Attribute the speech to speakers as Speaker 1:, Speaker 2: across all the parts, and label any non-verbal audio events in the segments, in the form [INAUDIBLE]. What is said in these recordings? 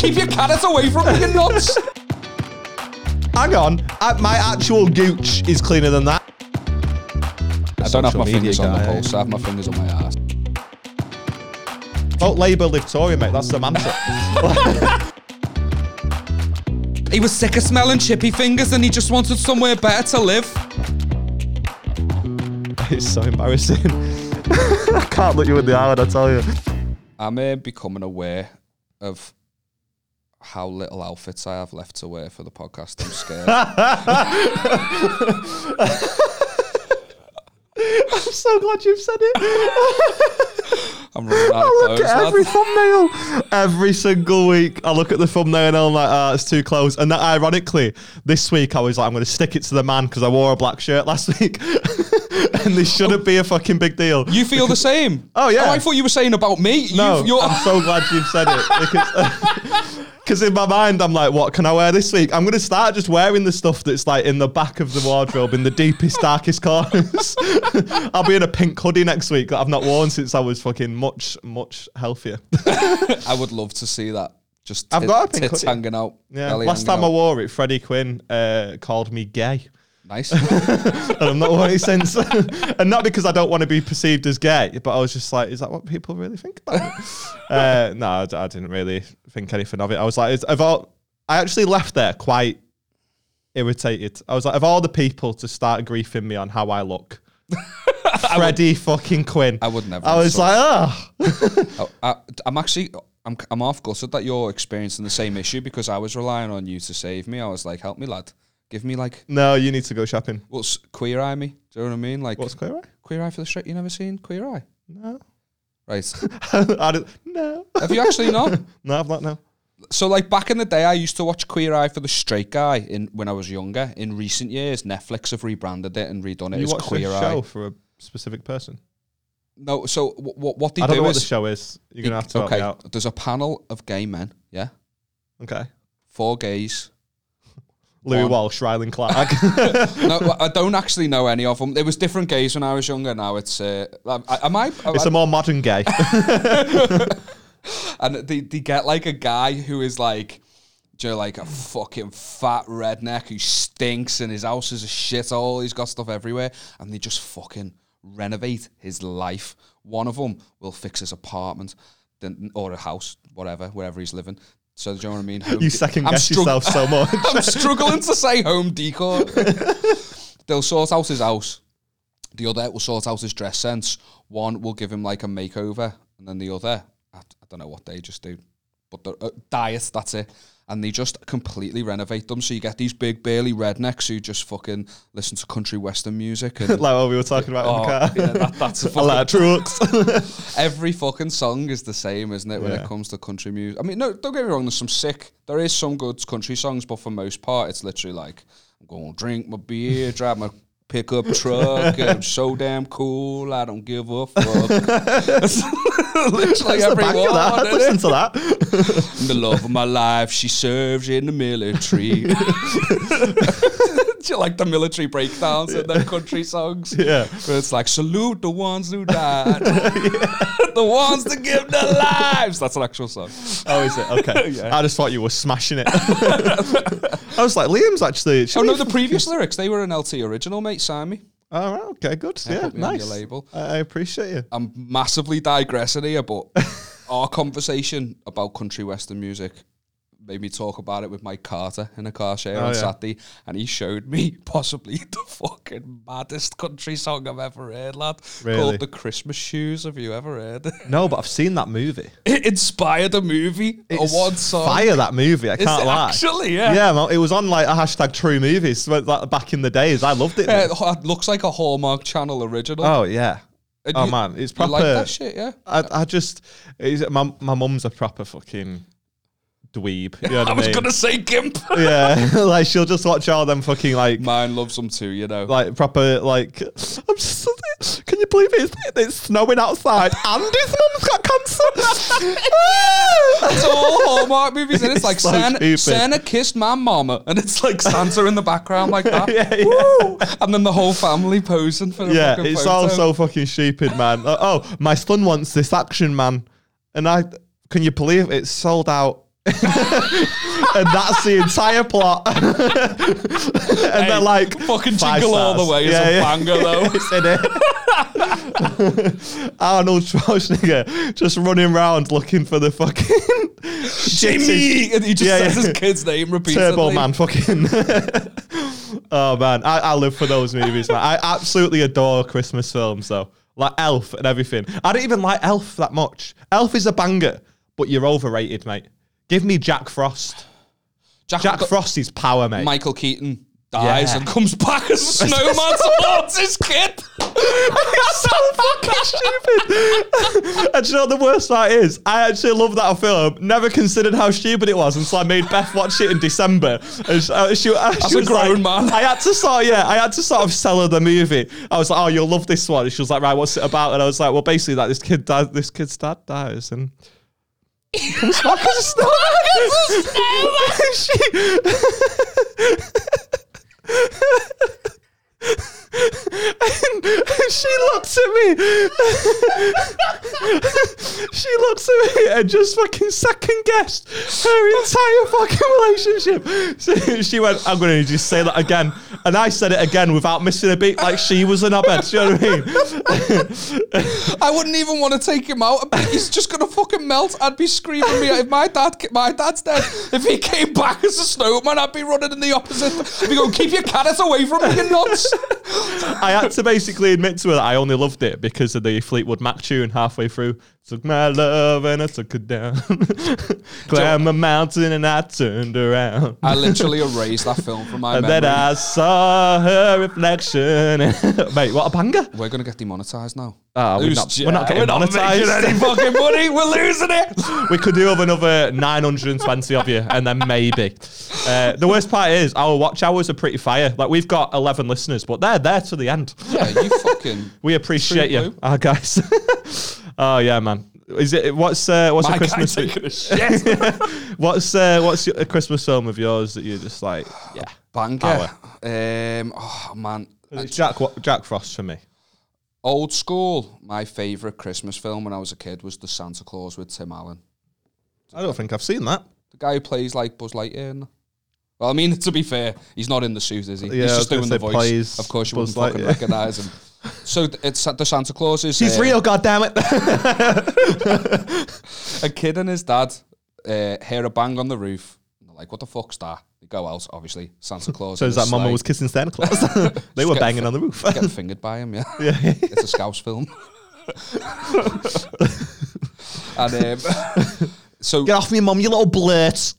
Speaker 1: Keep your carrots away from me, you nuts. [LAUGHS]
Speaker 2: Hang on, uh, my actual gooch is cleaner than that.
Speaker 1: I don't have my
Speaker 2: media
Speaker 1: fingers on the
Speaker 2: guy.
Speaker 1: pulse. I have my fingers on my ass.
Speaker 2: Vote Labour, Victoria, mate. That's the mantra. [LAUGHS]
Speaker 1: He was sick of smelling chippy fingers and he just wanted somewhere better to live. [LAUGHS]
Speaker 2: it's so embarrassing. I can't look you in the eye when I tell you.
Speaker 1: I'm uh, becoming aware of how little outfits I have left to wear for the podcast. I'm scared. [LAUGHS]
Speaker 2: I'm so glad you've said it. [LAUGHS]
Speaker 1: I'm running out of
Speaker 2: I look at every thumbnail every single week. I look at the thumbnail and I'm like, ah, it's too close. And that, ironically, this week I was like, I'm going to stick it to the man because I wore a black shirt last [LAUGHS] week. and this shouldn't be a fucking big deal.
Speaker 1: You feel the same?
Speaker 2: Oh, yeah.
Speaker 1: I thought you were saying about me.
Speaker 2: no,
Speaker 1: you're,
Speaker 2: I'm so glad you've said it because. Because in my mind, I'm like, what can I wear this week? I'm going to start just wearing the stuff that's like in the back of the wardrobe in the deepest, darkest corners. [LAUGHS] I'll be in a pink hoodie next week that I've not worn since I was fucking much, much healthier. [LAUGHS]
Speaker 1: I would love to see that. Just
Speaker 2: I've got a pink
Speaker 1: tits
Speaker 2: hoodie.
Speaker 1: hanging out.
Speaker 2: Yeah,
Speaker 1: belly
Speaker 2: last
Speaker 1: hanging
Speaker 2: time I wore it, Freddie Quinn uh, called me gay,
Speaker 1: Nice. [LAUGHS]
Speaker 2: and I'm not worn it since. and not because I don't want to be perceived as gay, but I was just like, is that what people really think about me? [LAUGHS] uh, no, I didn't really think anything of it. I was like, of all, I actually left there quite irritated. I was like, of all the people to start griefing me on how I look, [LAUGHS] Freddie fucking Quinn.
Speaker 1: I would never.
Speaker 2: I was like, oh,
Speaker 1: I, I'm actually, I'm, I'm half gutted that you're experiencing the same issue because I was relying on you to save me. I was like, help me, lad. Give me like,
Speaker 2: no, you need to go shopping.
Speaker 1: what's queer eye me? Do you know what I mean? Like,
Speaker 2: What's queer eye?
Speaker 1: queer eye for the straight? You never seen queer eye?
Speaker 2: No,
Speaker 1: Right. [LAUGHS]
Speaker 2: I don't, no,
Speaker 1: Have you actually not? [LAUGHS]
Speaker 2: no, I've not. No.
Speaker 1: So like back in the day, I used to watch Queer Eye for the Straight Guy in when I was younger. In recent years, Netflix have rebranded it and redone it
Speaker 2: You
Speaker 1: as
Speaker 2: watch
Speaker 1: Queer
Speaker 2: a
Speaker 1: Eye.
Speaker 2: show for a specific person.
Speaker 1: No, so w- w- what they
Speaker 2: I don't
Speaker 1: do
Speaker 2: know what the
Speaker 1: is
Speaker 2: show is. You're gonna have to help
Speaker 1: okay.
Speaker 2: me out.
Speaker 1: There's a panel of gay men. Yeah,
Speaker 2: Okay.
Speaker 1: four gays.
Speaker 2: Louis
Speaker 1: One.
Speaker 2: Walsh, Rylan Clark. [LAUGHS]
Speaker 1: no, I don't actually know any of them. There was different gays when I was younger. Now it's uh, I, am I?
Speaker 2: it's a more modern gay. [LAUGHS] [LAUGHS]
Speaker 1: and they, they get like a guy who is like you like a fucking fat redneck who stinks and his house is a shithole. He's got stuff everywhere, and they just fucking renovate his life. One of them will fix his apartment, then or a house, whatever, wherever he's living. So do you know what I mean? Home
Speaker 2: you
Speaker 1: de-
Speaker 2: second guess
Speaker 1: strugg-
Speaker 2: yourself so [LAUGHS] much.
Speaker 1: I'm struggling to say home decor. [LAUGHS] They'll sort out his house. The other will sort out his dress sense. One will give him like a makeover, and then the other, I, I don't know what they just do, but the uh, diet, that's it. And they just completely renovate them. So you get these big, burly rednecks who just fucking listen to country western music. And [LAUGHS]
Speaker 2: like what we were talking about in
Speaker 1: Oh,
Speaker 2: the car.
Speaker 1: yeah, that, that's a [LAUGHS] fucking,
Speaker 2: like trucks. [LAUGHS]
Speaker 1: every fucking song is the same, isn't it? When
Speaker 2: Yeah.
Speaker 1: it comes to country music. I mean, no, don't get me wrong. There's some sick. There is some good country songs, but for most part, it's literally like I'm going to drink my beer, drive my pickup truck, and I'm so damn cool. I don't give a fuck. [LAUGHS] Literally every
Speaker 2: back of
Speaker 1: one.
Speaker 2: that.
Speaker 1: innit?
Speaker 2: Listen to that. [LAUGHS]
Speaker 1: the love of my life, she serves in the military. [LAUGHS] Like the military breakdowns and then country songs?
Speaker 2: Yeah.
Speaker 1: Where it's like, salute the ones who died, [LAUGHS] the ones that give their lives. That's an actual song.
Speaker 2: Oh, is it? Okay. [LAUGHS] I just thought you were smashing it. [LAUGHS] I was like, Liam's actually.
Speaker 1: Oh no, the previous lyrics they were an LT original, mate. Sign me.
Speaker 2: All right. Okay. Good.
Speaker 1: Yeah,
Speaker 2: Yeah. nice.
Speaker 1: label.
Speaker 2: I, I appreciate you.
Speaker 1: I'm massively digressing here, but our conversation about country western music made me talk about it with Mike Carter in a car share
Speaker 2: Oh,
Speaker 1: on
Speaker 2: yeah.
Speaker 1: Saturday, and he showed me [LAUGHS] possibly the fucking maddest country song I've ever heard, lad.
Speaker 2: Really?
Speaker 1: Called "The Christmas Shoes." Have you ever heard it? [LAUGHS]
Speaker 2: No, but I've seen that movie.
Speaker 1: It inspired a movie,
Speaker 2: It's
Speaker 1: a one song.
Speaker 2: fire that movie. I can't lie.
Speaker 1: actually? Yeah.
Speaker 2: Yeah, man, it was on like a hashtag True Movies back in the days. I loved it.
Speaker 1: Yeah, it looks like a Hallmark Channel original.
Speaker 2: Oh yeah.
Speaker 1: And
Speaker 2: Oh
Speaker 1: you-
Speaker 2: man, it's proper.
Speaker 1: like that shit, yeah?
Speaker 2: I, I just, is my my mum's a proper fucking dweeb. You know [LAUGHS] I,
Speaker 1: was
Speaker 2: mean?
Speaker 1: gonna say gimp. [LAUGHS]
Speaker 2: yeah, [LAUGHS] like she'll just watch all them fucking like
Speaker 1: Mine loves them too, you know.
Speaker 2: like proper like. I'm just, can you believe it? It's, it's snowing outside and his mum's got cancer.
Speaker 1: It's all Hallmark movies, and it's,
Speaker 2: It's
Speaker 1: like
Speaker 2: so
Speaker 1: Santa. Santa kissed my mama, and it's like Santa in the background like that.
Speaker 2: Yeah, yeah.
Speaker 1: And then the whole family posing for the
Speaker 2: yeah,
Speaker 1: fucking
Speaker 2: it's
Speaker 1: photo.
Speaker 2: all so fucking stupid, man. Uh, oh, my son wants this action man, and I can you believe it's sold out [LAUGHS] and that's the entire plot. [LAUGHS] and
Speaker 1: Hey,
Speaker 2: they're like,
Speaker 1: fucking jingle all the way is
Speaker 2: Yeah,
Speaker 1: a
Speaker 2: yeah.
Speaker 1: banger [LAUGHS] though.
Speaker 2: It's in it. Arnold Schwarzenegger just running around looking for the fucking
Speaker 1: Jimmy, and he just
Speaker 2: Yeah,
Speaker 1: says his kid's name repeatedly.
Speaker 2: Turbo Man fucking. oh man, I, I live for those movies, man. I absolutely adore Christmas films though, like Elf and everything. I don't even like Elf that much. Elf is a banger, but you're overrated, mate. Give me Jack Frost.
Speaker 1: Jack,
Speaker 2: Jack Frost is power, mate.
Speaker 1: Michael Keaton dies
Speaker 2: Yeah.
Speaker 1: and comes back as a [LAUGHS] snowman [LAUGHS] towards his kid.
Speaker 2: so fucking [LAUGHS] stupid. and do you know what the worst part is? I actually love that film. Never considered how stupid it was until I made Beth watch it in December. And she, uh, she, uh, she
Speaker 1: a
Speaker 2: was
Speaker 1: grown
Speaker 2: like-
Speaker 1: man.
Speaker 2: I had to sort, yeah, I had to sort of sell her the movie. I was like, oh, you'll love this one. And she was like, right, what's it about? And I was like, well, basically, like this kid dies, this kid's dad dies, and. He comes [LAUGHS] And she looks at me. she looks at me and just fucking second guessed her entire fucking relationship. So she went, I'm going to just say that again. And I said it again without missing a beat, like she was an knobhead. Do you know what I mean? [LAUGHS]
Speaker 1: I wouldn't even want to take him out. He's just gonna fucking melt. I'd be screaming me if my dad, my dad's dead. If he came back as a snowman, I'd be running in the opposite. I'd be going, keep your cat away from me, you nuts.
Speaker 2: I had to basically admit to her that I only loved it because of the Fleetwood Mac tune halfway through. Took my love and I took it down. [LAUGHS] Climbed a mountain and I turned around.
Speaker 1: I literally erased that film from my [LAUGHS]
Speaker 2: And
Speaker 1: memory.
Speaker 2: then I saw her reflection. [LAUGHS] Mate, what a banger.
Speaker 1: We're gonna get demonetized now.
Speaker 2: Ah, we're
Speaker 1: Who's-
Speaker 2: not-
Speaker 1: yeah,
Speaker 2: we're not getting
Speaker 1: making any fucking money. We're losing it.
Speaker 2: We could do have another 920 of you, and then maybe. Uh, the worst part is our watch hours are pretty fire. Like we've got 11 listeners, but they're there to the end.
Speaker 1: Yeah, you fucking.
Speaker 2: We appreciate you,
Speaker 1: blue.
Speaker 2: our guys. Oh yeah, man. Is it what's uh, what's
Speaker 1: My
Speaker 2: a
Speaker 1: guy
Speaker 2: Christmas?
Speaker 1: taking a shit. [LAUGHS]
Speaker 2: What's uh, what's your, a Christmas film of yours that you're just like, [SIGHS] yeah,
Speaker 1: Banger. Um, oh man,
Speaker 2: it's Jack Jack Frost for me.
Speaker 1: old school. My favorite Christmas film when I was a kid was The Santa Claus with Tim Allen.
Speaker 2: I don't think I've seen that.
Speaker 1: The guy who plays like Buzz Lightyear. in- Well, I mean, [LAUGHS] to be fair, he's not in the suit, is he?
Speaker 2: Yeah, I
Speaker 1: he's
Speaker 2: was
Speaker 1: just
Speaker 2: gonna
Speaker 1: doing the
Speaker 2: say
Speaker 1: voice.
Speaker 2: plays
Speaker 1: Of course, you
Speaker 2: Buzz
Speaker 1: wouldn't fucking
Speaker 2: Lightyear.
Speaker 1: recognize him. [LAUGHS] So it's the Santa Claus is
Speaker 2: He's
Speaker 1: uh,
Speaker 2: real, goddammit. [LAUGHS]
Speaker 1: a kid and his dad uh, hear a bang on the roof. And they're like, "What the fuck's that?" They go out. Obviously, Santa Claus.
Speaker 2: so is that Mama was kissing Santa Claus? [LAUGHS] [LAUGHS] they were banging on the roof.
Speaker 1: getting fingered by him. Yeah,
Speaker 2: yeah.
Speaker 1: it's a Scouse film. and um, so
Speaker 2: Get off me, mum, you little blurt.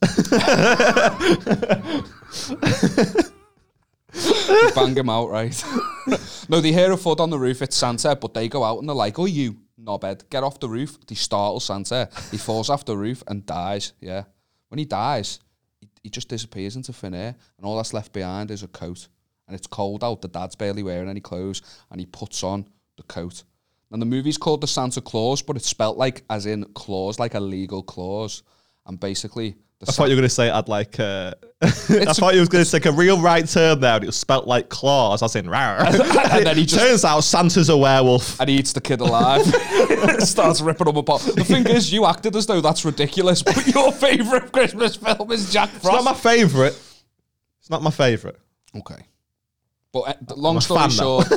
Speaker 1: Bang him out, right? [LAUGHS] no, they hear a foot on the roof. It's Santa, but they go out and they're like, "Oh, you knobhead, get off the roof!" They startle Santa. He falls off the roof and dies. Yeah, when he dies, he, he just disappears into thin air, and all that's left behind is a coat. And it's cold out. The dad's barely wearing any clothes, and he puts on the coat. And the movie's called The Santa Claus, but it's spelt like as in clause, like a legal clause. And basically,
Speaker 2: I thought you were going to say I'd like. Uh, [LAUGHS] I thought you was going to take a real right turn there, and it was spelt like claws, as in. Rawr. [LAUGHS]
Speaker 1: And then he just-
Speaker 2: turns out Santa's a werewolf.
Speaker 1: and he eats the kid alive. [LAUGHS] Starts ripping him apart. The thing is, you acted as though that's ridiculous, but your favourite Christmas film is Jack Frost.
Speaker 2: It's not my favourite. It's not my favourite.
Speaker 1: okay. But uh, long story short,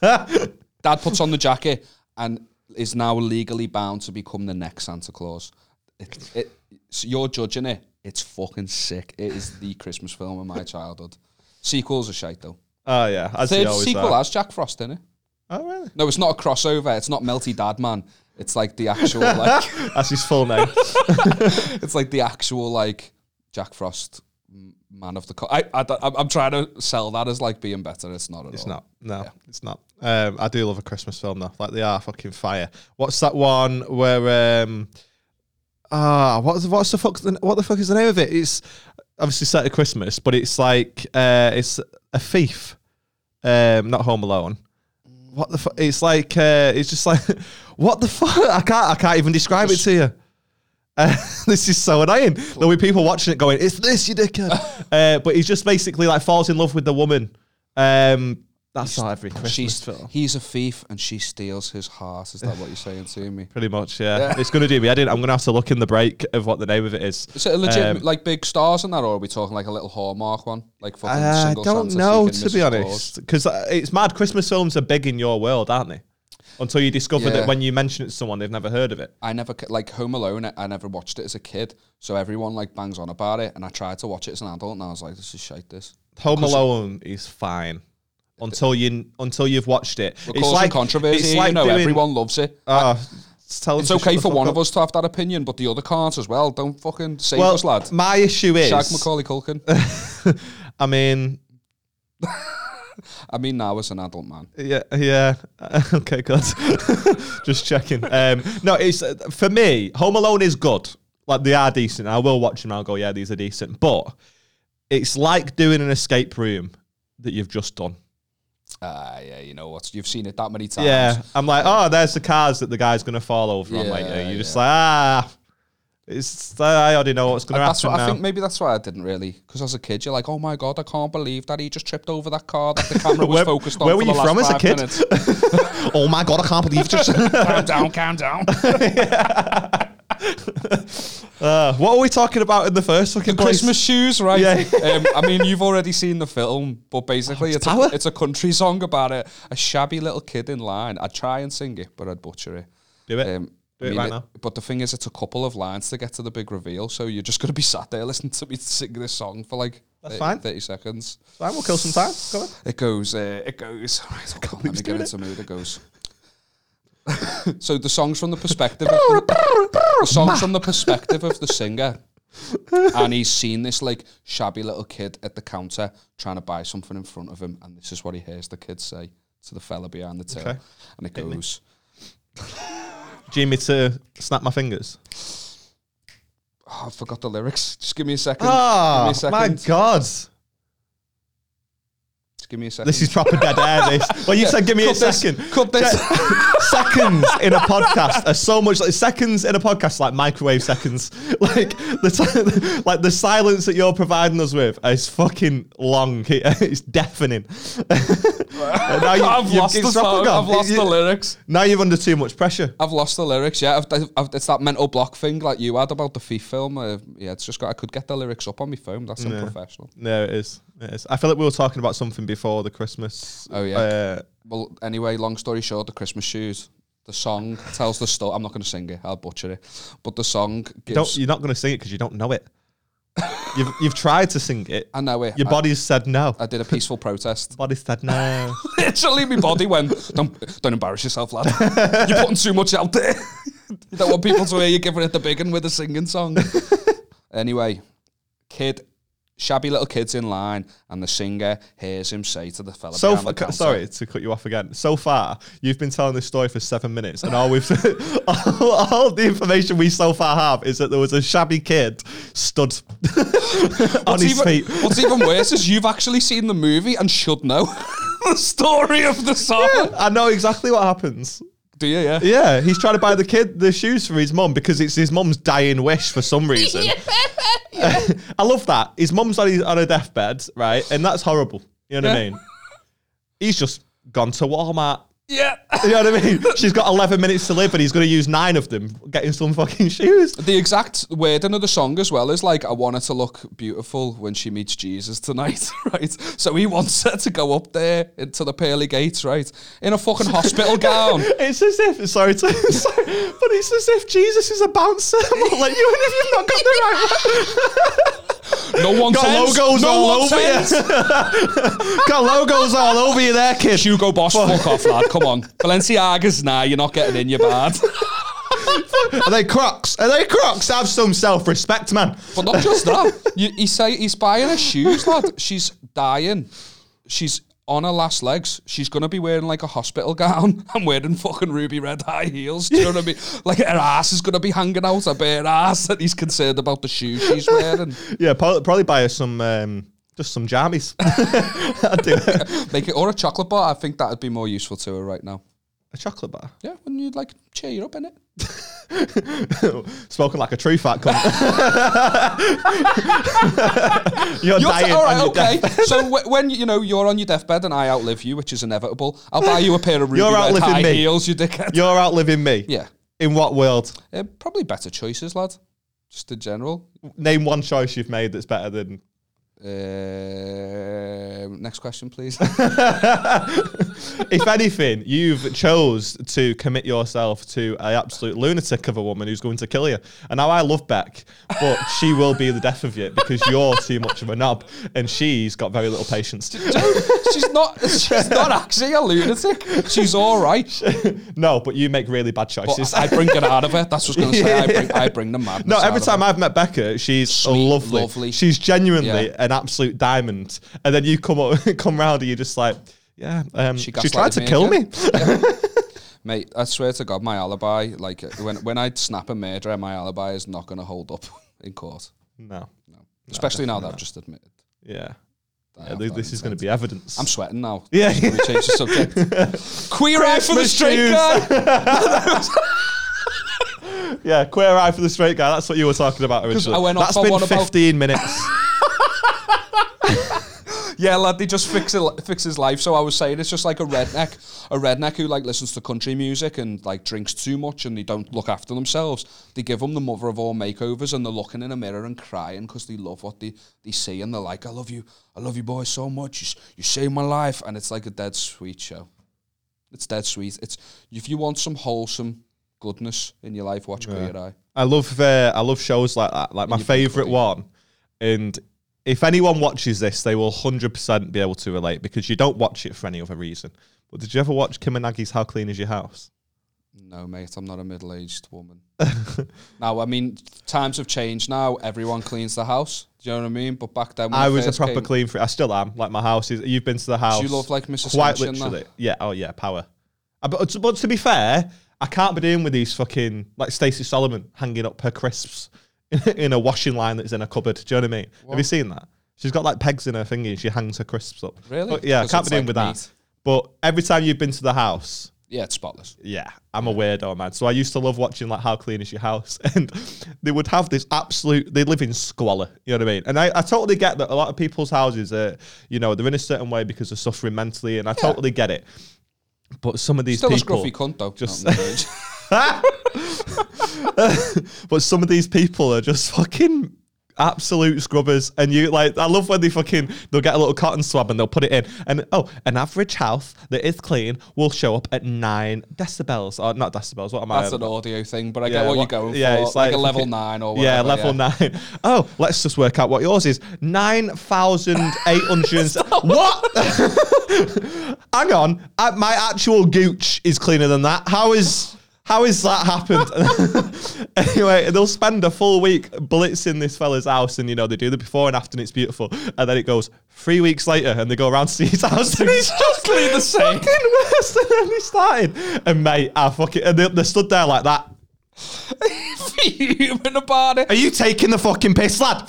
Speaker 1: Dad puts on the jacket and is now legally bound to become the next Santa Claus. It, it, so you're judging it. It's fucking sick. It is the Christmas film of my childhood. Sequels are shite though.
Speaker 2: Oh yeah, as
Speaker 1: Third sequel
Speaker 2: are.
Speaker 1: has Jack Frost in it.
Speaker 2: Oh really?
Speaker 1: No, it's not a crossover. It's not Melty Dad Man. It's like the actual like [LAUGHS]
Speaker 2: That's his full name. [LAUGHS]
Speaker 1: it's like the actual like Jack Frost man of the co- I, I I'm trying to sell that as like being better. It's not at all.
Speaker 2: It's
Speaker 1: all.
Speaker 2: not. No, it's not. Um, I do love a Christmas film though. Like they are fucking fire. What's that one where um ah what's what's the fuck what the fuck is the name of it? It's obviously set at Christmas, but it's like uh it's a thief. Um not Home Alone. What the fuck? It's like uh it's just like [LAUGHS] what the fuck? I can't I can't even describe it to you. Uh, [LAUGHS] this is so annoying. There'll be people watching it going, "It's this, you dickhead." [LAUGHS] uh, but he just basically like falls in love with the woman, um, That's not every Christmas
Speaker 1: She's,
Speaker 2: film.
Speaker 1: he's a thief and she steals his heart. Is that what you're saying to me? [LAUGHS]
Speaker 2: Pretty much, yeah.
Speaker 1: Yeah.
Speaker 2: It's going to do me. I didn't. I'm going to have to look in the break of what the name of it is.
Speaker 1: Is it a legit
Speaker 2: Um,
Speaker 1: like big stars in that, or are we talking like a little Hallmark one, like fucking
Speaker 2: I
Speaker 1: single
Speaker 2: don't
Speaker 1: Santa
Speaker 2: know,
Speaker 1: seeking
Speaker 2: to be
Speaker 1: Mrs.
Speaker 2: honest,
Speaker 1: Claus?
Speaker 2: because it's mad. Christmas films are big in your world, aren't they? Until you discover
Speaker 1: Yeah.
Speaker 2: that when you mention it to someone, they've never heard of it.
Speaker 1: I never ca- like Home Alone. I- I never watched it as a kid, so everyone like bangs on about it, and I tried to watch it as an adult, and I was like, "This is shite." This
Speaker 2: Home Alone is fine until you until you've watched it.
Speaker 1: we're
Speaker 2: it's like
Speaker 1: controversy.
Speaker 2: It's
Speaker 1: you
Speaker 2: like
Speaker 1: know,
Speaker 2: doing,
Speaker 1: everyone loves it.
Speaker 2: Just tell
Speaker 1: It's okay for one
Speaker 2: up.
Speaker 1: of us to have that opinion, but the other can't as well. Don't fucking save
Speaker 2: Well,
Speaker 1: us, lad.
Speaker 2: my issue is,
Speaker 1: Shag Macaulay Culkin. [LAUGHS]
Speaker 2: I mean, [LAUGHS]
Speaker 1: I mean, now as an adult man.
Speaker 2: Yeah, yeah. [LAUGHS] okay, good. Just checking. Um, no, it's uh, for me. Home Alone is good. Like they are decent. I will watch them. I'll go, yeah, these are decent. But it's like doing an escape room that you've just done.
Speaker 1: Ah, yeah, you know what? You've seen it that many times.
Speaker 2: Yeah, I'm like, oh, there's the cars that the guy's gonna fall over on
Speaker 1: Yeah,
Speaker 2: later. You're just
Speaker 1: yeah.
Speaker 2: like, ah, it's I already know what's gonna
Speaker 1: That's
Speaker 2: happen
Speaker 1: what I think. Maybe that's why I didn't really. Because as a kid, you're like, "Oh my god, I can't believe that he just tripped over that car that the [LAUGHS] camera was
Speaker 2: Where-
Speaker 1: focused on."
Speaker 2: where were you from as a kid? [LAUGHS] oh my god, I can't believe [LAUGHS] just.
Speaker 1: calm down, calm down. [LAUGHS]
Speaker 2: uh, what were we talking about in the first fucking place?
Speaker 1: Christmas shoes, right?
Speaker 2: Yeah. [LAUGHS]
Speaker 1: um, I mean, you've already seen the film, but basically, it's,
Speaker 2: Tower?
Speaker 1: a, it's a country song about a, a shabby little kid in line. I'd try and sing it, but I'd butcher it.
Speaker 2: Do it.
Speaker 1: Um,
Speaker 2: Do
Speaker 1: I
Speaker 2: it
Speaker 1: mean,
Speaker 2: right now.
Speaker 1: But the thing is, it's a couple of lines to get to the big reveal, so you're just going to be sat there listening to me sing this song for like
Speaker 2: That's
Speaker 1: 30,
Speaker 2: fine.
Speaker 1: 30 seconds.
Speaker 2: Fine, we'll kill some time. Go on.
Speaker 1: It goes, uh, it goes. [LAUGHS] Right, hold on, let me get into mood. It goes. [LAUGHS] so the song's from the perspective of the, the [LAUGHS] song's from the perspective of the singer. and he's seen this like shabby little kid at the counter trying to buy something in front of him, and this is what he hears the kid say to the fella behind the till,
Speaker 2: Okay.
Speaker 1: and it
Speaker 2: Hit
Speaker 1: goes,
Speaker 2: Do you need me to snap my fingers?
Speaker 1: oh, "I forgot the lyrics. Just give me a second.
Speaker 2: Oh,
Speaker 1: give me a
Speaker 2: my
Speaker 1: second.
Speaker 2: God.
Speaker 1: Give me a second.
Speaker 2: This is proper dead air, this. [LAUGHS] Well, you said give me
Speaker 1: cut
Speaker 2: a
Speaker 1: this,
Speaker 2: second.
Speaker 1: Cut this.
Speaker 2: seconds in a podcast are so much like seconds in a podcast like microwave seconds [LAUGHS] like the ti- [LAUGHS] like the silence that you're providing us with is fucking long it's deafening now you-
Speaker 1: I've
Speaker 2: you've-
Speaker 1: lost the song.
Speaker 2: gone.
Speaker 1: I've lost
Speaker 2: You-
Speaker 1: the lyrics.
Speaker 2: now you're under too much pressure
Speaker 1: I've lost the lyrics. Yeah, I've, I've, it's that mental block thing like you had about the thief film. Uh, yeah, it's just got. I could get the lyrics up on my phone. That's
Speaker 2: Yeah.
Speaker 1: unprofessional.
Speaker 2: no it is is I feel like we were talking about something before the Christmas
Speaker 1: Oh, yeah.
Speaker 2: uh,
Speaker 1: Well, anyway, long story short, the Christmas shoes. The song tells the story. I'm not going to sing it. I'll butcher it. But the song gives.
Speaker 2: you're not going to sing it because you don't know it you've you've tried to sing it
Speaker 1: I know it.
Speaker 2: your
Speaker 1: I,
Speaker 2: body's said no
Speaker 1: I did a peaceful protest. [LAUGHS]
Speaker 2: body said no [LAUGHS]
Speaker 1: Literally, my body went. Don't don't embarrass yourself, lad. You're putting too much out there. [LAUGHS] you don't want people to hear you giving it the big one with a singing song. anyway, kid, shabby little kids in line, and the singer hears him say to the fella.
Speaker 2: So
Speaker 1: behind the
Speaker 2: fa- sorry to cut you off again. So far, you've been telling this story for seven minutes, and all we've [LAUGHS] all, all the information we so far have is that there was a shabby kid stood [LAUGHS] on
Speaker 1: What's
Speaker 2: his
Speaker 1: even,
Speaker 2: feet.
Speaker 1: what's even worse is [LAUGHS] you've actually seen the movie and should know the story of the song.
Speaker 2: I know exactly what happens.
Speaker 1: Do you? Yeah.
Speaker 2: Yeah, he's trying to buy the kid the shoes for his mom because it's his mom's dying wish for some [LAUGHS] reason. [LAUGHS] I love that. His mom's on, his, on a deathbed, right? And that's horrible. You know what I mean? He's just gone to Walmart.
Speaker 1: Yeah.
Speaker 2: You know what I mean? [LAUGHS] She's got 11 minutes to live and he's going to use nine of them getting some fucking shoes.
Speaker 1: The exact wording of the song as well is like, I want her to look beautiful when she meets Jesus tonight, [LAUGHS] right? So he wants her to go up there into the pearly gates, right? In a fucking hospital [LAUGHS] gown.
Speaker 2: It's as if, sorry, to, sorry, but it's as if Jesus is a bouncer. like you, and if you've not got the right
Speaker 1: No one
Speaker 2: Got
Speaker 1: tends.
Speaker 2: logos
Speaker 1: no
Speaker 2: all
Speaker 1: one
Speaker 2: over you. [LAUGHS] Got logos all over you there, kid.
Speaker 1: Hugo Boss, fuck off, lad. Come on. Balenciagas, nah, you're not getting in, you're bad. [LAUGHS]
Speaker 2: Are they Crocs? Are they Crocs? Have some self-respect, man.
Speaker 1: But not just that. You, he say he's buying her shoes, lad. She's dying. She's on her last legs. She's gonna be wearing like a hospital [LAUGHS] gown. I'm wearing fucking ruby red high heels. Do you know what I mean? [LAUGHS] Like her ass is gonna be hanging out, her bare ass, and he's concerned about the shoes she's wearing. [LAUGHS]
Speaker 2: Yeah, probably, probably buy her some, um, just some jammies. I'd do it.
Speaker 1: Make it or a chocolate bar. I think that'd be more useful to her right now.
Speaker 2: A chocolate bar.
Speaker 1: Yeah, when you'd like cheer you up in it.
Speaker 2: Spoken [LAUGHS] like a true fat cunt. [LAUGHS] you're,
Speaker 1: You're
Speaker 2: dying.
Speaker 1: all right, okay. so w- when you know you're on your deathbed and I outlive you, which is inevitable, I'll buy you a pair of ruby
Speaker 2: You're
Speaker 1: red
Speaker 2: outliving
Speaker 1: high
Speaker 2: me.
Speaker 1: heels, you dickhead.
Speaker 2: You're outliving me.
Speaker 1: yeah,
Speaker 2: In what world?
Speaker 1: uh, probably better choices, lad. Just in general.
Speaker 2: Name one choice you've made that's better than.
Speaker 1: Uh, next question, please. [LAUGHS] [LAUGHS]
Speaker 2: if anything, you've chose to commit yourself to an absolute lunatic of a woman who's going to kill you. And now I love Beck, but she will be the death of you because you're too much of a knob, and she's got very little patience.
Speaker 1: she's not. She's not actually a lunatic. She's all right. [LAUGHS]
Speaker 2: no, but you make really bad
Speaker 1: But
Speaker 2: choices.
Speaker 1: I bring it out of her. That's what I was going to say. I bring, I bring the madness.
Speaker 2: No, every time. I've met Becca, she's
Speaker 1: Sweet,
Speaker 2: lovely.
Speaker 1: lovely.
Speaker 2: She's genuinely
Speaker 1: Yeah.
Speaker 2: an absolute diamond. And then you come up, [LAUGHS] come round, and you're just like, yeah. Um,
Speaker 1: She
Speaker 2: she, tried to
Speaker 1: me
Speaker 2: kill
Speaker 1: again.
Speaker 2: me. [LAUGHS]
Speaker 1: Mate, I swear to God, my alibi, like when when I snap a murderer, my alibi is not going to hold up [LAUGHS] in court.
Speaker 2: no.
Speaker 1: No, especially now that I've just admitted.
Speaker 2: Yeah. Yeah,
Speaker 1: have
Speaker 2: th-
Speaker 1: that
Speaker 2: this is going to be evidence.
Speaker 1: I'm sweating now.
Speaker 2: Yeah.
Speaker 1: Can we change the subject? Queer eye for the straight guy.
Speaker 2: yeah, queer eye for the straight guy. That's what you were talking about originally.
Speaker 1: I went
Speaker 2: That's been
Speaker 1: one about-
Speaker 2: 15 minutes.
Speaker 1: Yeah, lad, they just fix it, fix his life. So I was saying it's just like a redneck, a redneck who like listens to country music and like drinks too much and they don't look after themselves. They give them the mother of all makeovers and they're looking in a mirror and crying because they love what they, they see and they're like, I love you, I love you, boy, so much. You, you saved my life, and it's like a dead sweet show. It's dead sweet. It's if you want some wholesome goodness in your life, watch Queer Eye.
Speaker 2: I love uh, I love shows like that. Like my favorite one, and if anyone watches this, they will hundred percent be able to relate because you don't watch it for any other reason. But did you ever watch Kim and Aggie's How Clean Is Your House?
Speaker 1: No, mate, I'm not a middle-aged woman. [LAUGHS] now, I mean, times have changed now. Everyone cleans the house. Do you know what I mean? But back then, when
Speaker 2: I was a proper
Speaker 1: came,
Speaker 2: clean freak. I still am. Like my house is. You've been to the house.
Speaker 1: you love like Mrs.
Speaker 2: quite
Speaker 1: that?
Speaker 2: literally. Yeah. Oh yeah. Power. Uh, but, but to be fair, I can't be dealing with these fucking like Stacey Solomon hanging up her crisps [LAUGHS] in a washing line that's in a cupboard. Do you know what I mean? Have you seen that? She's got like pegs in her thingy and she hangs her crisps up.
Speaker 1: Really?
Speaker 2: But, yeah, I can't be dealing
Speaker 1: like
Speaker 2: with that. But every time you've been to the house,
Speaker 1: Yeah, it's spotless.
Speaker 2: yeah, I'm a weirdo, man. So I used to love watching like How Clean Is Your House, [LAUGHS] and they would have this absolute. They live in squalor, you know what I mean? And I, I totally get that a lot of people's houses are, you know, they're in a certain way because they're suffering mentally, and I totally get it. But some of these
Speaker 1: Still
Speaker 2: people,
Speaker 1: a scruffy cunt, though.
Speaker 2: just-. [LAUGHS] [LAUGHS] but some of these people are just fucking absolute scrubbers and you like i love when they fucking they'll get a little cotton swab and they'll put it in and oh an average house that is clean will show up at nine decibels or not decibels what am i
Speaker 1: That's an audio thing, but I
Speaker 2: Yeah,
Speaker 1: get what,
Speaker 2: what-
Speaker 1: you're going
Speaker 2: yeah,
Speaker 1: for.
Speaker 2: it's
Speaker 1: like,
Speaker 2: like
Speaker 1: a level nine or
Speaker 2: yeah,
Speaker 1: whatever.
Speaker 2: level nine. Oh, let's just work out what yours is. 9,800. [LAUGHS] what? [LAUGHS] Hang on. Uh, my actual gooch is cleaner than that. How is. How is that happened? [LAUGHS] anyway, they'll spend a full week blitzing this fella's house, and you know they do the before and after, and it's beautiful. And then it goes three weeks later, and they go around to see his house, and he's just
Speaker 1: the same.
Speaker 2: fucking worse than when he started. And mate, I fucking and they, they stood there like that.
Speaker 1: Fuming about it.
Speaker 2: Are you taking the fucking piss, lad?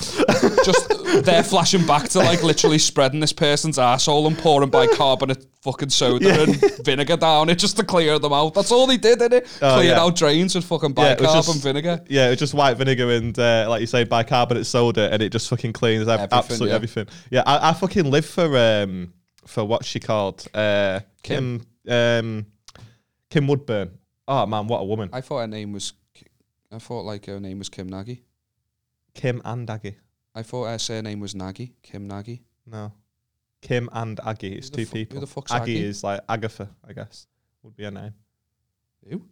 Speaker 1: Just they're flashing back to like literally spreading this person's asshole and pouring bicarbonate fucking soda
Speaker 2: Yeah.
Speaker 1: and vinegar down it just to clear them out. That's all they did, did it?
Speaker 2: Oh,
Speaker 1: Cleared
Speaker 2: yeah.
Speaker 1: out drains with fucking
Speaker 2: Yeah,
Speaker 1: bicarb
Speaker 2: just-
Speaker 1: and vinegar.
Speaker 2: Yeah, it's just white vinegar and, uh, like you say, bicarbonate soda, and it just fucking cleans ev-
Speaker 1: Everything,
Speaker 2: absolutely
Speaker 1: yeah.
Speaker 2: everything. Yeah, I, I fucking live for um for what's she called? Uh, Kim. um, Kim Woodburn. Oh man, what a woman.
Speaker 1: I thought her name was. I thought like her name was Kim Nagy.
Speaker 2: Kim and Aggie.
Speaker 1: I thought her surname was Nagy. Kim Nagy.
Speaker 2: No, Kim and Aggie. It's
Speaker 1: Who the
Speaker 2: two
Speaker 1: fu- who
Speaker 2: people.
Speaker 1: the fuck's
Speaker 2: Aggie,
Speaker 1: Aggie?
Speaker 2: is like Agatha, I guess, would be her name.
Speaker 1: Who?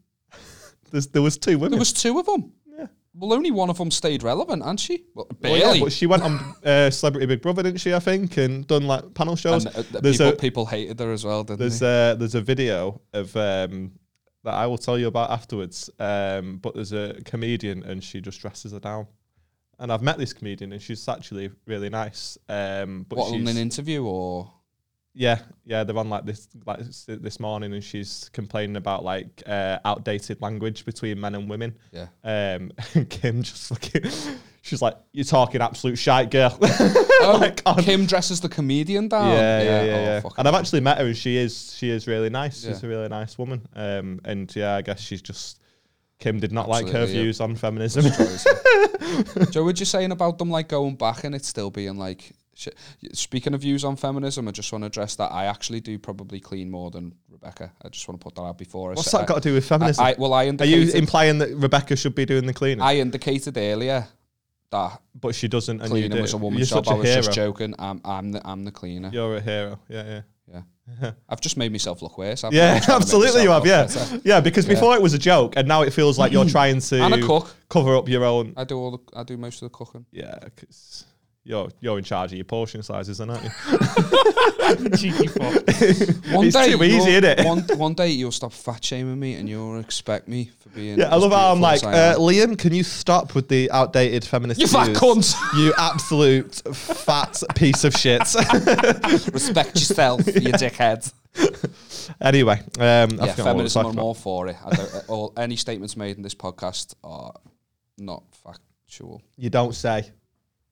Speaker 1: [LAUGHS]
Speaker 2: There's, there was two women.
Speaker 1: There was two of them.
Speaker 2: Yeah.
Speaker 1: Well, only one of them stayed relevant, and she? Well,
Speaker 2: Well, yeah,
Speaker 1: barely.
Speaker 2: but she went on uh, Celebrity Big Brother, didn't she? I think, and done like panel shows.
Speaker 1: and uh, uh,
Speaker 2: There's
Speaker 1: people,
Speaker 2: a-
Speaker 1: people hated her as well, didn't
Speaker 2: There's
Speaker 1: they?
Speaker 2: a there's a video of um that I will tell you about afterwards. Um, but there's a comedian and she just dresses her down. And I've met this comedian and she's actually really nice. Um, but
Speaker 1: what, on
Speaker 2: she's,
Speaker 1: an interview or?
Speaker 2: Yeah, yeah, they're on like this like this, morning and she's complaining about like uh, outdated language between men and women.
Speaker 1: Yeah.
Speaker 2: Um, [LAUGHS] and Kim just fucking she's like, "You're talking absolute shite, girl." [LAUGHS]
Speaker 1: Oh, [LAUGHS]
Speaker 2: Like, on-
Speaker 1: Kim dresses the comedian down.
Speaker 2: yeah, yeah, yeah,
Speaker 1: oh,
Speaker 2: yeah. And I've actually met her, and she is she is really nice. She's a really nice woman. Um, and yeah, I guess she's just Kim did not like her
Speaker 1: Absolutely, yeah.
Speaker 2: views on feminism.
Speaker 1: Joe, what you saying about them like going back and it still being like Speaking of views on feminism, I just want to address that I actually do probably clean more than Rebecca. I just want to put that out before.
Speaker 2: What's
Speaker 1: say-
Speaker 2: that got to do with feminism?
Speaker 1: I, well, I
Speaker 2: Are you implying that Rebecca should be doing the cleaning,
Speaker 1: I indicated earlier that
Speaker 2: but she doesn't? And you
Speaker 1: cleaning was a
Speaker 2: You're
Speaker 1: woman's job.
Speaker 2: such
Speaker 1: I
Speaker 2: a
Speaker 1: was
Speaker 2: hero.
Speaker 1: just joking. I'm, I'm the, I'm the cleaner.
Speaker 2: You're a hero. Yeah, yeah.
Speaker 1: Yeah, [LAUGHS] I've just made myself look worse. haven't I?
Speaker 2: Yeah, absolutely you have. Yeah,
Speaker 1: better.
Speaker 2: yeah. Because before it was a joke, and now it feels like you're [CLEARS THROAT] trying to cover up your own.
Speaker 1: I do all the, I do most of the cooking.
Speaker 2: Yeah, because you're you're in charge of your portion sizes, aren't you? [LAUGHS]
Speaker 3: Cheeky fuck. [LAUGHS]
Speaker 1: One
Speaker 2: It's
Speaker 1: day,
Speaker 2: too easy,
Speaker 1: you'll-
Speaker 2: innit?
Speaker 1: One, one day you'll stop fat shaming me and you'll expect me for being.
Speaker 2: Yeah, I
Speaker 1: as
Speaker 2: love how I'm
Speaker 1: beautiful
Speaker 2: like,
Speaker 1: as I
Speaker 2: uh. Liam, can you stop with the outdated feminist
Speaker 1: You fat
Speaker 2: views?
Speaker 1: cunt.
Speaker 2: You absolute fat piece of shit. [LAUGHS]
Speaker 1: respect yourself, you dickhead.
Speaker 2: anyway, um, I
Speaker 1: yeah,
Speaker 2: forgot what we were
Speaker 1: feminism.
Speaker 2: talking
Speaker 1: I'm
Speaker 2: about.
Speaker 1: all for it. I don't, uh, all any statements made in this podcast are not factual.
Speaker 2: You don't say.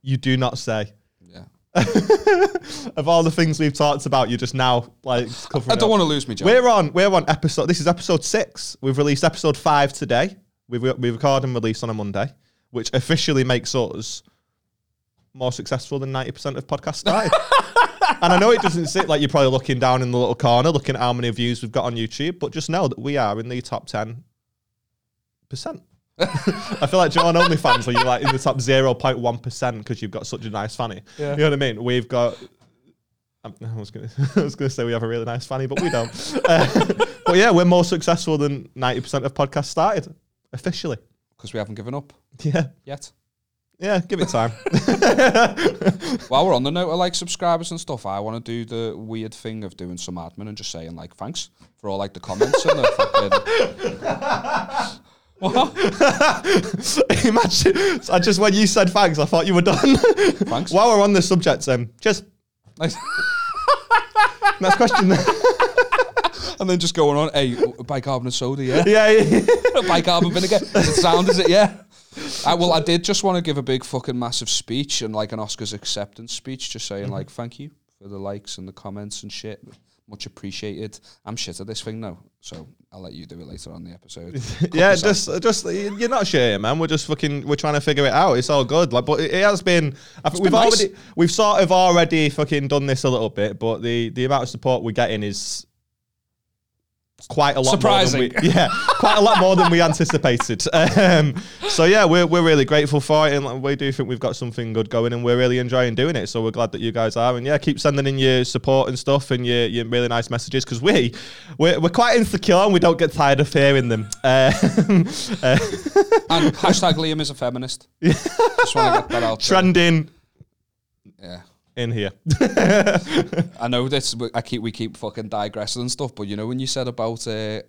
Speaker 2: You do not say.
Speaker 1: Yeah, [LAUGHS]
Speaker 2: of all the things we've talked about, you're just now like covering.
Speaker 1: I don't want to lose my job.
Speaker 2: We're on. We're on episode. This is episode six. We've released episode five today. We've we record and release on a Monday, which officially makes us more successful than ninety percent of podcasts started. [LAUGHS] and I know it doesn't sit like you're probably looking down in the little corner, looking at how many views we've got on YouTube, but just know that we are in the top ten percent. [LAUGHS] I feel like John OnlyFans where you're like in the top zero point one percent because you've got such a nice fanny.
Speaker 1: Yeah.
Speaker 2: You know what I mean? We've got. um, [LAUGHS] I was gonna, [LAUGHS] I was gonna say we have a really nice fanny, but we don't. Uh, but yeah, we're more successful than ninety percent of podcasts started officially.
Speaker 1: because we haven't given up
Speaker 2: Yeah,
Speaker 1: yet.
Speaker 2: yeah. Give it time.
Speaker 1: While we're on the note of like subscribers and stuff, I want to do the weird thing of doing some admin and just saying like thanks for all like the comments and the fucking. What? [LAUGHS]
Speaker 2: Imagine. I just when you said thanks, I thought you were done.
Speaker 1: Thanks.
Speaker 2: While we're on the subject, um, just
Speaker 1: Nice. [LAUGHS]
Speaker 2: next question. [LAUGHS]
Speaker 1: and then just going on, hey, bicarbonate soda, yeah.
Speaker 2: yeah, yeah.
Speaker 1: bicarbonate vinegar. Is it sound, is it? Yeah. I, well, I did just want to give a big fucking massive speech and like an Oscars acceptance speech, just saying like thank you for the likes and the comments and shit. Much appreciated. I'm shit at this thing now, so I'll let you do it later on the episode. [LAUGHS]
Speaker 2: Yeah, just, just you're not sure, here, man. We're just fucking, we're trying to figure it out. It's all good, like, but it has been. I think we've
Speaker 1: been nice.
Speaker 2: already, we've sort of already fucking done this a little bit, but the the amount of support we're getting is quite a lot.
Speaker 1: Surprising.
Speaker 2: More than we, [LAUGHS] yeah, quite a lot more than we anticipated. [LAUGHS] Um, so yeah, we're we're really grateful for it, and we do think we've got something good going, and we're really enjoying doing it. So we're glad that you guys are, and yeah, keep sending in your support and stuff, and your your really nice messages because we we're, we're quite insecure and we don't get tired of hearing them. Um, [LAUGHS] uh,
Speaker 1: and hashtag Liam is a feminist. Just want to get that out.
Speaker 2: trending
Speaker 1: Yeah.
Speaker 2: In here.
Speaker 1: I know this. I keep we keep fucking digressing and stuff, but you know when you said about uh,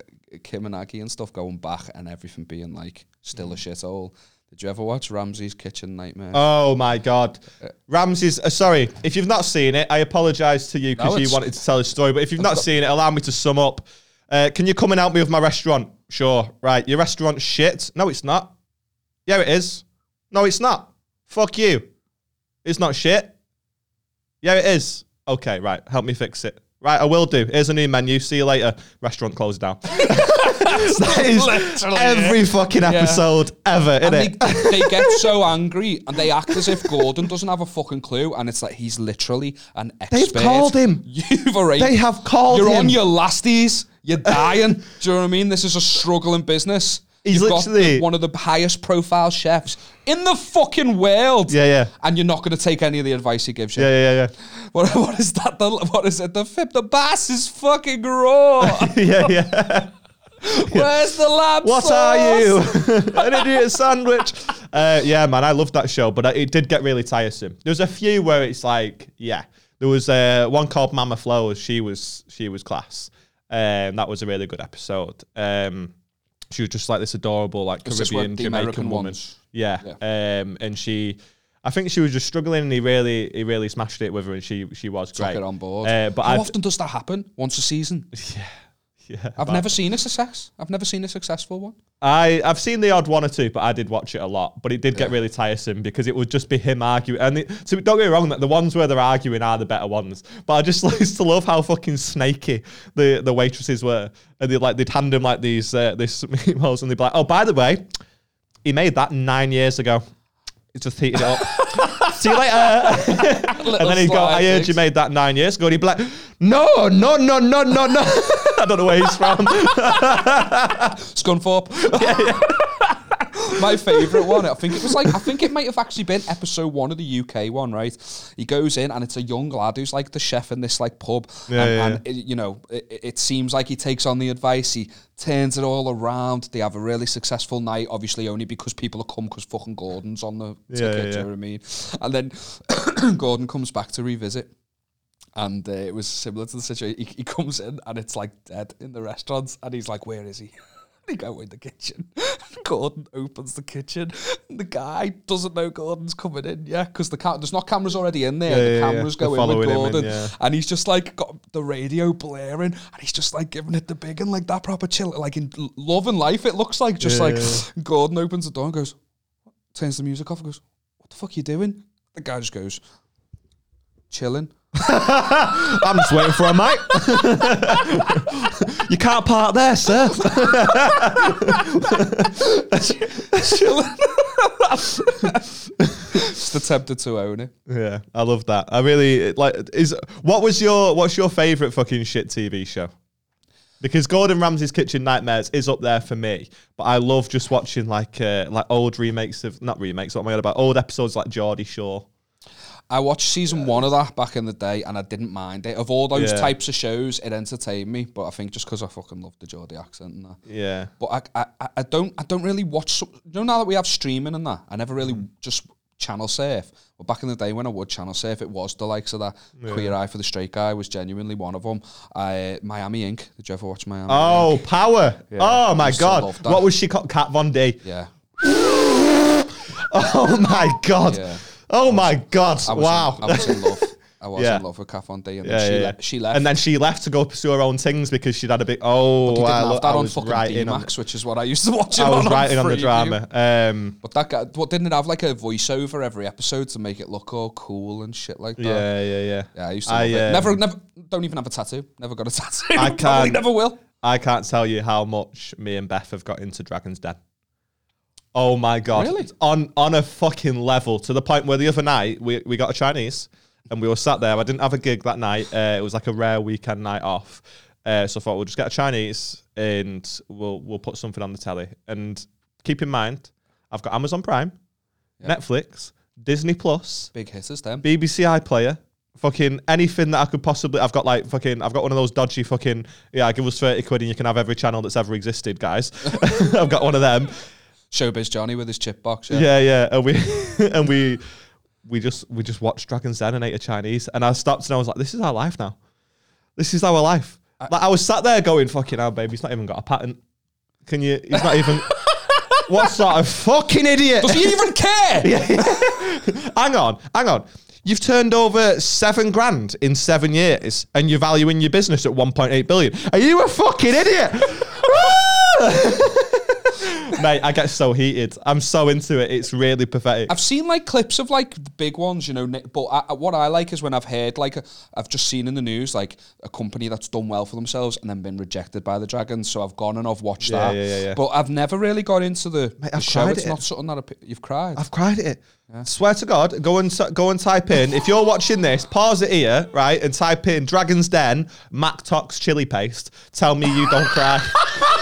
Speaker 1: Kim and Aggie and stuff going back and everything being like still a shithole. Did you ever watch Ramsay's Kitchen Nightmare?
Speaker 2: Oh my god, Ramsay's. Uh, sorry, if you've not seen it, I apologise to you because
Speaker 1: No,
Speaker 2: you wanted to tell a story. But if you've not seen it, allow me to sum up. Uh, can you come and help me with my restaurant? Sure. Right, your restaurant shit. No, it's not. Yeah, it is. No, it's not. Fuck you. It's not shit. Yeah, it is. Okay, right. Help me fix it. Right, I will do. Here's a new menu. See you later. Restaurant closed down. [LAUGHS] that is
Speaker 3: Literally,
Speaker 2: every fucking episode ever,
Speaker 1: and
Speaker 2: isn't
Speaker 1: they,
Speaker 2: it?
Speaker 1: they get so angry and they act as if Gordon doesn't have a fucking clue, and it's like he's literally an expert.
Speaker 2: They've called him.
Speaker 1: You've already.
Speaker 2: They have called
Speaker 1: You're
Speaker 2: him.
Speaker 1: on your lasties. You're dying. Do you know what I mean? This is a struggling business.
Speaker 2: He's
Speaker 1: You've the-
Speaker 2: literally-
Speaker 1: one of the highest profile chefs in the fucking world.
Speaker 2: Yeah, yeah.
Speaker 1: And you're not going to take any of the advice he gives you.
Speaker 2: Yeah, yeah, [LAUGHS]
Speaker 1: What, what is that? The, what is it? The fib? The bass is fucking raw. [LAUGHS]
Speaker 2: yeah. yeah, yeah. [LAUGHS]
Speaker 1: Where's the lamb
Speaker 2: What
Speaker 1: sauce?
Speaker 2: are you? An idiot sandwich. Uh, yeah, man, I loved that show, but it did get really tiresome. There's a few where it's like, yeah. There was uh, one called Mama Flowers. She was she was class. Um, that was a really good episode. Um, she was just like this adorable, like
Speaker 1: Is this what
Speaker 2: Caribbean
Speaker 1: the
Speaker 2: Jamaican
Speaker 1: American
Speaker 2: woman.
Speaker 1: ones?
Speaker 2: Yeah. Um, and she, I think she was just struggling, and he really he really smashed it with her, and she she was
Speaker 1: Took
Speaker 2: great.
Speaker 1: it on board.
Speaker 2: Uh, but
Speaker 1: How
Speaker 2: I'd-
Speaker 1: often does that happen? Once a season? [LAUGHS]
Speaker 2: Yeah,
Speaker 1: I've never seen a success. I've never seen a successful one.
Speaker 2: I I've seen the odd one or two, but I did watch it a lot. But it did get really tiresome because it would just be him arguing. And it, so don't get me wrong, that the ones where they're arguing are the better ones. But I just [LAUGHS] used to love how fucking snaky the, the waitresses were, and they like they'd hand him like these uh, this [LAUGHS] meatballs, and they'd be like, "Oh, by the way, he made that nine years ago. He's just heated it up." [LAUGHS] See you later. [LAUGHS] and then he'd go, I heard you made that nine years ago. And he'd be like, no, no, no, no, no, no. [LAUGHS] I don't know where he's from. [LAUGHS]
Speaker 1: Scunthorpe. [GASPS] My favourite one, I think it was like, I think it might have actually been episode one of the UK one, right? He goes in and it's a young lad who's like the chef in this like pub.
Speaker 2: Yeah,
Speaker 1: and,
Speaker 2: yeah,
Speaker 1: and it- you know, it, it seems like he takes on the advice, he turns it all around. They have a really successful night, obviously only because people are come because fucking Gordon's on the
Speaker 2: Yeah,
Speaker 1: ticket,
Speaker 2: yeah,
Speaker 1: do you know what I mean? And then [COUGHS] Gordon comes back to revisit. And uh, it was similar to the situation. He, he comes in and it's like dead in the restaurants, and he's like, "Where is he?" [LAUGHS] They go in the kitchen. [LAUGHS] Gordon opens the kitchen. The guy doesn't know Gordon's coming in, yeah, because the ca- there's not cameras already in there.
Speaker 2: Yeah,
Speaker 1: the
Speaker 2: yeah, yeah.
Speaker 1: cameras
Speaker 2: They're
Speaker 1: go in with
Speaker 2: in,
Speaker 1: Gordon,
Speaker 2: yeah.
Speaker 1: and he's just like got the radio blaring, and he's just like giving it the big and like that proper chill, like in love and life. It looks like just
Speaker 2: Yeah,
Speaker 1: like
Speaker 2: yeah,
Speaker 1: Gordon opens the door and goes, turns the music off and goes, "What the fuck are you doing?" The guy just goes, "Chilling." [LAUGHS]
Speaker 2: I'm just waiting for a mic. [LAUGHS] you can't park there, sir.
Speaker 1: chilling. [LAUGHS] Just attempted to own it.
Speaker 2: yeah, I love that. I really like. Is what was your what's your favorite fucking shit TV show? Because Gordon Ramsay's Kitchen Nightmares is up there for me, but I love just watching like uh, like old remakes of not remakes. What am I on about? Old episodes like Geordie Shore.
Speaker 1: I watched season one of that back in the day, and I didn't mind it. Of all those
Speaker 2: Yeah.
Speaker 1: types of shows, it entertained me. But I think just because I fucking love the Geordie accent and that.
Speaker 2: Yeah,
Speaker 1: But I, I, I don't, I don't really watch. Some, you know, now that we have streaming and that, I never really
Speaker 2: Mm.
Speaker 1: just channel surf. But back in the day when I would channel surf, it was the likes of that. Queer Eye for the Straight Guy was genuinely one of them. Uh, Miami Ink. Did you ever watch Miami?
Speaker 2: Oh,
Speaker 1: Ink?
Speaker 2: power! Oh my god! What was she called? Kat Von D.
Speaker 1: Yeah. [LAUGHS]
Speaker 2: Oh my god!
Speaker 1: Yeah.
Speaker 2: Oh my god!
Speaker 1: I was
Speaker 2: Wow!
Speaker 1: In, I was in love. [LAUGHS] I was
Speaker 2: Yeah.
Speaker 1: in love with Kat Von D, and
Speaker 2: Yeah,
Speaker 1: then she,
Speaker 2: yeah,
Speaker 1: le- she left.
Speaker 2: And then she left to go pursue her own things because she'd had a big. Oh,
Speaker 1: didn't
Speaker 2: I,
Speaker 1: that
Speaker 2: I
Speaker 1: on
Speaker 2: was
Speaker 1: fucking
Speaker 2: in on.
Speaker 1: D-Max, which is what I used to watch
Speaker 2: I was
Speaker 1: on.
Speaker 2: writing on the drama. Um,
Speaker 1: But that guy, what didn't it have like a voiceover every episode to make it look all cool and shit like that?
Speaker 2: yeah, yeah, yeah.
Speaker 1: Yeah, I used to
Speaker 2: I,
Speaker 1: love it.
Speaker 2: um,
Speaker 1: Never, never, don't even have a tattoo. Never got a [LAUGHS] tattoo.
Speaker 2: I can't-
Speaker 1: never will.
Speaker 2: I can't tell you how much me and Beth have got into Dragon's Den. Oh my god!
Speaker 1: Really?
Speaker 2: On on a fucking level to the point where the other night we, we got a Chinese and we were sat there. I didn't have a gig that night. Uh, it was like a rare weekend night off. Uh, so I thought we'll just get a Chinese and we'll we'll put something on the telly. And keep in mind, I've got Amazon Prime, Netflix, Disney Plus,
Speaker 1: Big hitters, them.
Speaker 2: BBC iPlayer, fucking anything that I could possibly. I've got like fucking. I've got one of those dodgy fucking. Yeah, give us thirty quid and you can have every channel that's ever existed, guys. [LAUGHS] I've got one of them.
Speaker 1: Showbiz Johnny with his chip box. Yeah.
Speaker 2: Yeah, yeah, and we [LAUGHS] and we we just we just watched Dragon's Den and ate a Chinese, and I stopped and I was like, this is our life now. This is our life. like I was sat there going, fucking hell, baby, he's not even got a patent. Can you? He's not even. [LAUGHS] what sort of fucking idiot?
Speaker 1: Does he even [LAUGHS] care?
Speaker 2: hang on, hang on. You've turned over seven grand in seven years, and you're valuing your business at 1.8 billion. Are you a fucking idiot? [LAUGHS] Mate, I get so heated. I'm so into it. It's really pathetic.
Speaker 1: I've seen like clips of like the big ones, you know. But I, what I like is when I've heard like i I've just seen in the news like a company that's done well for themselves and then been rejected by the Dragons. So I've gone and I've watched
Speaker 2: Yeah,
Speaker 1: that.
Speaker 2: yeah, yeah, yeah.
Speaker 1: But I've never really got into the, the
Speaker 2: I've
Speaker 1: show.
Speaker 2: cried
Speaker 1: It's
Speaker 2: at
Speaker 1: not
Speaker 2: it.
Speaker 1: something that I, you've cried.
Speaker 2: I've cried at it. Swear to God, go and go and type in. If you're watching this, pause it here, right, and type in Dragon's Den, Mak Tok's chili paste. Tell me you don't cry. [LAUGHS]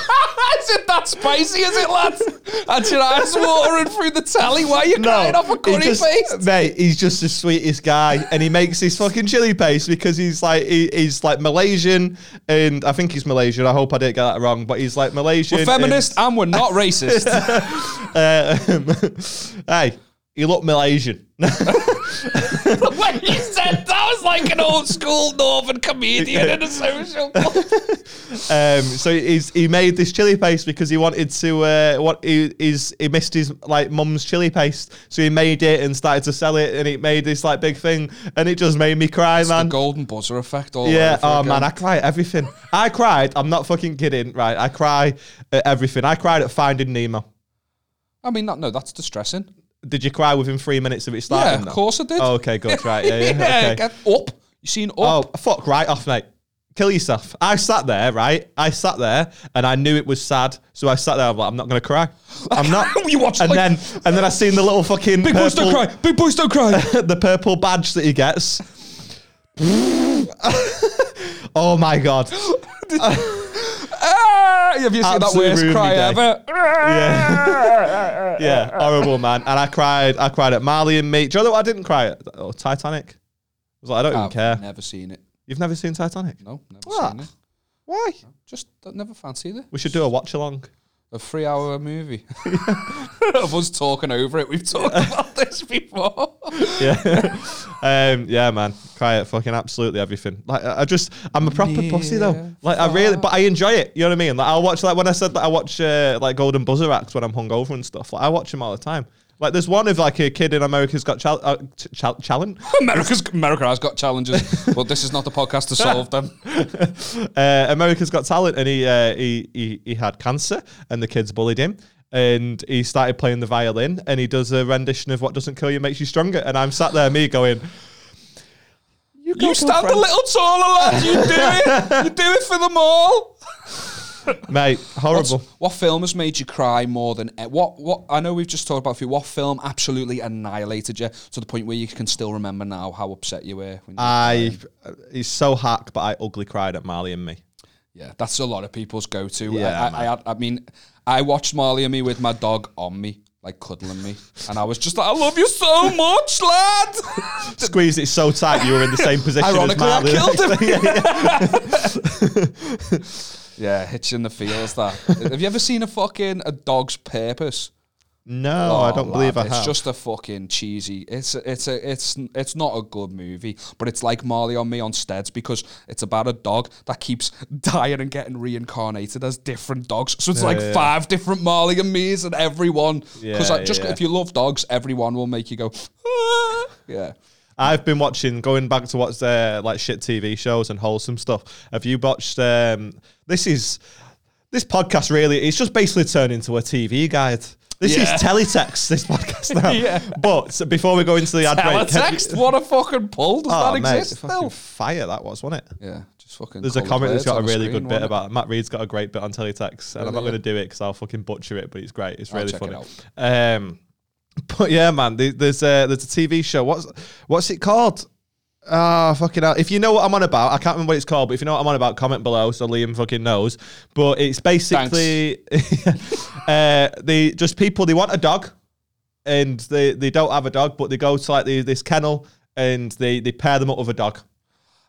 Speaker 1: is it that spicy? Is it, lads? and your eyes watering through the telly. Why are you crying off a curry
Speaker 2: just-
Speaker 1: paste?
Speaker 2: Mate, he's just the sweetest guy, and he makes his fucking chili paste because he's like he, he's like Malaysian, and I think he's Malaysian. I hope I didn't get that wrong, but he's like Malaysian.
Speaker 1: We're feminist and we're not [LAUGHS] racist.
Speaker 2: and, um, [LAUGHS] hey, He looked Malaysian. [LAUGHS]
Speaker 1: when you said that was like an old school northern comedian in a social [LAUGHS] club.
Speaker 2: Um, so he's he made this chili paste because he wanted to. Uh, what he is he missed his like mum's chili paste, so he made it and started to sell it, and it made this like big thing, and it just made me cry,
Speaker 1: The
Speaker 2: man.
Speaker 1: golden buzzer effect all
Speaker 2: Yeah, oh
Speaker 1: again.
Speaker 2: man, I cry at everything. I cried. I'm not fucking kidding, right? I cry at everything. I cried at Finding Nemo.
Speaker 1: I mean, that, no, that's distressing.
Speaker 2: Did you cry within three minutes of it starting?
Speaker 1: Yeah, of
Speaker 2: though?
Speaker 1: course I did.
Speaker 2: Oh, okay, good. Right, yeah, [LAUGHS] yeah. okay.
Speaker 1: get up. You seen up?
Speaker 2: Oh, fuck right off, mate. Kill yourself. I sat there, right? I sat there and I knew it was sad. So I sat there, I'm like, I'm not going to cry. I'm not. [LAUGHS]
Speaker 1: You watched,
Speaker 2: and
Speaker 1: like-
Speaker 2: then and then I seen the little fucking
Speaker 1: Big boys don't
Speaker 2: purple-
Speaker 1: cry. Big boys don't cry. [LAUGHS]
Speaker 2: the purple badge that he gets. oh my god.
Speaker 1: Have you seen that
Speaker 2: Absolutely
Speaker 1: worst cry
Speaker 2: day.
Speaker 1: ever?
Speaker 2: Yeah. [LAUGHS] yeah, horrible man. And I cried I cried at Marley and me. Do you know what I didn't cry at? Oh, Titanic. I was like, I don't even
Speaker 1: I've
Speaker 2: care.
Speaker 1: never seen it.
Speaker 2: You've never seen Titanic?
Speaker 1: No, never
Speaker 2: What?
Speaker 1: seen it.
Speaker 2: Why?
Speaker 1: Just I never fancied it.
Speaker 2: We should do a watch along.
Speaker 1: A three-hour movie [LAUGHS] of us talking over it. We've talked about this before. [LAUGHS]
Speaker 2: yeah, um, yeah, man. Cry at fucking absolutely everything. Like, I I just, I'm a proper pussy though. Like, I really, but I enjoy it. You know what I mean? Like, I'll watch like when I said that I watch uh, like Golden Buzzer acts when I'm hungover and stuff. Like, I watch them all the time. Like, there's one of like a kid in America's Got chal- uh, ch- chal- Talent. [LAUGHS]
Speaker 1: America's America has got challenges, but this is not the podcast to solve them. [LAUGHS]
Speaker 2: uh, America's Got Talent, and he, uh, he he he had cancer, and the kids bullied him. And he started playing the violin, and he does a rendition of "What Doesn't Kill You Makes You Stronger." And I'm sat there, me going, "You,
Speaker 1: You stand a little taller, lad. You do it. [LAUGHS] You do it for them all. [LAUGHS]
Speaker 2: mate,
Speaker 1: What's-
Speaker 2: horrible."
Speaker 1: what film has made you cry more than what? What I know we've just talked about. a few. What film absolutely annihilated you to the point where you can still remember now how upset you were? When you
Speaker 2: I
Speaker 1: crying?
Speaker 2: Uh, he's so hack, but I ugly cried at Marley and me.
Speaker 1: yeah, that's a lot of people's go-to.
Speaker 2: Yeah,
Speaker 1: I, I, I, I mean, I watched Marley and Me with my dog on me, like cuddling me, and I was just like, "I love you so much, lad." [LAUGHS]
Speaker 2: Squeezed it so tight you were in the same position
Speaker 1: Ironically, I
Speaker 2: as Marley.
Speaker 1: killed him.
Speaker 2: Yeah, [LAUGHS] yeah.
Speaker 1: Yeah, in the feels. That [LAUGHS] have you ever seen a fucking a dog's purpose?
Speaker 2: No, I
Speaker 1: Oh,
Speaker 2: don't believe I
Speaker 1: It's
Speaker 2: have.
Speaker 1: It's just a fucking cheesy. It's it's a it's it's not a good movie, but it's like Marley on Me on Steads because it's about a dog that keeps [LAUGHS] dying and getting reincarnated as different dogs. So it's
Speaker 2: Yeah,
Speaker 1: like
Speaker 2: yeah,
Speaker 1: five different Marley and Me's and everyone. Because
Speaker 2: Yeah,
Speaker 1: just if you love dogs, everyone will make you go. "Ah." Yeah.
Speaker 2: I've been watching, going back to what's uh, like shit TV shows and wholesome stuff. Have you watched? Um, this is this podcast really. It's just basically turned into a TV guide. This
Speaker 1: Yeah.
Speaker 2: is teletext. This podcast now. [LAUGHS]
Speaker 1: Yeah.
Speaker 2: But before we go into the ad break, have you-
Speaker 1: Teletext. What a fucking pull. Does
Speaker 2: Oh,
Speaker 1: that
Speaker 2: mate,
Speaker 1: exist
Speaker 2: fucking
Speaker 1: still?
Speaker 2: fire that was, wasn't it?
Speaker 1: Yeah. Just fucking.
Speaker 2: There's a
Speaker 1: coloured
Speaker 2: comment that's got a
Speaker 1: on the
Speaker 2: really
Speaker 1: screen,
Speaker 2: good bit
Speaker 1: wasn't it?
Speaker 2: about Matt Reed's got a great bit on teletext, and I'm not
Speaker 1: Really?
Speaker 2: going to do it because I'll fucking butcher it, but it's great. It's
Speaker 1: I'll
Speaker 2: really
Speaker 1: check it
Speaker 2: funny. Um, [LAUGHS] but yeah, man, there- there's a there's a TV show. What's what's it called? Ah, fucking hell. If you know what I'm on about, I can't remember what it's called, but if you know what I'm on about, comment below so Liam fucking knows. But it's basically [LAUGHS] uh, they just people they want a dog and they, they don't have a dog, but they go to like the, this kennel and they, they pair them up with a dog.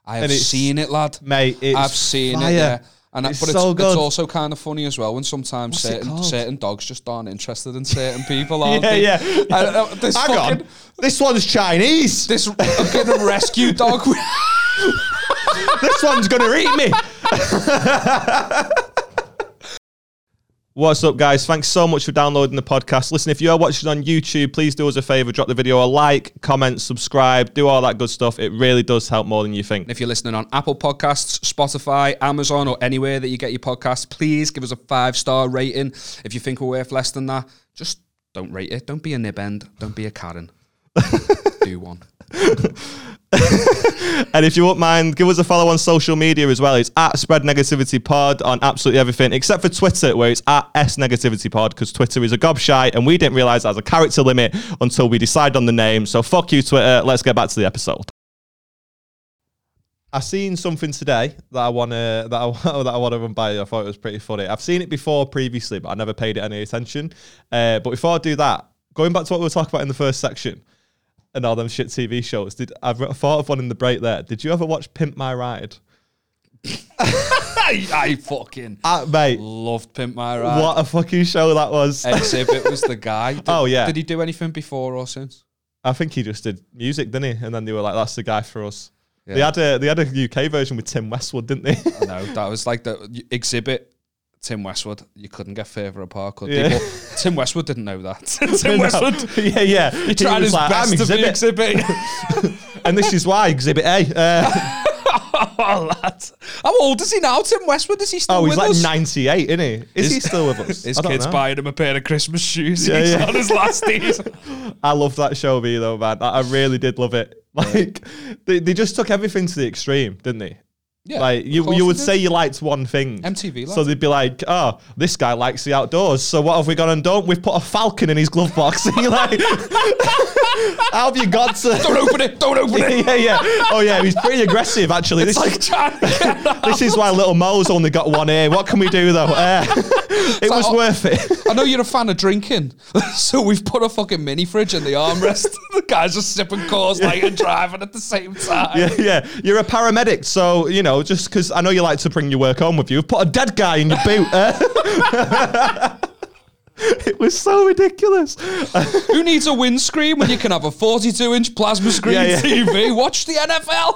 Speaker 1: I have
Speaker 2: and
Speaker 1: seen it, lad.
Speaker 2: Mate, it's
Speaker 1: I've seen
Speaker 2: fire.
Speaker 1: it, yeah. And
Speaker 2: It's
Speaker 1: but
Speaker 2: so
Speaker 1: it's,
Speaker 2: good.
Speaker 1: it's also kind of funny as well when sometimes
Speaker 2: What's
Speaker 1: certain certain dogs just aren't interested in certain people, aren't
Speaker 2: Yeah,
Speaker 1: they?
Speaker 2: yeah.
Speaker 1: And, uh, this
Speaker 2: Hang
Speaker 1: fucking
Speaker 2: on, this one's Chinese.
Speaker 1: this fucking rescue dog. [LAUGHS]
Speaker 2: this one's gonna eat me. [LAUGHS] What's up, guys? Thanks so much for downloading the podcast. Listen, if you are watching on YouTube, please do us a favor, drop the video a like, comment, subscribe, do all that good stuff. It really does help more than you think.
Speaker 1: if you're listening on Apple Podcasts, Spotify, Amazon, or anywhere that you get your podcasts, please give us a five star rating. If you think we're worth less than that, just don't rate it. Don't be a nib end. Don't be a Karen. [LAUGHS] Do one. [LAUGHS]
Speaker 2: And if you won't mind, give us a follow on social media as well. It's at Spread Negativity Pod on absolutely everything, except for Twitter, where it's at S Negativity Pod, because Twitter is a gobshite, and we didn't realize has a character limit until we decided on the name. So fuck you, Twitter. Let's get back to the episode. I seen something today that I wanna [LAUGHS] that I that I want to run by. I thought it was pretty funny. I've seen it before previously, but I never paid it any attention. Uh, but before I do that, going back to what we were talking about in the first section, and all them shit TV shows. Did I've thought of one in the break there? Did you ever watch Pimp My Ride?
Speaker 1: I, [LAUGHS] I fucking
Speaker 2: Uh, mate,
Speaker 1: loved Pimp My Ride.
Speaker 2: what a fucking show that was. [LAUGHS]
Speaker 1: Xzibit was the guy. [LAUGHS] Did,
Speaker 2: Oh, yeah.
Speaker 1: Did he do anything before or since?
Speaker 2: I think he just did music, didn't he? And then they were like, "That's the guy for us." They had a they had a UK version with Tim Westwood, didn't they?
Speaker 1: I know that was like the Xzibit. Tim Westwood, you couldn't get further apart. Could
Speaker 2: Yeah.
Speaker 1: people? Tim Westwood didn't know that. [LAUGHS] Tim Westwood, [LAUGHS]
Speaker 2: yeah, yeah.
Speaker 1: he tried his best to be Xzibit. [LAUGHS]
Speaker 2: and this is why Exhibit A. Uh,
Speaker 1: oh, lad. How old is he now? Tim Westwood is he still
Speaker 2: oh, he's like
Speaker 1: us?
Speaker 2: 98, isn't he? Is
Speaker 1: His-
Speaker 2: he still with us?
Speaker 1: His kid's
Speaker 2: know.
Speaker 1: buying him a pair of Christmas shoes.
Speaker 2: Yeah,
Speaker 1: He's
Speaker 2: yeah.
Speaker 1: on his last days.
Speaker 2: I love that show, me though, man. I I really did love it. Like they, they just took everything to the extreme, didn't they?
Speaker 1: Yeah,
Speaker 2: like you, you would say you liked one thing.
Speaker 1: MTV,
Speaker 2: So they'd be like, "Oh, this guy likes the outdoors. So what have we gone and done? We've put a falcon in his glove box." [LAUGHS] And you're like, "How have you got to?"
Speaker 1: Don't open it! Don't open it!
Speaker 2: yeah, yeah. Oh yeah, he's pretty aggressive actually.
Speaker 1: It's
Speaker 2: This,
Speaker 1: like trying to get [LAUGHS]
Speaker 2: this is why little Mo's only got one ear. What can we do though? Uh, [LAUGHS] it was
Speaker 1: like-
Speaker 2: worth it.
Speaker 1: I know you're a fan of drinking, [LAUGHS] so we've put a fucking mini fridge in the armrest. the guy's just sipping Coors Light and driving at the same time.
Speaker 2: Yeah, yeah. You're a paramedic, so you know just because I know you like to bring your work home with you, put a dead guy in your boot. uh. It was so ridiculous. [LAUGHS]
Speaker 1: Who needs a windscreen when you can have a 42 inch plasma screen
Speaker 2: Yeah, yeah.
Speaker 1: TV? Watch the NFL.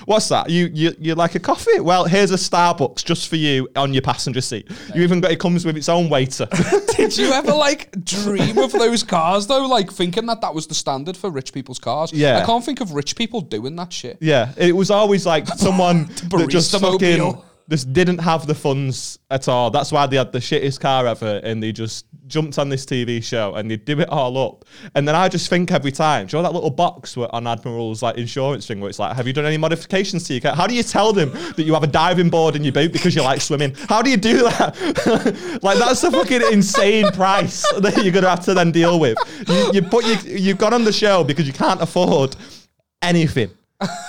Speaker 1: [LAUGHS]
Speaker 2: What's that? You you you like a coffee? Well, here's a Starbucks just for you on your passenger seat. You even got it comes with its own waiter. [LAUGHS]
Speaker 1: Did you ever like dream of those cars though? Like thinking that that was the standard for rich people's cars?
Speaker 2: Yeah.
Speaker 1: I can't think of rich people doing that shit.
Speaker 2: yeah, it was always like someone that just fucking just didn't have the funds at all. That's why they had the shittest car ever, and they just jumped on this TV show and they do it all up. And then I just think every time, do you know that little box on Admiral's like insurance thing where it's like, have you done any modifications to your car? How do you tell them that you have a diving board in your boot because you like swimming? How do you do that? [LAUGHS] like that's a fucking insane price [LAUGHS] that you're gonna have to then deal with. You, you put you you've gone on the show because you can't afford anything.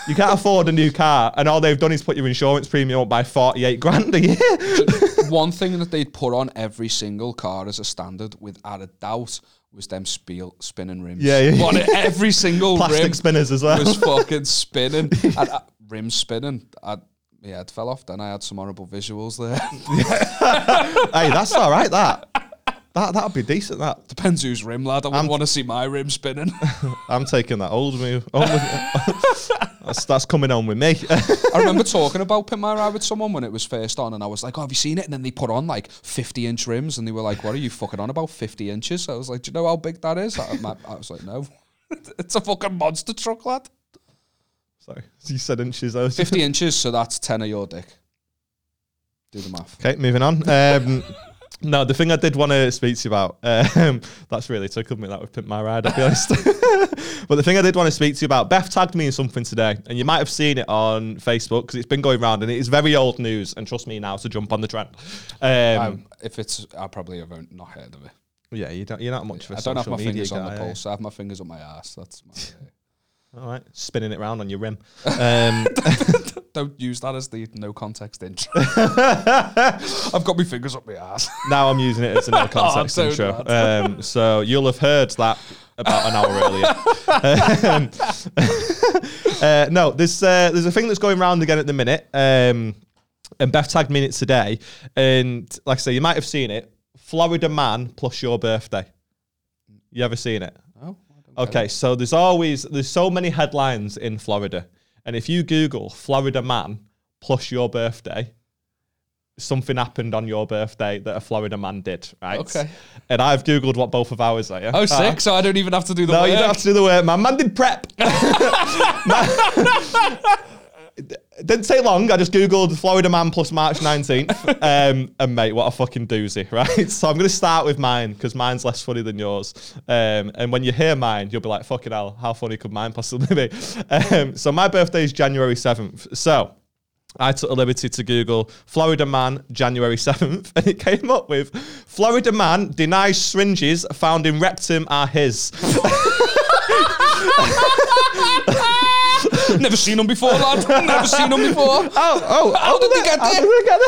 Speaker 2: You can't afford a new car, and all they've done is put your insurance premium up by forty-eight grand a year.
Speaker 1: One thing that they'd put on every single car as a standard, without a doubt, was them spiel, spinning rims.
Speaker 2: Yeah, yeah,
Speaker 1: On
Speaker 2: yeah.
Speaker 1: every single
Speaker 2: Plastic
Speaker 1: rim
Speaker 2: spinners as well.
Speaker 1: was fucking spinning. [LAUGHS] And, uh, rims spinning. I, my head fell off. Then I had some horrible visuals there. [LAUGHS]
Speaker 2: hey, that's all right. That that that'd be decent. That
Speaker 1: Depends whose rim, lad. I wouldn't
Speaker 2: I'm-
Speaker 1: want to see my rim spinning. [LAUGHS]
Speaker 2: I'm taking that old move. Old with- that's that's coming on with me.
Speaker 1: I remember talking about Ride with someone when it was first on, and I was like, "Oh, have you seen it?" And then they put on like 50 inch rims, and they were like, "What are you fucking on about 50 inches?" I was like, "Do you know how big that is?" I, I was like, "No, [LAUGHS] it's a fucking monster truck, lad.
Speaker 2: Sorry, you said inches. I was
Speaker 1: 50 inches, so that's 10 of your dick. Do the math."
Speaker 2: Okay, moving on. Um, no, the thing I did want to speak to you about, um, [LAUGHS] that's really tickled me, that would Pimp My Ride, I'll be honest. [LAUGHS] but the thing I did want to speak to you about, Beth tagged me in something today, and you might have seen it on Facebook because it's been going around, and it is very old news, and trust me now to jump on the trend. Um,
Speaker 1: Um, if it's, I probably have not heard of it.
Speaker 2: yeah, you don't, you're not much of a
Speaker 1: I don't have my
Speaker 2: media
Speaker 1: fingers on the pulse. I have my fingers on my ass. That's my. [LAUGHS]
Speaker 2: All right, spinning it round on your rim. [LAUGHS] Um, [LAUGHS]
Speaker 1: don't use that as the no context intro. [LAUGHS] I've got my fingers up my ass.
Speaker 2: now I'm using it as a no context
Speaker 1: so
Speaker 2: intro. Um, so you'll have heard that about an hour earlier. Um, uh, no, there's uh, there's a thing that's going around again at the minute. Um, and Beth tagged me in it today. And like I say, you might have seen it. Florida man plus your birthday. You ever seen it? Okay, so there's always there's so many headlines in Florida, and if you Google Florida man plus your birthday, something happened on your birthday that a Florida man did, right?
Speaker 1: Okay.
Speaker 2: And I've Googled what both of ours are. Yeah?
Speaker 1: Oh,
Speaker 2: Uh,
Speaker 1: sick. So I don't even have to do the
Speaker 2: no,
Speaker 1: work.
Speaker 2: you don't have to do the work, man. Man did prep. [LAUGHS] [LAUGHS] [LAUGHS] It didn't take long. I just Googled Florida man plus March 19th. [LAUGHS] Um, and mate, what a fucking doozy, [LAUGHS] right? So I'm going to start with mine because mine's less funny than yours. Um, and when you hear mine, you'll be like, fucking hell, how funny could mine possibly be? [LAUGHS] Um, so my birthday is January 7th. So I took the liberty to Google Florida man January 7th and it came up with Florida man denies syringes found in rectum are his.
Speaker 1: Never seen them before, lad. Never seen them before. [LAUGHS]
Speaker 2: Oh, oh,
Speaker 1: How oh, did they get there?
Speaker 2: How did they get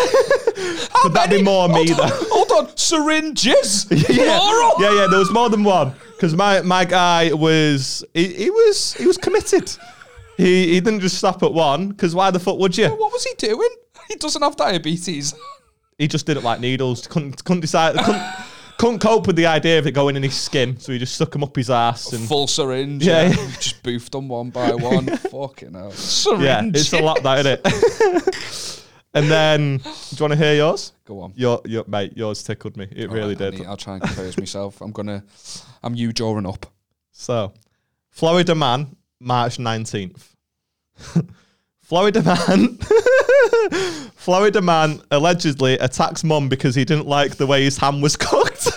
Speaker 2: there? Could that be more me
Speaker 1: hold
Speaker 2: though?
Speaker 1: on, hold on. Syringes. [LAUGHS]
Speaker 2: yeah, yeah, yeah. There was more than one because my my guy was he, he was he was committed. he he didn't just stop at one because why the fuck would you?
Speaker 1: What was he doing? [LAUGHS] He doesn't have diabetes.
Speaker 2: He just didn't like needles. Couldn't couldn't decide. Couldn't, couldn't cope with the idea of it going in his skin, so he just stuck them up his ass and.
Speaker 1: Full syringe.
Speaker 2: Yeah,
Speaker 1: Yeah. Just boofed them one by one. [LAUGHS] Fucking hell. Syringe.
Speaker 2: Yeah, it's a lot, that isn't it? [LAUGHS] and then, do you want to hear yours?
Speaker 1: Go on.
Speaker 2: Your, your mate, yours tickled me. It really
Speaker 1: Alright, I
Speaker 2: did.
Speaker 1: need- I'll try and compose myself. I'm gonna. I'm you drawing up.
Speaker 2: So, Florida man, March 19th. [LAUGHS] Florida man. [LAUGHS] Florida man allegedly attacks mum because he didn't like the way his ham was [LAUGHS] cooked.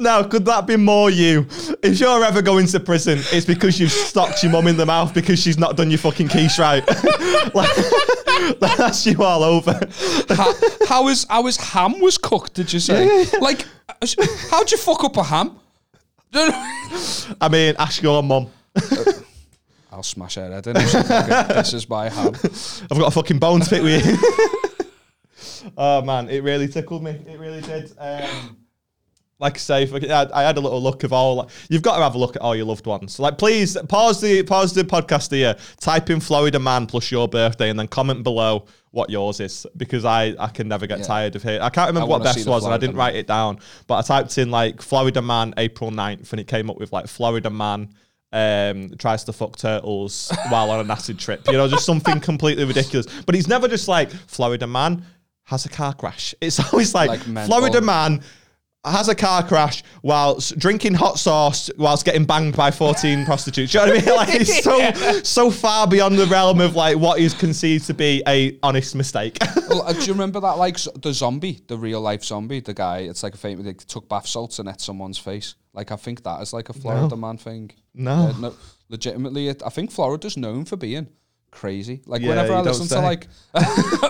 Speaker 2: now, could that be more you? If you're ever going to prison, it's because you've stocked your mum in the mouth because she's not done your fucking quiche right. [LAUGHS] like, that's you all over.
Speaker 1: how, how is how is ham was cooked? Did you say? Like, how'd you fuck up a ham?
Speaker 2: I mean, ask your mum.
Speaker 1: Uh, I'll smash her head in. if she fucking This my ham.
Speaker 2: I've got a fucking bone to pick with you. [LAUGHS] oh man, it really tickled me. It really did. Um, like I say, I, I had a little look of all. You've got to have a look at all your loved ones. Like, please pause the pause the podcast here. Type in Florida man plus your birthday, and then comment below what yours is because I I can never get
Speaker 1: Yeah.
Speaker 2: tired of it. I can't remember
Speaker 1: I
Speaker 2: what best was, and I didn't
Speaker 1: man.
Speaker 2: write it down. But I typed in like Florida man April 9th, and it came up with like Florida man um, tries to fuck turtles while on an acid trip. You know, just something completely ridiculous. But he's never just like Florida man has a car crash. It's always like,
Speaker 1: Like.
Speaker 2: Florida man has a car crash whilst drinking hot sauce whilst getting banged by 14 [LAUGHS] prostitutes. Do you know what I mean? [LAUGHS] Like it's so so far beyond the realm of like what is conceived to be a honest mistake. [LAUGHS]
Speaker 1: Well, uh, do you remember that, like, the zombie, the real life zombie, the guy, it's like a famous, they took bath salts and ate someone's face. Like, I think that is like a Florida man thing.
Speaker 2: No.
Speaker 1: Yeah, no. Legitimately, it, I think Florida's known for being crazy. Like,
Speaker 2: Yeah,
Speaker 1: whenever I
Speaker 2: you don't
Speaker 1: listen to, like,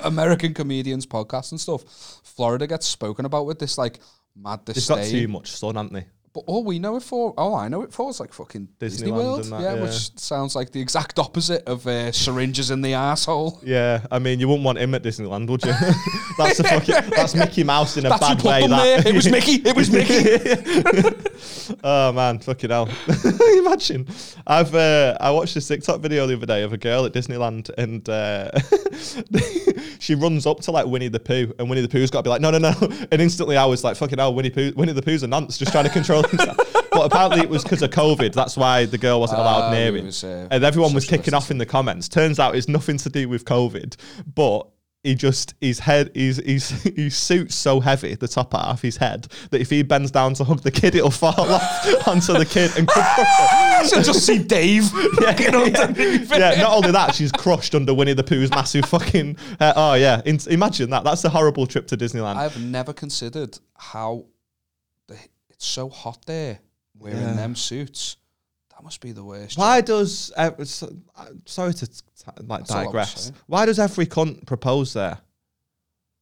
Speaker 1: American comedians' podcasts and stuff, Florida gets spoken about with this, like, mad
Speaker 2: They've got too much sun, haven't they?
Speaker 1: But all we know it for, all I know it for is like fucking Disney
Speaker 2: Disneyland
Speaker 1: World.
Speaker 2: and that,
Speaker 1: yeah,
Speaker 2: yeah.
Speaker 1: which sounds like the exact opposite of uh, syringes in the asshole. [LAUGHS]
Speaker 2: Yeah, I mean, you wouldn't want him at Disneyland, would you? [LAUGHS] that's a fucking, [LAUGHS] that's Mickey Mouse in a
Speaker 1: That's who
Speaker 2: bad
Speaker 1: put
Speaker 2: way.
Speaker 1: them
Speaker 2: that.
Speaker 1: there. It was Mickey. It was Mickey.
Speaker 2: oh man, fucking hell! Imagine. I've uh, I watched this TikTok video the other day of a girl at Disneyland, and uh, she runs up to like Winnie the Pooh, and Winnie the Pooh's got to be like, no, no, no, [LAUGHS] and instantly I was like, fucking hell, Winnie Pooh, Winnie the Pooh's a nonce, just trying to control himself. [LAUGHS] but apparently it was because of COVID. That's why the girl wasn't allowed
Speaker 1: Ah,
Speaker 2: near him, and everyone was kicking off in the comments. Turns out it's nothing to do with COVID, but he just his head his his [LAUGHS] his suit's so heavy, the top half, his head, that if he bends down to hug the kid, it'll fall [LAUGHS] off onto the kid and could crush
Speaker 1: so just see Dave. [LAUGHS]
Speaker 2: it. Yeah, yeah, yeah. Not only that, she's crushed under Winnie the Pooh's massive fucking. Uh, oh yeah, In- imagine that. That's a horrible trip to Disneyland.
Speaker 1: I've never considered how the, it's so hot there wearing
Speaker 2: Yeah.
Speaker 1: them suits. That must be the worst.
Speaker 2: Why does uh, so- uh, sorry to t- like
Speaker 1: That's all I was
Speaker 2: digress?
Speaker 1: saying.
Speaker 2: Why does every cunt propose there?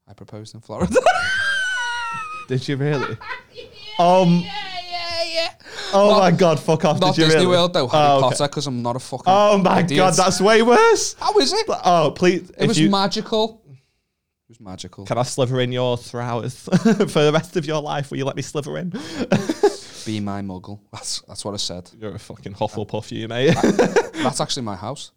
Speaker 1: I proposed in Florida. [LAUGHS]
Speaker 2: Did you really? [LAUGHS] Um. yeah, yeah. Oh my god! Fuck off!
Speaker 1: not
Speaker 2: Did you
Speaker 1: Disney
Speaker 2: really?
Speaker 1: World though. Harry
Speaker 2: Oh, okay.
Speaker 1: Potter because I'm not a fucking.
Speaker 2: Oh my
Speaker 1: idiot.
Speaker 2: god! That's way worse.
Speaker 1: how is it?
Speaker 2: Oh please!
Speaker 1: It
Speaker 2: if
Speaker 1: was
Speaker 2: you,
Speaker 1: magical. It was magical.
Speaker 2: can I sliver in your hours [LAUGHS] for the rest of your life? Will you let me sliver in?
Speaker 1: Be my muggle. [LAUGHS] That's that's what I said.
Speaker 2: You're a fucking Hufflepuff, you mate. [LAUGHS]
Speaker 1: That's actually my house.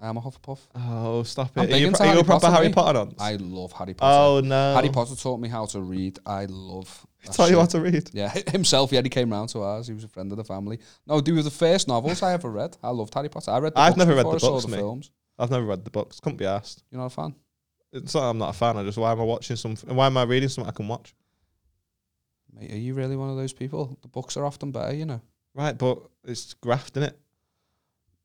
Speaker 1: I am a Hufflepuff.
Speaker 2: oh, stop it! Are you, are you a proper Harry. Potter on?
Speaker 1: I love Harry oh, Potter.
Speaker 2: Oh no!
Speaker 1: Harry Potter taught me how to read. I love. that
Speaker 2: Tell you what to read.
Speaker 1: Yeah, [LAUGHS] himself. Yeah, he came round to ours. He was a friend of the family. No, they were the first novels I ever read. I loved Harry Potter. I read. The
Speaker 2: I've
Speaker 1: books
Speaker 2: never read the books, mate.
Speaker 1: films.
Speaker 2: I've never read the books. Couldn't be asked.
Speaker 1: You're not a fan.
Speaker 2: It's not. I'm not a fan. I just why am I watching something? Why am I reading something I can watch?
Speaker 1: Mate, are you really one of those people? The books are often better, you know.
Speaker 2: Right, but it's graft, is it?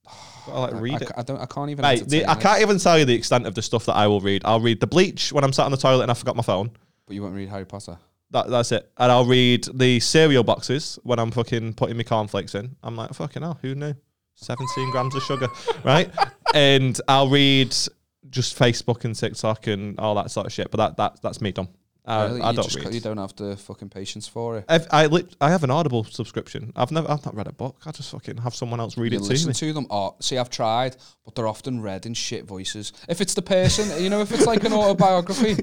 Speaker 2: [SIGHS] Gotta like
Speaker 1: I-
Speaker 2: read
Speaker 1: I,
Speaker 2: it.
Speaker 1: ca- I don't. I can't even.
Speaker 2: Mate, the, I can't even tell you the extent of the stuff that I will read. I'll read the Bleach when I'm sat on the toilet and I forgot my phone.
Speaker 1: But you won't read Harry Potter.
Speaker 2: That, that's it. And I'll read the cereal boxes when I'm fucking putting my cornflakes in. I'm like, fucking hell, who knew? 17 grams of sugar, [LAUGHS] right? And I'll read just Facebook and TikTok and all that sort of shit. But that, that that's me done. Uh,
Speaker 1: Really?
Speaker 2: I
Speaker 1: you
Speaker 2: don't
Speaker 1: just,
Speaker 2: read.
Speaker 1: You don't have the fucking patience for it.
Speaker 2: I've, I lit, I have an Audible subscription. I've never I've not read a book. I just fucking have someone else read
Speaker 1: You
Speaker 2: it to
Speaker 1: listen
Speaker 2: me.
Speaker 1: to them. Oh, see, I've tried, but they're often read in shit voices. If it's the person, you know, if it's like an [LAUGHS] autobiography,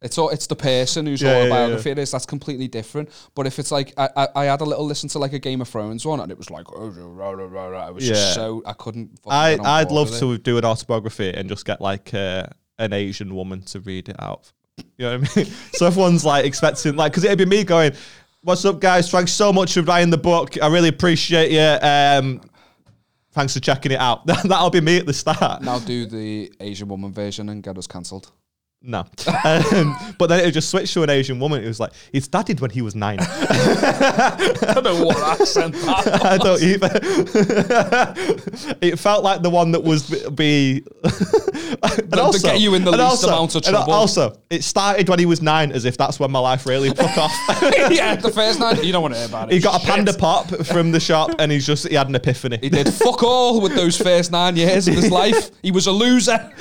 Speaker 1: It's all, it's the person whose
Speaker 2: Yeah, yeah,
Speaker 1: autobiography it is. That's completely different. But if it's like I, I, I had a little listen to like a Game of Thrones one, and it was like oh, rah, rah, rah, rah. it was
Speaker 2: Yeah.
Speaker 1: just so I couldn't. fucking
Speaker 2: I I'd love to do an autobiography and just get like uh, an Asian woman to read it out. You know what I mean? [LAUGHS] so everyone's like expecting like because it'd be me going, "What's up, guys? Thanks so much for buying the book. I really appreciate you. Um, thanks for checking it out." [LAUGHS] That'll be me at the start.
Speaker 1: Now do the Asian woman version and get us cancelled.
Speaker 2: No, um, but then it just switched to an Asian woman. It was like he started when he was nine. [LAUGHS]
Speaker 1: I don't know what accent that [LAUGHS]
Speaker 2: I don't either. it felt like the one that was be. and [LAUGHS]
Speaker 1: to get you in the least amount of trouble.
Speaker 2: also, it started when he was nine, as if that's when my life really took off.
Speaker 1: yeah, the first night you don't want to hear about it.
Speaker 2: he got a panda pop from the shop, and he's just he had an epiphany.
Speaker 1: He did fuck all with those first nine years of his life. He was a loser.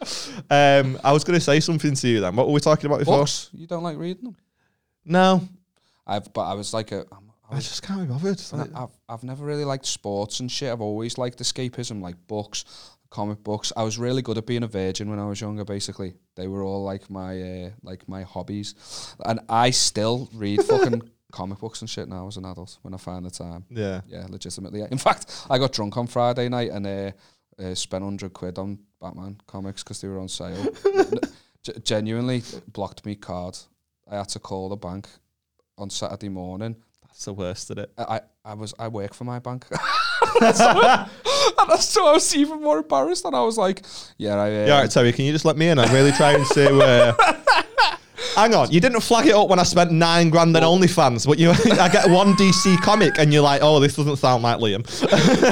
Speaker 1: [LAUGHS]
Speaker 2: Um, I was going to say something to you then. What were we talking about before?
Speaker 1: Books, you don't like reading them.
Speaker 2: No,
Speaker 1: I've, but I was like a. I
Speaker 2: I
Speaker 1: was
Speaker 2: just can't be bothered. Like-
Speaker 1: I've I've never really liked sports and shit. I've always liked escapism, like books, comic books. I was really good at being a virgin when I was younger. Basically, they were all like my uh, like my hobbies, and I still read fucking [LAUGHS] comic books and shit now as an adult when I find the time.
Speaker 2: yeah.
Speaker 1: Yeah, legitimately. In fact, I got drunk on Friday night and uh, uh, spent hundred quid on Batman comics because they were on sale. [LAUGHS] N- G- genuinely blocked me card. I had to call the bank on Saturday morning.
Speaker 2: That's the worst of it.
Speaker 1: I, I, I was I work for my bank. That's [LAUGHS] so- and that's so I was even more embarrassed. And I was like, yeah, I. Uh,
Speaker 2: Yeah, all right, Terry, can you just let me in? I'm really trying to. Uh... [LAUGHS] Hang on, you didn't flag it up when I spent nine grand on OnlyFans, but you, I get one DC comic and you're like, oh, this doesn't sound like Liam.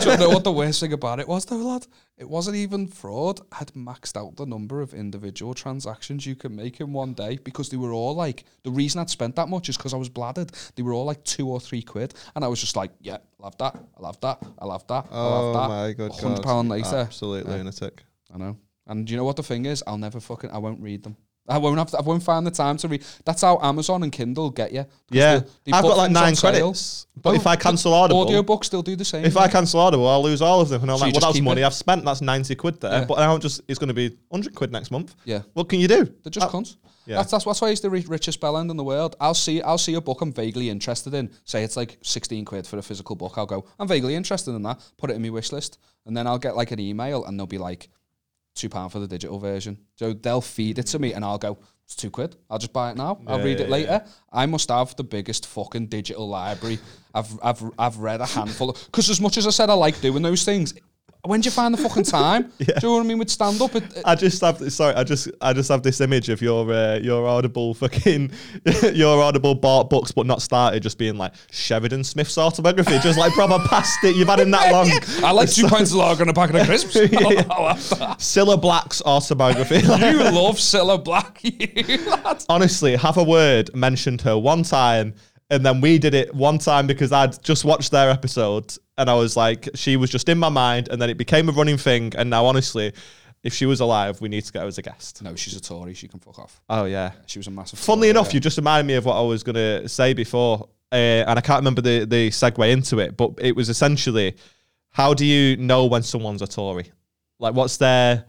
Speaker 1: Do you know what the worst thing about it was, though, lad? It wasn't even fraud. I had maxed out the number of individual transactions you can make in one day because they were all like, the reason I'd spent that much is because I was bladdered. They were all like two or three quid. And I was just like, yeah, I'll have that. i love that. i love that. I'll have oh that.
Speaker 2: good
Speaker 1: £100 pound later.
Speaker 2: Absolute
Speaker 1: Yeah.
Speaker 2: lunatic.
Speaker 1: I know. And you know what the thing is? I'll never fucking, I won't read them. I won't have, to, I won't find the time to read. That's how Amazon and Kindle get you.
Speaker 2: Yeah,
Speaker 1: they- they
Speaker 2: I've got like nine credits, but
Speaker 1: Oh,
Speaker 2: if I cancel Audible,
Speaker 1: Audiobooks still do the same.
Speaker 2: if I cancel Audible, I'll lose all of them. And I'm
Speaker 1: So
Speaker 2: like, well, that's money
Speaker 1: it?
Speaker 2: I've spent. That's 90 quid there.
Speaker 1: Yeah.
Speaker 2: But now just it's going to be 100 quid next month.
Speaker 1: yeah.
Speaker 2: What can you do?
Speaker 1: They're just
Speaker 2: Uh,
Speaker 1: cunts.
Speaker 2: yeah.
Speaker 1: That's, that's that's why he's the ri- richest bellend in the world. I'll see I'll see a book I'm vaguely interested in. Say it's like sixteen quid for a physical book. I'll go. I'm vaguely interested in that. Put it in my wish list, and then I'll get like an email, and they'll be like two pound for the digital version. So they'll feed it to me, and I'll go. It's two quid. I'll just buy it now. I'll
Speaker 2: Yeah,
Speaker 1: read it
Speaker 2: yeah,
Speaker 1: later. I must have the biggest fucking digital library. I've I've I've read a handful. Because as much as I said I like doing those things, when do you find the fucking [LAUGHS] time? Do you know what I mean with stand up? It, it-
Speaker 2: I just have this, sorry. I just I just have this image of your uh, your audible fucking [LAUGHS] your audible bought books but not started, just being like Sheridan Smith's autobiography, just like proper past it. You've had him that long. [LAUGHS]
Speaker 1: I like two pints of lager and a packet of crisps. I'll, I'll have that.
Speaker 2: Cilla Black's autobiography.
Speaker 1: You love Cilla Black, you lad.
Speaker 2: honestly, have a word mentioned her one time, and then we did it one time because I'd just watched their episode, and I was like, she was just in my mind, and then it became a running thing, and now honestly, if she was alive, we need to get her as a guest.
Speaker 1: No, she's a Tory. She can fuck off.
Speaker 2: Oh yeah.
Speaker 1: She was a massive.
Speaker 2: Funnily
Speaker 1: Tory,
Speaker 2: enough,
Speaker 1: yeah.
Speaker 2: you just reminded me of what I was going to say before, uh, and I can't remember the the segue into it, but it was essentially, how do you know when someone's a Tory? Like, what's their,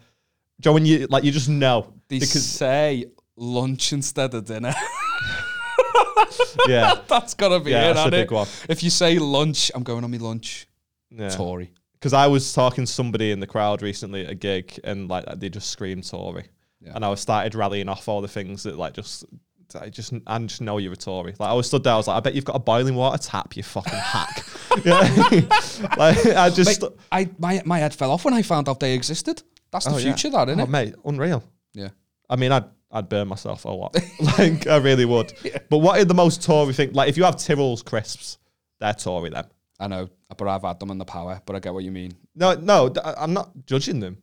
Speaker 2: Joe? When you like, you just know
Speaker 1: They
Speaker 2: because
Speaker 1: say lunch instead of dinner. [LAUGHS] [LAUGHS]
Speaker 2: yeah,
Speaker 1: That's gotta be
Speaker 2: Yeah,
Speaker 1: it,
Speaker 2: that's a big
Speaker 1: it?
Speaker 2: one.
Speaker 1: If you say lunch, I'm going on my lunch.
Speaker 2: yeah.
Speaker 1: Tory.
Speaker 2: Because I was talking to somebody in the crowd recently at a gig, and like they just screamed Tory,
Speaker 1: Yeah.
Speaker 2: and I was started rallying off all the things that like just. I just, I just know you're a Tory. Like I was stood there, I was like, I bet you've got a boiling water tap, you fucking hack. [LAUGHS] [LAUGHS] like I just,
Speaker 1: Mate, I my my head fell off when I found out they existed. That's the
Speaker 2: Oh, yeah.
Speaker 1: future, that isn't
Speaker 2: oh,
Speaker 1: it?
Speaker 2: mate, unreal.
Speaker 1: Yeah.
Speaker 2: I mean, I'd I'd burn myself a lot. [LAUGHS] like I really would. [LAUGHS] But what are the most Tory thing? Like if you have Tyrrell's crisps, they're Tory then.
Speaker 1: I know, but I've had them in the power. But I get what you mean.
Speaker 2: No, no, I'm not judging them.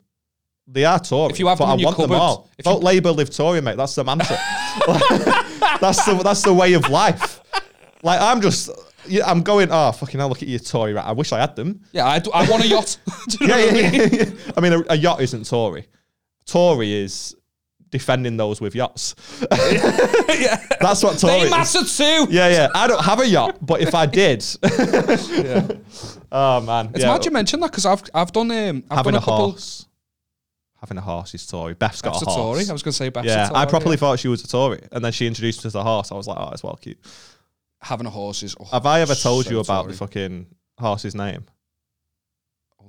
Speaker 2: They are Tory.
Speaker 1: If you have them
Speaker 2: I
Speaker 1: your
Speaker 2: want them all.
Speaker 1: if you-
Speaker 2: Vote Labour, live Tory, mate. That's the mantra. [LAUGHS] that's the that's the way of life. Like I'm just, yeah, I'm going. Oh fucking hell! Look at you, Tory. Right? I wish I had them.
Speaker 1: Yeah, I, do, I want a yacht. You know
Speaker 2: Yeah,
Speaker 1: what I
Speaker 2: yeah,
Speaker 1: mean?
Speaker 2: yeah, yeah. I mean, a, a yacht isn't Tory. Tory is defending those with yachts. [LAUGHS] That's what Tory.
Speaker 1: They matter too.
Speaker 2: Yeah, yeah. I don't have a yacht, but if I did, [LAUGHS] oh man,
Speaker 1: It's
Speaker 2: yeah.
Speaker 1: mad you mention that because I've I've done um I've
Speaker 2: having
Speaker 1: done
Speaker 2: a
Speaker 1: a, couple.
Speaker 2: horse. having a horse is Tory. Beth's got
Speaker 1: Beth's
Speaker 2: a
Speaker 1: a
Speaker 2: horse.
Speaker 1: Tory. I was going to say Beth's
Speaker 2: yeah,
Speaker 1: a Tory.
Speaker 2: I properly thought she was a Tory, and then she introduced me to the horse. I was like, oh, it's well cute.
Speaker 1: Having a horse is. oh,
Speaker 2: Have I ever told
Speaker 1: so
Speaker 2: you about
Speaker 1: Tory.
Speaker 2: the fucking horse's name?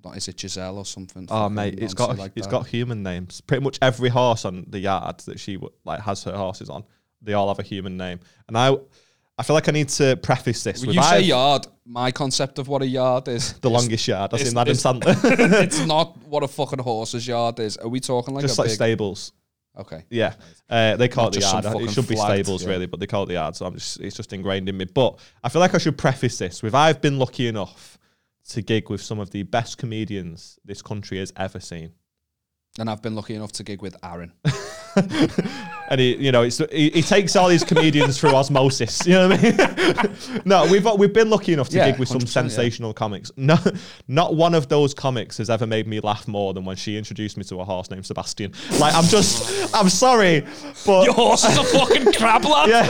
Speaker 1: Hold on, is it Giselle or something?
Speaker 2: Oh mate, it's got
Speaker 1: like
Speaker 2: it's
Speaker 1: that.
Speaker 2: got human names. Pretty much every horse on the yard that she like has her horses on, they all have a human name. And I, I feel like I need to preface this
Speaker 1: When
Speaker 2: with
Speaker 1: you say
Speaker 2: I've-
Speaker 1: yard, my concept of what a yard is [LAUGHS]
Speaker 2: the
Speaker 1: is-
Speaker 2: longest yard. I've seen Adam [LAUGHS]
Speaker 1: it's-
Speaker 2: Sandler.
Speaker 1: it's [LAUGHS] not what a fucking horse's yard is. Are we talking like
Speaker 2: Just
Speaker 1: a
Speaker 2: like
Speaker 1: big?
Speaker 2: stables.
Speaker 1: okay.
Speaker 2: Yeah, uh, they call
Speaker 1: Not
Speaker 2: it the yard. It should be stables
Speaker 1: yeah.
Speaker 2: really, but they call it the yard. So I'm just it's just ingrained in me. But I feel like I should preface this with I've been lucky enough to gig with some of the best comedians this country has ever seen.
Speaker 1: And I've been lucky enough to gig with Aaron. [LAUGHS]
Speaker 2: and he, you know, it's, he, he takes all these comedians through osmosis. You know what I mean? [LAUGHS] no, we've we've been lucky enough to
Speaker 1: Yeah,
Speaker 2: gig with some
Speaker 1: 100%, yeah.
Speaker 2: sensational comics. No, not one of those comics has ever made me laugh more than when she introduced me to a horse named Sebastian. Like, I'm just, I'm sorry, but
Speaker 1: Your horse is a fucking crab, lad.
Speaker 2: yeah.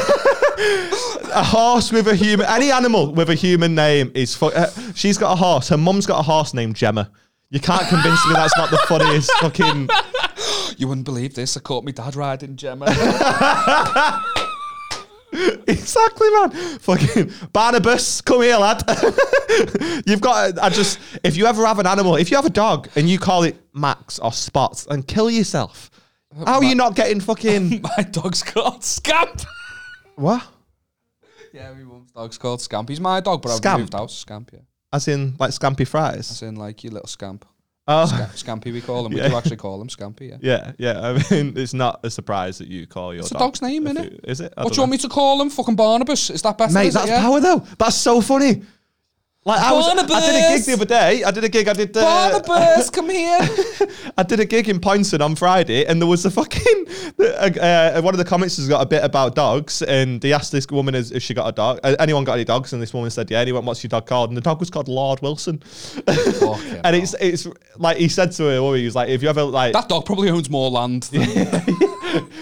Speaker 2: a horse with a human, any animal with a human name is. Fu- uh, she's got a horse. Her mum's got a horse named Gemma. You can't convince me that's not the funniest [LAUGHS] fucking.
Speaker 1: You wouldn't believe this. I caught my dad riding Gemma. [LAUGHS]
Speaker 2: Exactly, man. Fucking Barnabas, come here, lad. [LAUGHS] You've got. I just. If you ever have an animal, if you have a dog and you call it Max or Spots, and kill yourself. How are you not getting fucking
Speaker 1: my dog's called Scamp.
Speaker 2: what?
Speaker 1: Yeah, my mum's dog's called Scamp. He's my dog, but I've
Speaker 2: Scamp?
Speaker 1: moved house. Scamp, yeah.
Speaker 2: As in like scampy fries?
Speaker 1: As in, like, you little scamp.
Speaker 2: Oh,
Speaker 1: Sca- Scampy, we call him. We [LAUGHS]
Speaker 2: Yeah.
Speaker 1: do actually call him Scampy, yeah.
Speaker 2: yeah, yeah. I mean, it's not a surprise that you call your
Speaker 1: It's a
Speaker 2: dog.
Speaker 1: dog's name,
Speaker 2: if
Speaker 1: innit?
Speaker 2: Is it? I
Speaker 1: What do
Speaker 2: don't
Speaker 1: you want me to call him? Fucking Barnabas? Is that better?
Speaker 2: Mate,
Speaker 1: is it,
Speaker 2: that's
Speaker 1: yeah?
Speaker 2: power though. That's so funny. Like I was, I did a gig the other day. I did a gig. I did. Uh,
Speaker 1: Barnabas, [LAUGHS] come here.
Speaker 2: I did a gig in Poynton on Friday, and there was a fucking [LAUGHS] uh, uh, one of the comments has got a bit about dogs, and he asked this woman if if she got a dog. Uh, anyone got any dogs? And this woman said, "Yeah." And he went, "What's your dog called?" And the dog was called Lord Wilson.
Speaker 1: Fucking [LAUGHS]
Speaker 2: and it's it's like he said to her, "He was like, if you ever like."
Speaker 1: That dog probably owns more land than,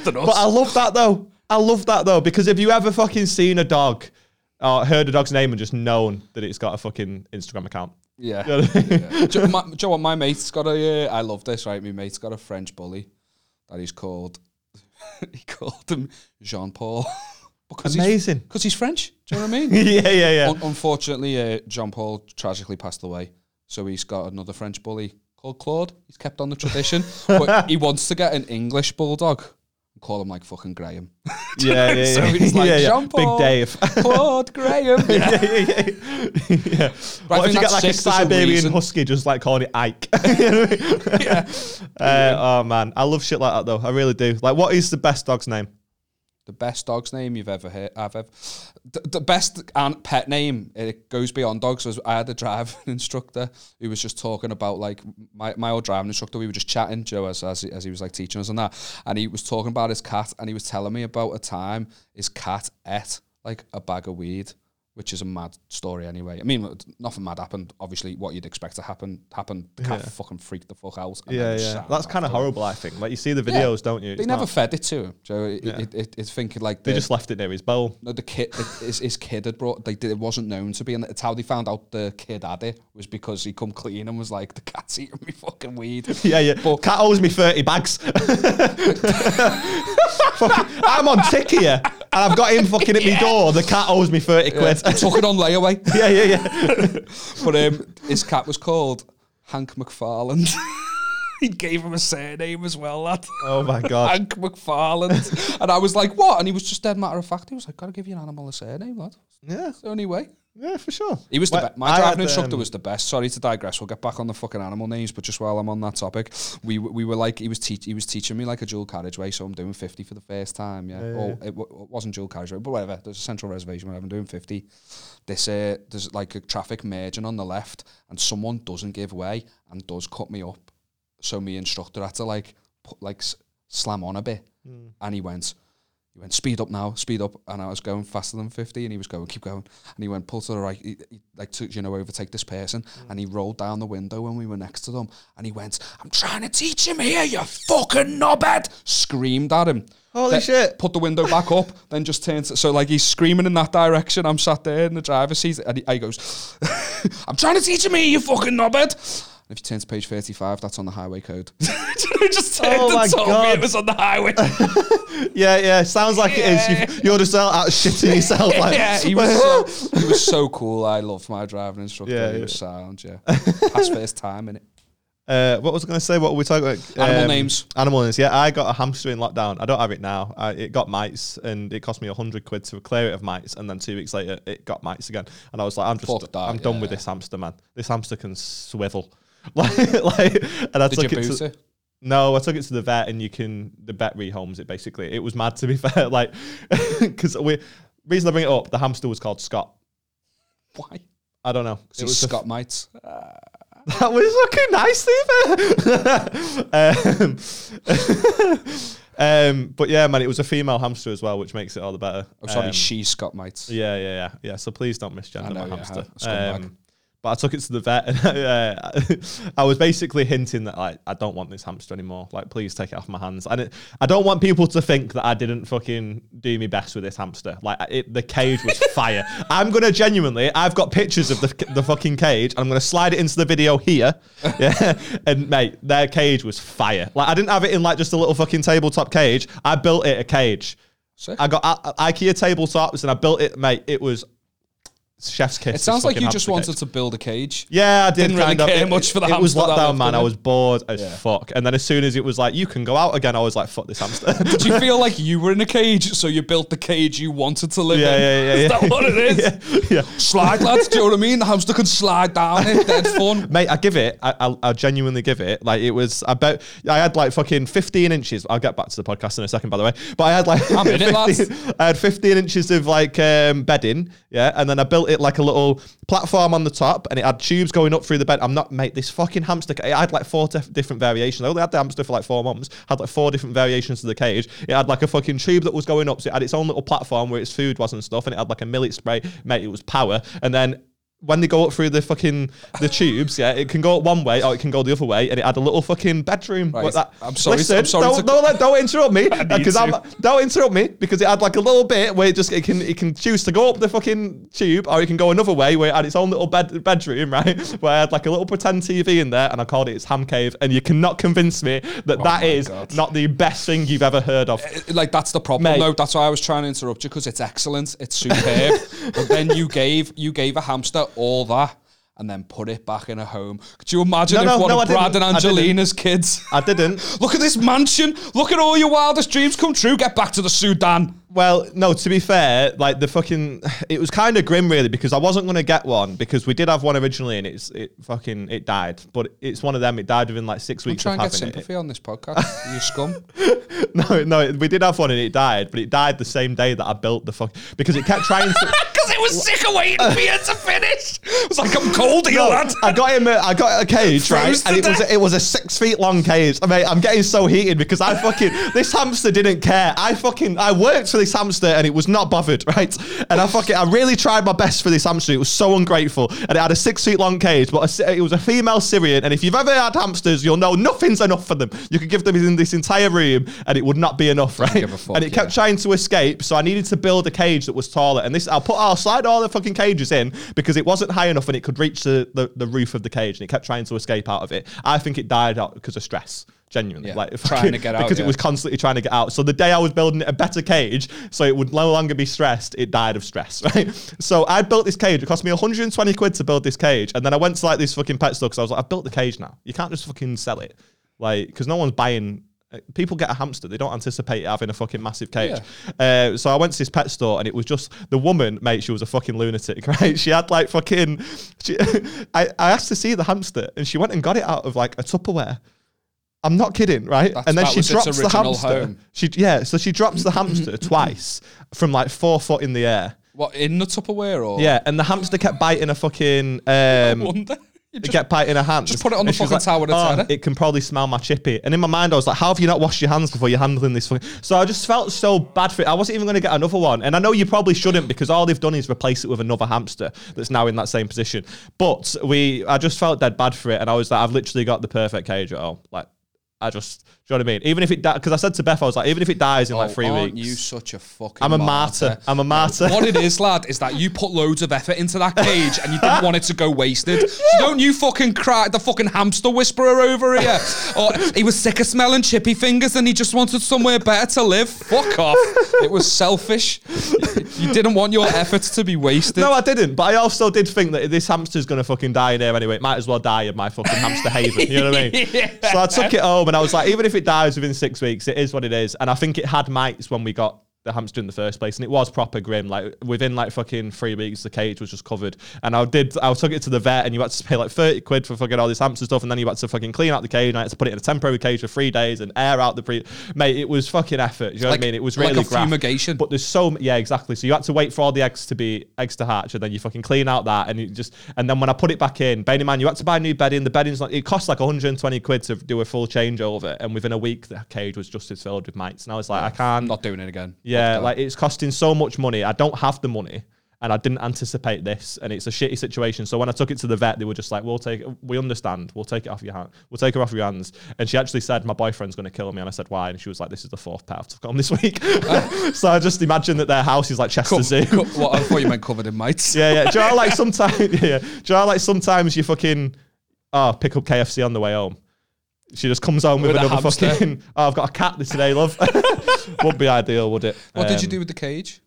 Speaker 1: than us.
Speaker 2: but I love that though. I love that though because if you ever fucking seen a dog or heard a dog's name and just known that it's got a fucking Instagram account.
Speaker 1: yeah.
Speaker 2: You know I mean?
Speaker 1: yeah. Do, you- my, do you know what? My mate's got a. Uh, I love this, right? My mate's got a French bully that he's called. [LAUGHS] he called him Jean Paul. [LAUGHS] because
Speaker 2: Amazing.
Speaker 1: Because he's French. Do you know what I mean? [LAUGHS]
Speaker 2: yeah, yeah, yeah.
Speaker 1: Un- unfortunately, uh, Jean Paul tragically passed away. So he's got another French bully called Claude. He's kept on the tradition. but he wants to get an English bulldog call him like fucking Graham. [LAUGHS]
Speaker 2: yeah, yeah, [LAUGHS]
Speaker 1: So
Speaker 2: yeah.
Speaker 1: he's like,
Speaker 2: yeah, yeah. Big Dave. [LAUGHS]
Speaker 1: Claude Graham. Yeah.
Speaker 2: yeah, yeah, yeah. yeah. What if you get like a
Speaker 1: sick, there's a
Speaker 2: Siberian husky just like calling it Ike?
Speaker 1: yeah.
Speaker 2: uh, oh man, I love shit like that though. I really do. Like, what is the best dog's name?
Speaker 1: The best dog's name you've ever heard. I've ever. The, the best pet name. It goes beyond dogs. Was I had a driving [LAUGHS] instructor who was just talking about like my, my old driving instructor. We were just chatting, Joe, as, as he, as he was like teaching us and that, and he was talking about his cat, and he was telling me about a time his cat ate like a bag of weed. Which is a mad story anyway. I mean, nothing mad happened. Obviously, what you'd expect to happen happened. The cat
Speaker 2: Yeah.
Speaker 1: fucking freaked the fuck out.
Speaker 2: Yeah, yeah. That's kind of horrible. I think. Like you see the videos, don't you?
Speaker 1: They
Speaker 2: It's
Speaker 1: never
Speaker 2: not-
Speaker 1: fed it to him, so It,
Speaker 2: Yeah.
Speaker 1: it, it, it's thinking like
Speaker 2: They just left it near his bowl.
Speaker 1: no, the kid, the, his, his kid had brought. Like, it wasn't known to be, and it's how they found out the kid had it was because he come clean and was like, "The cat's eating me fucking weed." [LAUGHS]
Speaker 2: Yeah, yeah.
Speaker 1: But-
Speaker 2: Cat owes me 30 bags. [LAUGHS] Fucking- I'm on tick here, and I've got him fucking at my door. The cat owes me 30 quid.
Speaker 1: I [LAUGHS] took it on layaway, [LAUGHS]
Speaker 2: yeah, yeah, yeah. [LAUGHS]
Speaker 1: but um, his cat was called Hank McFarland. he gave him a surname as well, lad.
Speaker 2: Oh my god.
Speaker 1: Hank McFarland, and I was like, "What?" And he was just dead matter of fact. He was like, "Gotta give you an animal a surname, lad.
Speaker 2: Yeah,
Speaker 1: It's the only way."
Speaker 2: Yeah, for sure.
Speaker 1: He was the
Speaker 2: Well,
Speaker 1: best. My
Speaker 2: I
Speaker 1: driving
Speaker 2: had,
Speaker 1: instructor
Speaker 2: um,
Speaker 1: was the best. Sorry to digress. We'll get back on the fucking animal names, but just while I'm on that topic, we we were like he was teach he was teaching me like a dual carriageway, so I'm doing 50 for the first time. Yeah,
Speaker 2: Yeah, yeah,
Speaker 1: or it, w- it wasn't dual carriageway, but whatever. There's a central reservation where I'm doing 50. This uh, there's like a traffic merging on the left, and someone doesn't give way and does cut me up. So me instructor had to like put like s- slam on a bit,
Speaker 2: Hmm.
Speaker 1: and he went. He went, speed up now, speed up. And I was going faster than 50 and he was going, keep going. And he went, pull to the right, he, he, like to, you know, overtake this person. Mm. And he rolled down the window when we were next to them. And he went, I'm trying to teach him here, you fucking knobhead. Screamed at him.
Speaker 2: Holy
Speaker 1: Then
Speaker 2: shit.
Speaker 1: Put the window back up, [LAUGHS] then just turns. So, like, he's screaming in that direction. I'm sat there in the driver's seat. And he, he goes, [LAUGHS] I'm trying to teach him here, you fucking knobhead. If you turn to page 35, that's on the highway code. [LAUGHS] just turned
Speaker 2: Oh my
Speaker 1: me
Speaker 2: God.
Speaker 1: it was on the highway. [LAUGHS]
Speaker 2: Yeah, yeah. Sounds like it is. You, you're just out, out shitting yourself. Like,
Speaker 1: yeah, he was, so, [LAUGHS] he was so cool. I loved my driving instructor.
Speaker 2: Yeah,
Speaker 1: he
Speaker 2: yeah.
Speaker 1: was sound, yeah. Past first time in it.
Speaker 2: Uh, what was I going to say? What were we talking about? Um,
Speaker 1: Animal names.
Speaker 2: Animal names. Yeah, I got a hamster in lockdown. I don't have it now. I, it got mites, and it cost me a hundred quid to clear it of mites. And then two weeks later, it got mites again. And I was like, I'm just,
Speaker 1: Fuck that,
Speaker 2: I'm done with this hamster, man. This hamster can swivel. [LAUGHS] like, like, and I
Speaker 1: Did you
Speaker 2: took it to.
Speaker 1: it?
Speaker 2: No, I took it to the vet, and you can the vet rehomes it. Basically, it was mad to be [LAUGHS] fair. Like, [LAUGHS] because we reason I bring it up, the hamster was called Scott.
Speaker 1: Why?
Speaker 2: I don't know.
Speaker 1: It was Scott Mites.
Speaker 2: That was fucking nice, Steve. um, um, but yeah, man, it was a female hamster as well, which makes it all the better.
Speaker 1: I'm sorry,
Speaker 2: Um,
Speaker 1: she Scott Mites.
Speaker 2: yeah, yeah, yeah, yeah. So please don't misgender
Speaker 1: know,
Speaker 2: my
Speaker 1: yeah,
Speaker 2: hamster. But I took it to the vet, [LAUGHS] and uh, I was basically hinting that like I don't want this hamster anymore. Like, please take it off my hands. And it, I don't want people to think that I didn't fucking do me best with this hamster. Like, it, the cage was [LAUGHS] fire. I'm gonna genuinely. I've got pictures of the the fucking cage. And I'm gonna slide it into the video here. [LAUGHS] Yeah, and mate, their cage was fire. Like, I didn't have it in like just a little fucking tabletop cage. I built it a cage.
Speaker 1: Sick.
Speaker 2: I got I- IKEA tabletops and I built it, mate. It was chef's kiss.
Speaker 1: It sounds like you just wanted to build a cage.
Speaker 2: Yeah, I did
Speaker 1: Didn't really care
Speaker 2: It-
Speaker 1: much for the
Speaker 2: It was
Speaker 1: hamster that
Speaker 2: lockdown,
Speaker 1: lived
Speaker 2: man. I was bored as
Speaker 1: Yeah.
Speaker 2: fuck. And then as soon as it was like, you can go out again, I was like, fuck this hamster. [LAUGHS]
Speaker 1: Do you [LAUGHS] feel like you were in a cage, so you built the cage you wanted to live
Speaker 2: Yeah,
Speaker 1: in?
Speaker 2: yeah, yeah,
Speaker 1: Is
Speaker 2: yeah.
Speaker 1: that what it is? [LAUGHS]
Speaker 2: yeah, yeah.
Speaker 1: Slide, lads. Do you know what I mean? The hamster can slide down it. Dead fun.
Speaker 2: Mate, I give it. I, I, I genuinely give it. Like it was about. I had like fucking 15 inches. I'll get back to the podcast in a second, by the way. But I had like.
Speaker 1: I'm in it, lads.
Speaker 2: 15 I had 15 inches of like um, bedding. Yeah, and then I built it like a little platform on the top, and it had tubes going up through the bed. I'm not, mate. This fucking hamster. ca- It had like four dif- different variations. I only had the hamster for like four months. Had like four different variations of the cage. It had like a fucking tube that was going up. So it had its own little platform where its food was and stuff, and it had like a millet spray. Mate, it was power. And then when they go up through the fucking the tubes, yeah, it can go one way or it can go the other way, and it had a little fucking bedroom.
Speaker 1: Right.
Speaker 2: What that-
Speaker 1: I'm sorry-
Speaker 2: Listen,
Speaker 1: I'm sorry
Speaker 2: Don't,
Speaker 1: to-
Speaker 2: don't, don't interrupt me [LAUGHS] because. I'm don't interrupt me because it had like a little bit where it just it can it can choose to go up the fucking tube or it can go another way where it had its own little bed bedroom, [LAUGHS] right? Where I had like a little pretend TV in there, and I called it its ham cave. And you cannot convince me that oh that
Speaker 1: my
Speaker 2: is
Speaker 1: God.
Speaker 2: not the best thing you've ever heard of.
Speaker 1: Eh, like that's the problem.
Speaker 2: Mate.
Speaker 1: No, that's why I was trying to interrupt you because it's excellent. It's superb. [LAUGHS] but then you gave you gave a hamster all that and then put it back in a home. Could you imagine
Speaker 2: No,
Speaker 1: if
Speaker 2: no,
Speaker 1: one
Speaker 2: no, I
Speaker 1: of Brad and
Speaker 2: I.
Speaker 1: Angelina's kids?
Speaker 2: I didn't. [LAUGHS]
Speaker 1: Look at this mansion. Look at all your wildest dreams come true. Get back to the Sudan.
Speaker 2: Well, no, to be fair, like the fucking, it was kind of grim really because I wasn't gonna get one because we did have one originally and it's it fucking it died, but it's one of them. It died within like 6
Speaker 1: I'm
Speaker 2: weeks
Speaker 1: trying
Speaker 2: of
Speaker 1: to get
Speaker 2: having it.
Speaker 1: sympathy on this podcast. You scum. [LAUGHS]
Speaker 2: No, no, we did have one and it died, but it died the same day that I built the fuck because it kept trying to. [LAUGHS]
Speaker 1: Because it was sick of waiting for you to finish. It was like I'm cold here,
Speaker 2: No,
Speaker 1: lad.
Speaker 2: I got him. A, I got a cage, right?
Speaker 1: Froze to
Speaker 2: And it was
Speaker 1: death.
Speaker 2: it was a six feet long cage. I mean, I'm getting so heated because I fucking this hamster didn't care. I fucking I worked for this hamster and it was not bothered, [LAUGHS] right? And I fucking I really tried my best for this hamster. It was so ungrateful, and it had a six feet long cage, but a it was a female Syrian. And if you've ever had hamsters, you'll know nothing's enough for them. You could give them in this entire room, and it would not be enough, right?
Speaker 1: fuck,
Speaker 2: and it kept
Speaker 1: yeah.
Speaker 2: trying to escape, so I needed to build a cage that was taller. And this, I'll put, I'll slide all the fucking cages in because it wasn't high enough and it could reach the, the, the roof of the cage, and it kept trying to escape out of it. I think it died out because of stress. Genuinely,
Speaker 1: Yeah,
Speaker 2: like
Speaker 1: trying to get out,
Speaker 2: because it was constantly trying to get out. So the day I was building a better cage, so it would no longer be stressed, it died of stress, [LAUGHS] right? So I built this cage. It cost me 120 quid to build this cage, and then I went to like this fucking pet store because I was like, I've built the cage now. You can't just fucking sell it, like because no one's buying. uh, People get a hamster; they don't anticipate having a fucking massive cage. Uh, so I went to this pet store, and it was just the woman, mate. She was a fucking lunatic, [LAUGHS] right? She had like fucking. She, [LAUGHS] I, I asked to see the hamster, and she went and got it out of like a Tupperware. I'm not kidding, right?
Speaker 1: That's-
Speaker 2: and then she drops the hamster.
Speaker 1: home.
Speaker 2: She yeah, so she drops the hamster [CLEARS THROAT] twice from like four foot in the air.
Speaker 1: What in the Tupperware or?
Speaker 2: Yeah, and the hamster kept biting a fucking um [LAUGHS] it
Speaker 1: just-
Speaker 2: kept biting her hand.
Speaker 1: just put it on the
Speaker 2: And she was
Speaker 1: fucking tower
Speaker 2: "Oh,
Speaker 1: terror."
Speaker 2: It can probably smell my chippy. And in my mind, I was like, how have you not washed your hands before you're handling this? Fucking... So I just felt so bad for it. I wasn't even going to get another one. And I know you probably shouldn't because all they've done is replace it with another hamster that's now in that same position. But we, I just felt dead bad for it. And I was like, I've literally got the perfect cage at home. Like, I just Do you know what I mean? Even if it because I said to Beth, I was like, even if it dies in like
Speaker 1: Oh,
Speaker 2: 3
Speaker 1: aren't
Speaker 2: weeks,
Speaker 1: you such a fucking
Speaker 2: I'm a martyr. I'm a martyr.
Speaker 1: what it is, lad, is that you put loads of effort into that cage and you didn't want it to go wasted. So don't you fucking cry the fucking hamster whisperer over here. Or he was sick of smelling chippy fingers and he just wanted somewhere better to live. Fuck off. It was selfish. You didn't want your efforts to be wasted.
Speaker 2: No, I didn't. But I also did think that this hamster's going to fucking die in here anyway, it might as well die in my fucking hamster haven. You know what I mean? [LAUGHS] So I took it home and I was like, even if it dies within six weeks, it is what it is. And I think it had mites when we got the hamster in the first place, and it was proper grim. Like within like fucking three weeks, the cage was just covered. And I did, I took it to the vet, and you had to pay like thirty quid for fucking all this hamster stuff, and then you had to fucking clean out the cage, and I had to put it in a temporary cage for three days and air out the pre. Mate, it was fucking effort. You know
Speaker 1: Like-
Speaker 2: what I mean? It was
Speaker 1: like
Speaker 2: really
Speaker 1: a
Speaker 2: graft.
Speaker 1: fumigation.
Speaker 2: But there's so yeah, exactly. So you had to wait for all the eggs to be eggs to hatch, and then you fucking clean out that, and you just and then when I put it back in, bearing in mind you had to buy a new bedding. The bedding's like it costs like 120 quid to do a full changeover, and within a week the cage was just as filled with mites. And I was like, I can't.
Speaker 1: Not doing it again.
Speaker 2: yeah,
Speaker 1: That.
Speaker 2: like it's costing so much money. I don't have the money. And I didn't anticipate this, and it's a shitty situation. So when I took it to the vet, they were just like, "We'll take, it. we understand. We'll take it off your hand. We'll take her off your hands." And she actually said, "My boyfriend's going to kill me." And I said, "Why?" And she was like, "This is the fourth pet I've took home this week." [LAUGHS] [LAUGHS] so I just imagine that their house is like Chester
Speaker 1: Co-
Speaker 2: Zoo.
Speaker 1: co- what, I thought you meant covered in mites.
Speaker 2: Yeah, yeah. Do you know like [LAUGHS] sometimes? Yeah, do you know like sometimes you fucking oh pick up KFC on the way home. She just comes home with,
Speaker 1: With
Speaker 2: another
Speaker 1: hamster.
Speaker 2: fucking. [LAUGHS] Oh, I've got a cat this today, love. [LAUGHS] Wouldn't be ideal, would it?
Speaker 1: What did you
Speaker 2: Um,
Speaker 1: do with the cage?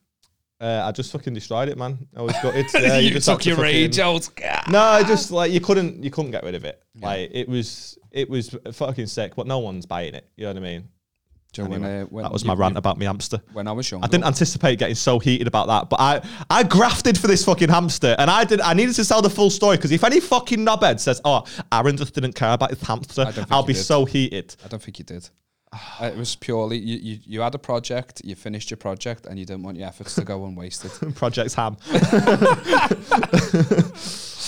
Speaker 2: Uh, I just fucking destroyed it, man. I was gutted. [LAUGHS] Yeah,
Speaker 1: you
Speaker 2: had
Speaker 1: took
Speaker 2: to
Speaker 1: your
Speaker 2: fucking-
Speaker 1: rage out. Cat.
Speaker 2: No, I just like you couldn't you couldn't get rid of it. Like it was it was fucking sick, but no one's buying it. You know what I mean?
Speaker 1: Do you know when,
Speaker 2: Anyway,
Speaker 1: uh, when
Speaker 2: that was
Speaker 1: you-
Speaker 2: my rant
Speaker 1: you-
Speaker 2: about my hamster.
Speaker 1: When I was young,
Speaker 2: I didn't anticipate getting so heated about that, but I I grafted for this fucking hamster, and I did. I needed to tell the full story because if any fucking knobhead says, "Oh, Aaron just didn't care about his hamster," I'll be
Speaker 1: did.
Speaker 2: so heated.
Speaker 1: I don't think you did. Uh, it was purely you, you. You had a project, you finished your project, and you didn't want your efforts to go unwasted. [LAUGHS]
Speaker 2: Project's ham. [LAUGHS]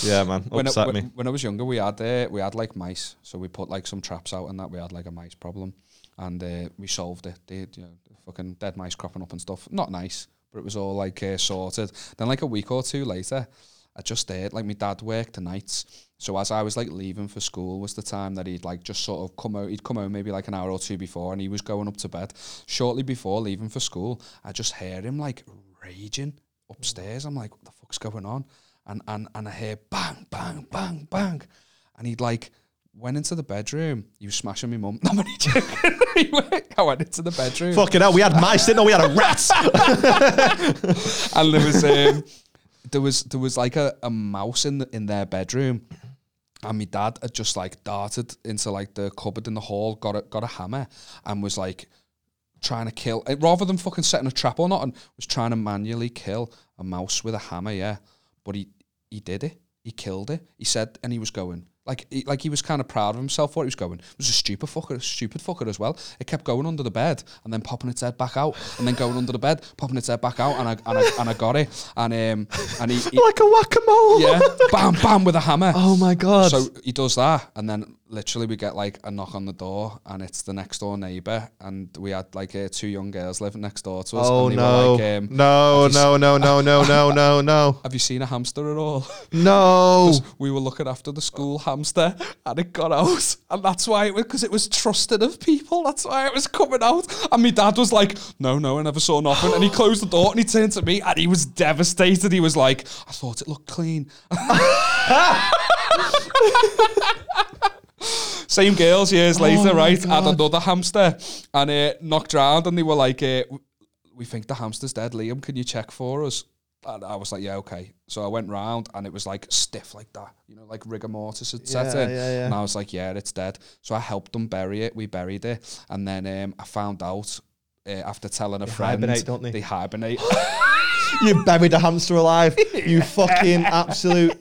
Speaker 2: yeah, man,
Speaker 1: when, I, when,
Speaker 2: me.
Speaker 1: when I was younger, we had uh, we had like mice, so we put like some traps out, and that we had like a mice problem, and uh, we solved it. They, you know, fucking dead mice cropping up and stuff. Not nice, but it was all like uh, sorted. Then like a week or two later, I just did like my dad worked the nights, so as I was like leaving for school was the time that he'd like just sort of come out. He'd come home maybe like an hour or two before, and he was going up to bed. Shortly before leaving for school, I just heard him like raging upstairs. I'm like, what the fuck's going on? And and and I hear bang, bang, bang, bang, and he'd like went into the bedroom. He was smashing my mum. [LAUGHS] No, but he joking. He [LAUGHS] went- I went into the bedroom.
Speaker 2: Fucking hell, we had mice, didn't know we had a rat. [LAUGHS]
Speaker 1: and there was um, there was there was like a, a mouse in the, in their bedroom, and my dad had just like darted into like the cupboard in the hall, got a got a hammer, and was like trying to kill eh, rather than fucking setting a trap or not, and was trying to manually kill a mouse with a hammer. Yeah, but he he did it. He killed it. He said, and he was going. Like, he, like he was kind of proud of himself for what he was going. It was a stupid fucker, a stupid fucker as well. It kept going under the bed and then popping its head back out, and then going under the bed, popping its head back out, and I and I, and I got it, and um and he, he
Speaker 2: like a whack a mole.
Speaker 1: yeah, bam bam with a hammer.
Speaker 2: Oh my god.
Speaker 1: So he does that, and then literally we get like a knock on the door, and it's the next door neighbor, and we had like uh, two young girls living next door to us.
Speaker 2: oh
Speaker 1: and they
Speaker 2: no.
Speaker 1: Were like, um,
Speaker 2: no, no, no, no, no, [LAUGHS] no, no, no,
Speaker 1: Have you seen a hamster at all? [LAUGHS]
Speaker 2: no.
Speaker 1: we were looking after the school hamster, and it got out, and that's why it was because it was trusted of people. That's why it was coming out. And my dad was like, "No, no, I never saw nothing." And he closed the door, and he turned to me, and he was devastated. He was like, "I thought it looked clean." [LAUGHS] [GASPS] Same girls years later, right? Had another hamster and uh, knocked round, and they were like, uh, "We think the hamster's dead, Liam. Can you check for us?" And I was like, "Yeah, okay." So I went round, and it was like stiff like that, you know, like rigor mortis had set
Speaker 2: Yeah,
Speaker 1: in.
Speaker 2: yeah, yeah.
Speaker 1: And I was like, "Yeah, it's dead." So I helped them bury it. We buried it, and then um, I found out uh, after telling a friend
Speaker 2: hibernate, don't they?
Speaker 1: They hibernate. [LAUGHS] [LAUGHS]
Speaker 2: You buried a hamster alive. [LAUGHS] You fucking absolute.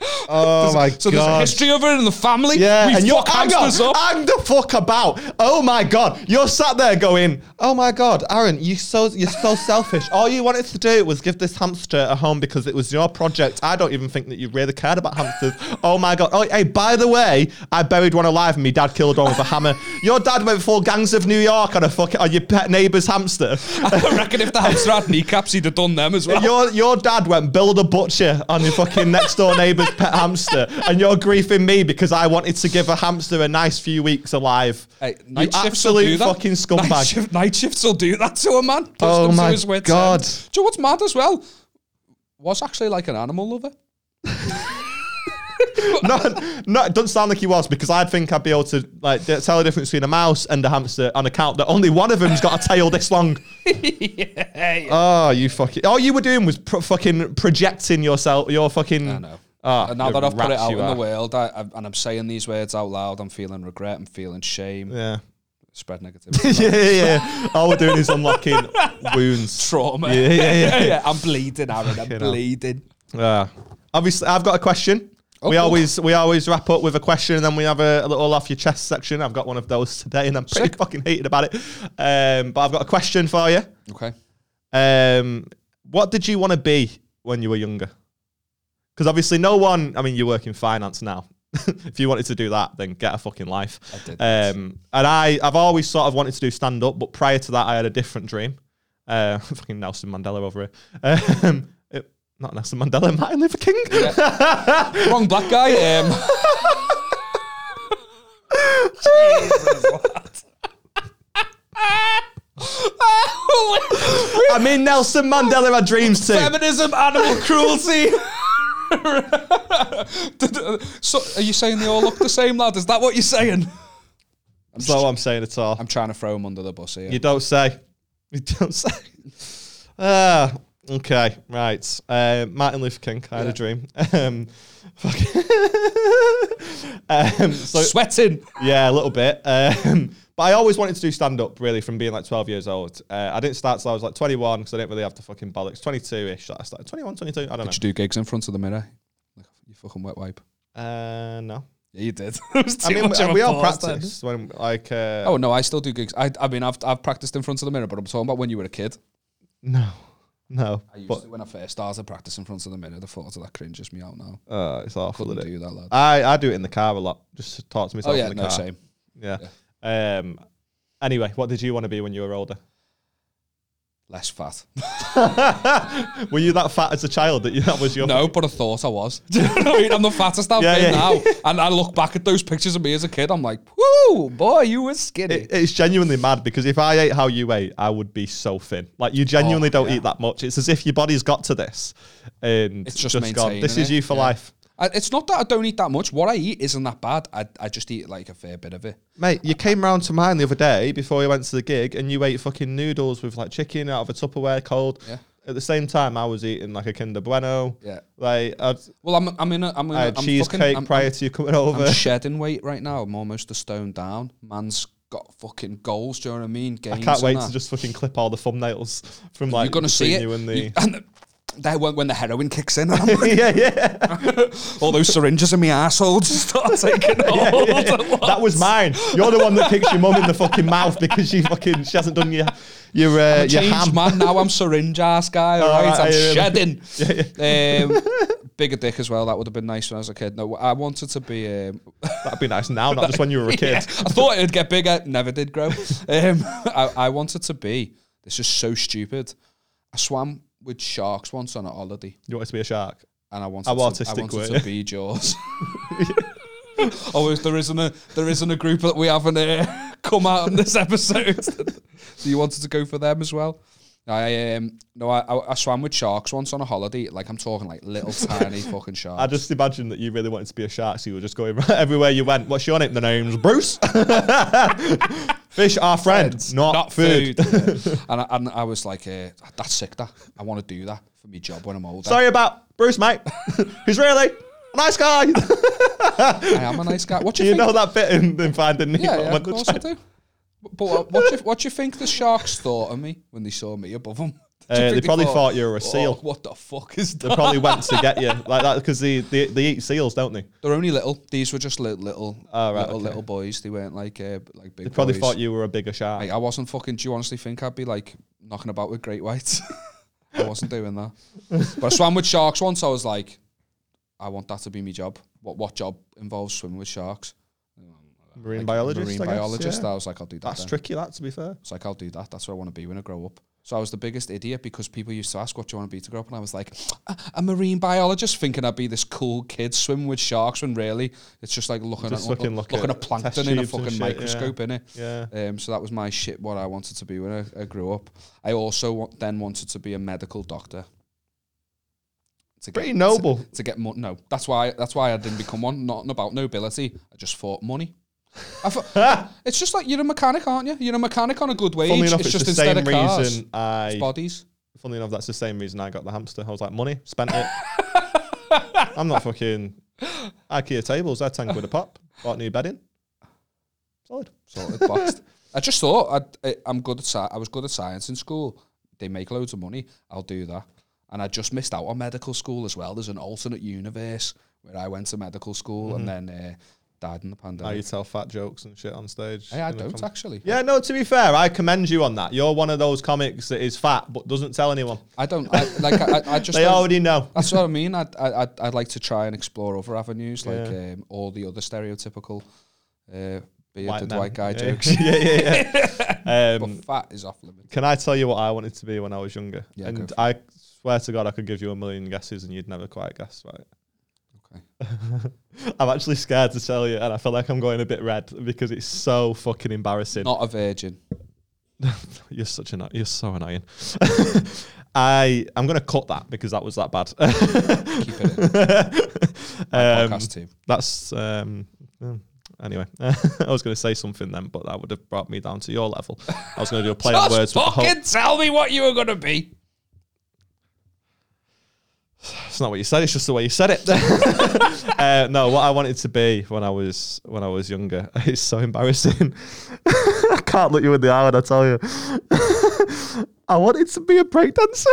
Speaker 2: [GASPS] Oh my god.
Speaker 1: so there's a history of it in the family.
Speaker 2: Yeah,
Speaker 1: we
Speaker 2: and you're hang
Speaker 1: hamsters
Speaker 2: on,
Speaker 1: up.
Speaker 2: hang the fuck about. Oh my god, you're sat there going, "Oh my god, Aaron, you so you're so selfish. All you wanted to do was give this hamster a home because it was your project. I don't even think that you really cared about hamsters. [LAUGHS] Oh my god. Oh, hey, by the way, I buried one alive and my dad killed one with a hammer. Your dad went full gangs of New York on a fucking on your pet neighbour's hamster. [LAUGHS]
Speaker 1: I reckon if the hamster had kneecaps, he'd have done them as well.
Speaker 2: Your your dad went Bill a butcher on your fucking next door neighbour's [LAUGHS] pet hamster, and you're griefing me because I wanted to give a hamster a nice few weeks alive.
Speaker 1: Hey,
Speaker 2: you
Speaker 1: night shifts will do
Speaker 2: absolute
Speaker 1: that.
Speaker 2: fucking
Speaker 1: Night,
Speaker 2: scumbag.
Speaker 1: shift, night shifts will do that to a man. Push
Speaker 2: Oh
Speaker 1: them to
Speaker 2: my
Speaker 1: his wits
Speaker 2: God.
Speaker 1: end. Do you know what's mad as well? Was actually like an animal lover. [LAUGHS]
Speaker 2: no, no, it doesn't sound like he was because I'd think I'd be able to like d- tell the difference between a mouse and a hamster on account that only one of them's got a tail this long. [LAUGHS]
Speaker 1: yeah,
Speaker 2: Oh, you fucking! All you were doing was pro- fucking projecting yourself. Your fucking.
Speaker 1: I know.
Speaker 2: Ah,
Speaker 1: and now that I've put it out in
Speaker 2: are.
Speaker 1: the world, I, I, and I'm saying these words out loud, I'm feeling regret, I'm feeling shame,
Speaker 2: Yeah.
Speaker 1: spread negativity, [LAUGHS]
Speaker 2: yeah, yeah, yeah. All we're doing is unlocking [LAUGHS] wounds.
Speaker 1: trauma.
Speaker 2: Yeah, yeah, yeah. [LAUGHS]
Speaker 1: yeah I'm bleeding, Aaron. I'm bleeding.
Speaker 2: Yeah. Obviously, I've got a question.
Speaker 1: Oh,
Speaker 2: we
Speaker 1: cool.
Speaker 2: always we always wrap up with a question and then we have a, a little off your chest section. I've got one of those today and I'm pretty
Speaker 1: Sick.
Speaker 2: fucking heated about it. Um, but I've got a question for you.
Speaker 1: Okay.
Speaker 2: Um, what did you want to be when you were younger? Because obviously, no one. I mean, you work in finance now. [LAUGHS] if you wanted to do that, then get a fucking life.
Speaker 1: I did.
Speaker 2: Um, and I, I've always sort of wanted to do stand up, but prior to that, I had a different dream. Uh, [LAUGHS] fucking Nelson Mandela over here. Um, it- not Nelson Mandela, [LAUGHS] Martin Luther King.
Speaker 1: Wrong black guy. Um, [LAUGHS]
Speaker 2: I mean, Nelson Mandela had dreams too.
Speaker 1: Feminism, animal cruelty. [LAUGHS] so, are you saying they all look the same, lad? Is that what you're saying?
Speaker 2: That's not what I'm saying at all.
Speaker 1: I'm trying to throw him under the bus here.
Speaker 2: You don't say. [LAUGHS] You don't say. Ah, okay, right. Uh, Martin Luther King. I had
Speaker 1: Yeah.
Speaker 2: a dream. Um, fuck- um, so
Speaker 1: Sweating.
Speaker 2: yeah, a little bit. Um, but I always wanted to do stand up, really, from being like 12 years old. Uh, I didn't start till I was like 21 because I didn't really have the fucking bollocks. 22 ish. I started 21, 22. I don't know.
Speaker 1: Did you do gigs in front of the mirror? Like, you fucking wet wipe.
Speaker 2: Uh, no.
Speaker 1: Yeah, you did. [LAUGHS] It was
Speaker 2: I mean, we, all
Speaker 1: then.
Speaker 2: practice when like. Uh,
Speaker 1: Oh no, I still do gigs. I, I mean, I've I've practiced in front of the mirror, but I'm talking about when you were a kid.
Speaker 2: no, [LAUGHS] no.
Speaker 1: I used
Speaker 2: But
Speaker 1: to when I first started practicing in front of the mirror. The thought of that cringes me out now.
Speaker 2: uh, it's awful.
Speaker 1: Couldn't
Speaker 2: Isn't it?
Speaker 1: that, lad.
Speaker 2: I, I do it in the car a lot. Just to talk to myself
Speaker 1: oh yeah,
Speaker 2: in the
Speaker 1: no
Speaker 2: car.
Speaker 1: same.
Speaker 2: Yeah. Um. Anyway, what did you want to be when you were older?
Speaker 1: Less fat. [LAUGHS]
Speaker 2: were you that fat as a child that you, that was your?
Speaker 1: No, but I thought I was. [LAUGHS] Do you know what I mean? I'm the fattest I've
Speaker 2: Yeah,
Speaker 1: been
Speaker 2: yeah.
Speaker 1: now. And I look back at those pictures of me as a kid, I'm like, whoo, boy, you were skinny.
Speaker 2: It, it's genuinely mad because if I ate how you ate, I would be so thin. Like you genuinely
Speaker 1: Oh,
Speaker 2: don't
Speaker 1: yeah.
Speaker 2: eat that much. It's as if your body's got to this, and
Speaker 1: It's just
Speaker 2: gone. This is you for
Speaker 1: yeah.
Speaker 2: life,
Speaker 1: I, it's not that I don't eat that much. What I eat isn't that bad. I, I just eat like a fair bit of it.
Speaker 2: mate. You came round to mine the other day before you went to the gig, and you ate fucking noodles with like chicken out of a Tupperware cold.
Speaker 1: Yeah.
Speaker 2: At the same time, I was eating like a Kinder Bueno.
Speaker 1: Yeah.
Speaker 2: Like I'd,
Speaker 1: Well, I'm I'm in a I'm in
Speaker 2: I
Speaker 1: a
Speaker 2: had
Speaker 1: I'm
Speaker 2: cheesecake
Speaker 1: fucking, I'm,
Speaker 2: prior
Speaker 1: I'm,
Speaker 2: to you coming over.
Speaker 1: I'm shedding weight right now. I'm almost a stone down. Man's got fucking goals. Do you know what I mean?
Speaker 2: I can't wait to just fucking clip all the thumbnails from like
Speaker 1: You're gonna see it.
Speaker 2: you and the.
Speaker 1: You- [LAUGHS] and the- that when, when the heroin kicks in, [LAUGHS] and I'm like,
Speaker 2: yeah, yeah. [LAUGHS]
Speaker 1: all those syringes in my asshole just [LAUGHS] start taking hold.
Speaker 2: yeah, yeah. That was mine. You're the one that kicks your mum in the fucking mouth because she fucking she hasn't done your your uh, your ham.
Speaker 1: man now. I'm syringe ass guy. All right,
Speaker 2: right,
Speaker 1: I'm
Speaker 2: yeah, yeah.
Speaker 1: shedding. Um, bigger dick as well. That would have been nice when I was a kid. No, I wanted to be. Um,
Speaker 2: That'd be nice now, not just when you were a kid.
Speaker 1: I thought it'd get bigger. Never did grow. Um, I, I wanted to be. This is so stupid. I swam with sharks once on a holiday,
Speaker 2: You wanted to be a shark.
Speaker 1: and I wanted
Speaker 2: How
Speaker 1: to, I
Speaker 2: autistic
Speaker 1: wanted
Speaker 2: were
Speaker 1: to be Jaws. [LAUGHS] [LAUGHS] oh, is, there isn't a there isn't a group that we haven't uh, [LAUGHS] come out on this episode. so you wanted to go for them as well? I um no, I, I I swam with sharks once on a holiday. Like I'm talking like little tiny fucking sharks.
Speaker 2: I just imagine that you really wanted to be a shark, so you were just going everywhere you went. What's your name? The name's Bruce. Fish are friends, not, food.
Speaker 1: Yeah. [LAUGHS] and, I, and I was like, uh, that's sick. That I want to do that for my job when I'm older.
Speaker 2: Sorry about Bruce, mate. [LAUGHS] He's really a nice guy. [LAUGHS]
Speaker 1: I am a nice guy. What do you,
Speaker 2: you
Speaker 1: think?
Speaker 2: know that bit in, in Finding Nemo
Speaker 1: yeah, yeah, of course I do. But what, what, do you, what do you think the sharks thought of me when they saw me above them?
Speaker 2: Uh, they probably thought you were a
Speaker 1: "Oh,
Speaker 2: seal.
Speaker 1: what the fuck is that?
Speaker 2: They probably went to get you [LAUGHS] like that because they, they they eat seals, don't they?
Speaker 1: They're only little. These were just little, little,
Speaker 2: Oh, right,
Speaker 1: little,
Speaker 2: okay.
Speaker 1: little boys. They weren't like uh, like big.
Speaker 2: They probably
Speaker 1: boys.
Speaker 2: thought you were a bigger shark.
Speaker 1: Like, I wasn't fucking. Do you honestly think I'd be like knocking about with great whites? [LAUGHS] I wasn't doing that. But I swam with sharks once. I was like, I want that to be my job. What what job involves swimming with sharks?
Speaker 2: Marine
Speaker 1: Like,
Speaker 2: biologist.
Speaker 1: Marine
Speaker 2: I guess,
Speaker 1: biologist.
Speaker 2: yeah.
Speaker 1: I was like, I'll do that.
Speaker 2: That's
Speaker 1: then.
Speaker 2: tricky. That to be fair.
Speaker 1: It's like I'll do that. That's what I want to be when I grow up. So I was the biggest idiot because people used to ask, "What do you want to be to grow up?" And I was like, "A, a marine biologist," thinking I'd be this cool kid swimming with sharks. When really, it's just like looking
Speaker 2: Just
Speaker 1: at
Speaker 2: looking-
Speaker 1: looking,
Speaker 2: look
Speaker 1: at,
Speaker 2: at
Speaker 1: plankton in a fucking
Speaker 2: shit, yeah.
Speaker 1: microscope, innit?
Speaker 2: Yeah.
Speaker 1: Um, so that was my shit. What I wanted to be when I, I grew up. I also wa- then wanted to be a medical doctor. To
Speaker 2: Pretty noble.
Speaker 1: To, to get money. No, that's why. That's why I didn't become one. Not about nobility. I just thought money. I thought, [LAUGHS] it's just like you're a mechanic, aren't you? You're a mechanic on a good wage.
Speaker 2: Funnily enough,
Speaker 1: it's,
Speaker 2: it's,
Speaker 1: just
Speaker 2: the
Speaker 1: instead
Speaker 2: same
Speaker 1: of cars,
Speaker 2: reason
Speaker 1: it's
Speaker 2: I.
Speaker 1: bodies.
Speaker 2: Funnily enough, that's the same reason I got the hamster. I was like, money, spent it. [LAUGHS] I'm not fucking IKEA tables. They're ten quid a pop. Bought new bedding. Solid.
Speaker 1: sorted, boxed. I just thought I'd, I, I'm good at sci- I was good at science in school. They make loads of money. I'll do that. And I just missed out on medical school as well. There's an alternate universe where I went to medical school and then uh, died in the pandemic.
Speaker 2: Now you tell fat jokes and shit on stage.
Speaker 1: Hey, I don't
Speaker 2: com-
Speaker 1: actually.
Speaker 2: Yeah, no. To be fair, I commend you on that. You're one of those comics that is fat but doesn't tell anyone.
Speaker 1: I don't I, like. I, I just [LAUGHS]
Speaker 2: They already know.
Speaker 1: That's what I mean. I'd, I- I'd, I'd like to try and explore other avenues, like
Speaker 2: Yeah.
Speaker 1: um, all the other stereotypical uh, bearded
Speaker 2: men.
Speaker 1: white guy
Speaker 2: yeah.
Speaker 1: jokes. [LAUGHS]
Speaker 2: yeah, yeah, yeah. [LAUGHS]
Speaker 1: but
Speaker 2: um,
Speaker 1: fat is off limits.
Speaker 2: can I tell you what I wanted to be when I was younger?
Speaker 1: Yeah,
Speaker 2: and I swear to God, I could give you a million guesses and you'd never quite guess right. I'm actually scared to tell you, and I feel like I'm going a bit red because it's so fucking embarrassing.
Speaker 1: Not a virgin. [LAUGHS]
Speaker 2: You're such an you're so annoying. [LAUGHS] I I'm gonna cut that because that was that bad.
Speaker 1: Keep it [LAUGHS]
Speaker 2: um,
Speaker 1: podcast team.
Speaker 2: that's um, mm, anyway. I was gonna say something then, but that would have brought me down to your level. I was gonna do a play on words with the whole.
Speaker 1: fucking tell me what you were gonna be.
Speaker 2: It's not what you said. It's just the way you said it. [LAUGHS] uh, no, what I wanted to be when I was when I was younger. [LAUGHS] It's so embarrassing. [LAUGHS] I can't look you in the eye when I tell you. I wanted to be a breakdancer.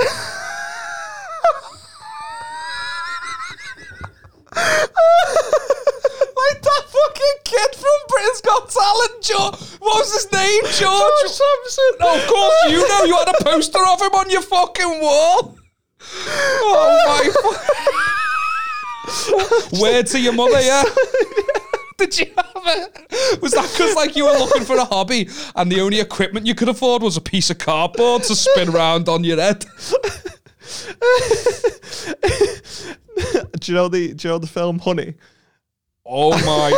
Speaker 1: Like that fucking kid from Britain's Got Talent, George. What was his name, George?
Speaker 2: Sampson.
Speaker 1: Oh, of course you know. You had a poster of him on your fucking wall. Oh my! [LAUGHS] Word to your mother, yeah. [LAUGHS] Did you have it? Was that because like you were looking for a hobby and the only equipment you could afford was a piece of cardboard to spin around on your head? [LAUGHS]
Speaker 2: Do you know the Do you know the film Honey?
Speaker 1: Oh my!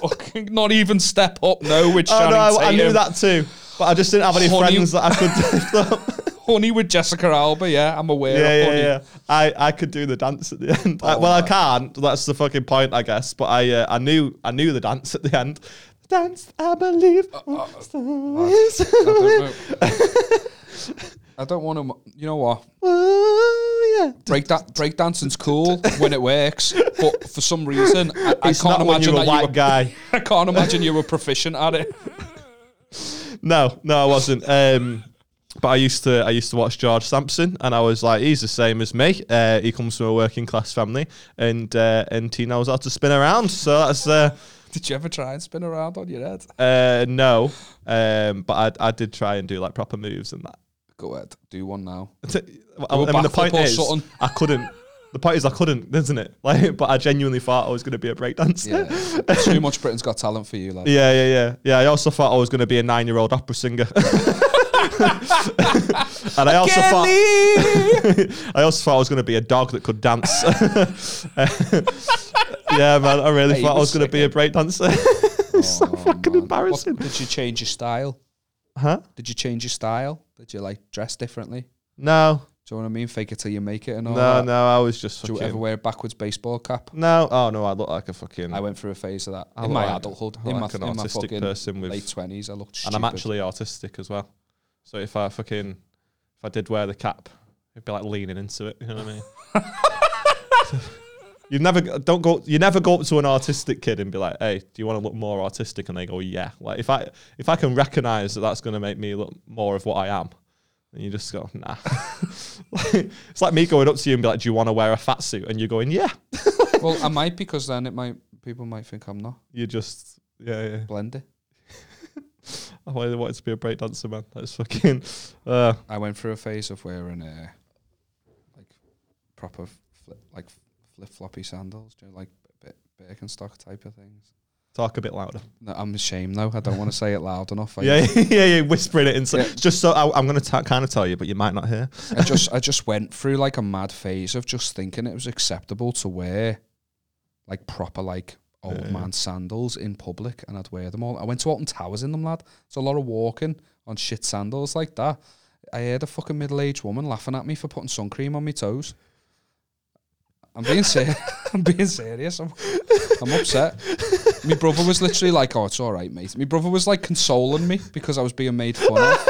Speaker 1: fucking, not even step up. No, Which
Speaker 2: Oh no, I, I knew that too, but I just didn't have any
Speaker 1: Honey-
Speaker 2: friends that I could lift up.
Speaker 1: Honey with Jessica Alba. Yeah, I'm aware
Speaker 2: yeah,
Speaker 1: of
Speaker 2: yeah, yeah. I, I could do the dance at the [LAUGHS] end. I-
Speaker 1: Oh,
Speaker 2: well, I can't. That's the fucking point, I guess. But I uh, I knew I knew the dance at the end. Dance, I believe.
Speaker 1: Uh,
Speaker 2: stories.
Speaker 1: I don't. I don't want to. You know what? [LAUGHS]
Speaker 2: Oh, yeah.
Speaker 1: Break that break dancing's cool when it works, but for some reason I, I can't imagine
Speaker 2: you're a
Speaker 1: that
Speaker 2: white
Speaker 1: you were.
Speaker 2: guy. [LAUGHS]
Speaker 1: I can't imagine you were proficient at it.
Speaker 2: No, no, I wasn't. Um, but I used to I used to watch George Sampson, and I was like, he's the same as me. Uh, he comes from a working class family, and uh, and he knows how to spin around. So that's uh,
Speaker 1: Did you ever try and spin around on your head?
Speaker 2: uh, no. Um, but I I did try and do like proper moves and that.
Speaker 1: Go ahead, do one now. [LAUGHS]
Speaker 2: I
Speaker 1: a
Speaker 2: mean, the point is,
Speaker 1: something.
Speaker 2: I couldn't. The point is, I couldn't, isn't it? [LAUGHS] Like, but I genuinely thought I was going to be a breakdancer.
Speaker 1: Yeah, [LAUGHS] too much Britain's Got Talent for you, lad.
Speaker 2: Yeah, yeah, yeah, yeah. I also thought I was going to be a nine-year-old opera singer, and I also thought [LAUGHS] I also thought I was going to be a dog that could dance. [LAUGHS] yeah, man, I really
Speaker 1: Hey,
Speaker 2: thought I was going to be a breakdancer. [LAUGHS] it's so
Speaker 1: Oh,
Speaker 2: fucking
Speaker 1: man.
Speaker 2: embarrassing,
Speaker 1: What- did you change your style?
Speaker 2: huh?
Speaker 1: Did you change your style? Did you like dress differently?
Speaker 2: No,
Speaker 1: Do you know what I mean? Fake it till you make it and all
Speaker 2: no,
Speaker 1: that.
Speaker 2: no. I was just
Speaker 1: Do you ever wear a backwards baseball cap?
Speaker 2: no, oh no, I look like a fucking.
Speaker 1: I went through a phase of that
Speaker 2: I
Speaker 1: in my
Speaker 2: like-
Speaker 1: adulthood.
Speaker 2: I
Speaker 1: in my,
Speaker 2: an
Speaker 1: in my
Speaker 2: autistic
Speaker 1: fucking
Speaker 2: person with
Speaker 1: late twenties, I looked
Speaker 2: and. I'm actually autistic as well. So if I fucking if I did wear the cap, it'd be like leaning into it. You know what I mean? [LAUGHS] you never don't go. You never go up to an artistic kid and be like, "Hey, do you want to look more artistic?" And they go, "Yeah." Like if I if I can recognize that that's going to make me look more of what I am, then you just go, "Nah." Like, [LAUGHS] it's like me going up to you and be like, "Do you want to wear a fat suit?" And you're going, "Yeah." [LAUGHS]
Speaker 1: well, I might because then it might people might think I'm not
Speaker 2: You just yeah yeah.
Speaker 1: blended.
Speaker 2: I wanted wanted to be a breakdancer, man. That's fucking. Uh,
Speaker 1: I went through a phase of wearing uh, like proper flip, like flip floppy sandals, you know, like B- Birkenstock type of things.
Speaker 2: Talk a bit louder.
Speaker 1: No, I'm ashamed though. I don't want to say it loud enough. I,
Speaker 2: Yeah, [LAUGHS] yeah, yeah. Whispering it inside.
Speaker 1: Yeah.
Speaker 2: Just so I, I'm going to kind of tell you, but you might not hear.
Speaker 1: I just [LAUGHS] I just went through like a mad phase of just thinking it was acceptable to wear like proper like old man sandals in public, and I'd wear them all. I went to Alton Towers in them, lad. It's a lot of walking on shit sandals like that. I heard a fucking middle aged woman laughing at me for putting sun cream on my toes. I'm being serious. [LAUGHS] I'm being serious. I'm, I'm upset. My brother was literally like, "Oh, it's all right, mate." My brother was like consoling me because I was being made fun of.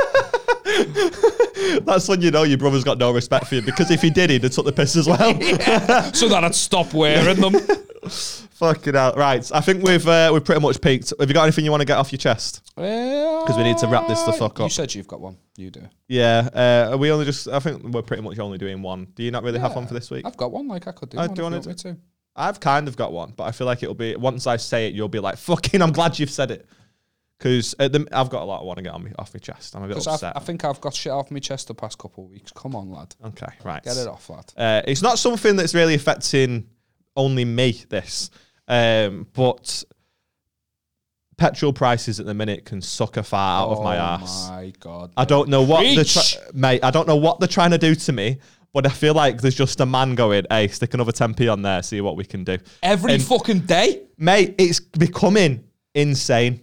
Speaker 1: [LAUGHS]
Speaker 2: That's when you know your brother's got no respect for you because if he did, he'd have took the piss as well. [LAUGHS]
Speaker 1: so that I'd stop wearing them.
Speaker 2: Fucking out. Right. I think we've uh, we've pretty much peaked. Have you got anything you want to get off your chest?
Speaker 1: Because
Speaker 2: we need to wrap this the fuck up.
Speaker 1: You said you've got one. You do.
Speaker 2: Yeah. Uh, are we only just? I think we're pretty much only doing one. Do you not really have one for this week?
Speaker 1: I've got one. Like I could do.
Speaker 2: Uh,
Speaker 1: one
Speaker 2: do you
Speaker 1: if
Speaker 2: wanna
Speaker 1: want me to?
Speaker 2: I've kind of got one, but I feel like it'll be once I say it, you'll be like, "Fucking, I'm glad you've said it." Because I've got a lot I want to get on me off my chest. I'm a bit
Speaker 1: Because
Speaker 2: upset.
Speaker 1: I think I've got shit off my chest the past couple of weeks. Come on, lad.
Speaker 2: okay, right.
Speaker 1: Get it off, lad.
Speaker 2: Uh, it's not something that's really affecting only me. This, um, but petrol prices at the minute can suck a fart out of my
Speaker 1: Oh
Speaker 2: ass.
Speaker 1: my god.
Speaker 2: I don't know what they're mate. I don't know what they're trying to do to me, but I feel like there's just a man going, "Hey, stick another 10p on there, see what we can do."
Speaker 1: Every
Speaker 2: and-
Speaker 1: fucking day.
Speaker 2: Mate, it's becoming insane.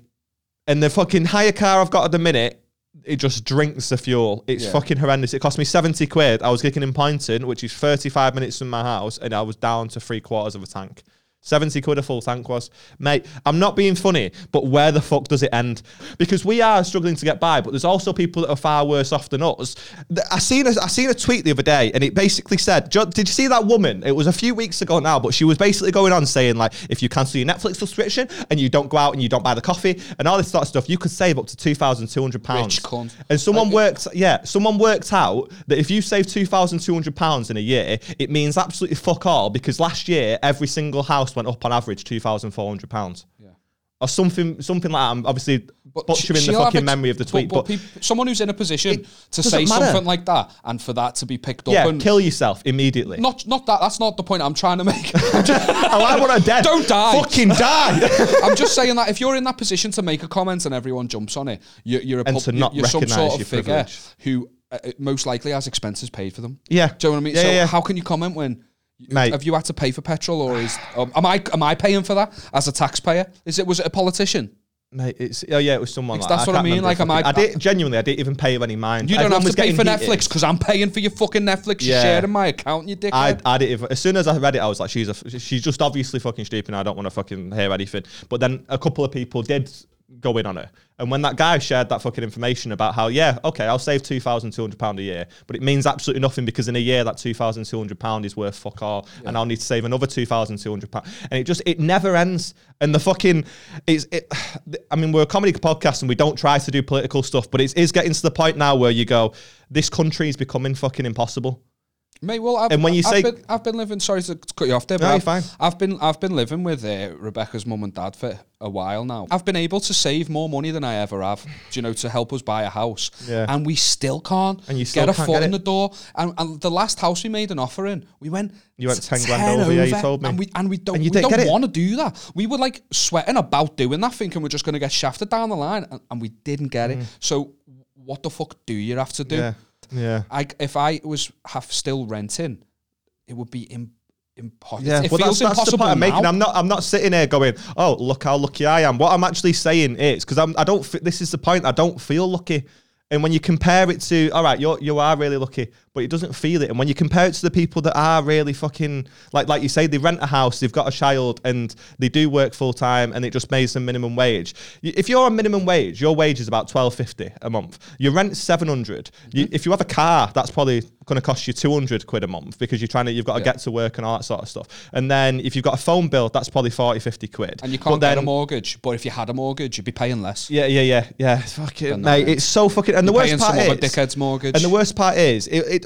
Speaker 2: And the fucking hire car I've got at the minute, it just drinks the fuel. It's
Speaker 1: Yeah.
Speaker 2: fucking horrendous. It cost me 70 quid. I was kicking in Poynton, which is 35 minutes from my house, and I was down to three quarters of a tank. 70 quid a full tank was. Mate, I'm not being funny, but where the fuck does it end? Because we are struggling to get by, but there's also people that are far worse off than us. I seen a, I seen a tweet the other day, and it basically said, "Did you see that woman? It was a few weeks ago now, but she was basically going on saying like, if you cancel your Netflix subscription and you don't go out and you don't buy the coffee and all this sort of stuff, you could save up to two thousand two hundred pounds."
Speaker 1: Rich cunt.
Speaker 2: And someone worked, yeah, someone worked out that if you save two thousand two hundred pounds in a year, it means absolutely fuck all because last year every single house went up on average two thousand four hundred pounds.
Speaker 1: Yeah.
Speaker 2: Or something, something like that. I'm obviously
Speaker 1: But
Speaker 2: butchering the fucking
Speaker 1: ex-
Speaker 2: memory of the tweet, but,
Speaker 1: peop- someone who's in a position to say
Speaker 2: matter.
Speaker 1: something like that and for that to be picked up
Speaker 2: yeah,
Speaker 1: and
Speaker 2: kill yourself immediately.
Speaker 1: not not that that's not the point I'm trying to make. Just, [LAUGHS]
Speaker 2: I want to dead.
Speaker 1: Don't die.
Speaker 2: Fucking die. [LAUGHS]
Speaker 1: I'm just saying that if you're in that position to make a comment and everyone jumps on it, you're, you're a
Speaker 2: And
Speaker 1: pub-
Speaker 2: to not
Speaker 1: you're some sort of
Speaker 2: your
Speaker 1: figure
Speaker 2: privilege.
Speaker 1: who uh, uh, most likely has expenses paid for them.
Speaker 2: yeah.
Speaker 1: Do you know what I mean?
Speaker 2: Yeah,
Speaker 1: so
Speaker 2: yeah.
Speaker 1: how can you comment when
Speaker 2: Mate.
Speaker 1: have you had to pay for petrol or is um, am I am I paying for that as a taxpayer? Is it was it a politician?
Speaker 2: Mate, it's oh yeah, it was someone. Like,
Speaker 1: that's what I mean, like, am I-
Speaker 2: I did genuinely. I didn't even pay any mind.
Speaker 1: You don't
Speaker 2: Everyone
Speaker 1: have to pay for
Speaker 2: getting
Speaker 1: Netflix because I'm paying for your fucking Netflix. You're sharing my account, you dickhead.
Speaker 2: I, I didn't even, as soon as I read it, I was like, she's a, she's just obviously fucking stupid. and I don't want to fucking hear anything. But then a couple of people did go in on it, and when that guy shared that fucking information about how, yeah, okay, I'll save two thousand two hundred pound a year, but it means absolutely nothing because in a year that two thousand two hundred pound is worth fuck all, and I'll need to save another two thousand two hundred pound, and it just it never ends. And the fucking it's it. [SIGHS] I mean, we're a comedy podcast and we don't try to do political stuff, but it is getting to the point now where you go, this country is becoming fucking impossible.
Speaker 1: Mate, well, I've,
Speaker 2: And when you
Speaker 1: I've
Speaker 2: say-
Speaker 1: been, I've been living. Sorry to cut you off there, but
Speaker 2: No,
Speaker 1: I've,
Speaker 2: fine.
Speaker 1: I've been, I've been living with uh, Rebecca's mum and dad for a while now. I've been able to save more money than I ever have, you know, to help us buy a house.
Speaker 2: Yeah.
Speaker 1: And we still can't
Speaker 2: And you still
Speaker 1: get a foot
Speaker 2: get
Speaker 1: in the door. And, and the last house we made an offer in, we went.
Speaker 2: You went
Speaker 1: t-
Speaker 2: 10 grand over, yeah, you told me.
Speaker 1: And we and we don't,
Speaker 2: And
Speaker 1: we don't want to do that. We were like sweating about doing that, thinking we're just going to get shafted down the line, and, and we didn't get it. So what the fuck do you have to do?
Speaker 2: Mm. Yeah, yeah.
Speaker 1: I if I was have still renting, it would be Im- impossible.
Speaker 2: Yeah,
Speaker 1: it
Speaker 2: well,
Speaker 1: feels
Speaker 2: that's, that's the
Speaker 1: impossible
Speaker 2: point I'm making. I'm not. I'm not sitting here going, "Oh, look how lucky I am." What I'm actually saying is because I'm. I don't. fe- This is the point. I don't feel lucky. And when you compare it to, all right, you you are really lucky, but it doesn't feel it. And when you compare it to the people that are really fucking like like you say, they rent a house, they've got a child, and they do work full time, and it just pays them minimum wage. If you're on minimum wage, your wage is about twelve fifty a month. Your rent's seven hundred. You, mm-hmm. if you have a car, that's probably going to cost you two hundred quid a month because you're trying to you've got to
Speaker 1: Yeah.
Speaker 2: get to work and all that sort of stuff. And then if you've got a phone bill, that's probably 40, 50 quid.
Speaker 1: and you can't get a mortgage, but if you had a mortgage, you'd be paying less.
Speaker 2: Yeah, yeah, yeah, yeah. It's fucking mate, it's so fucking. And the
Speaker 1: You're
Speaker 2: worst part is,
Speaker 1: dickhead's mortgage.
Speaker 2: and the worst part is, it. it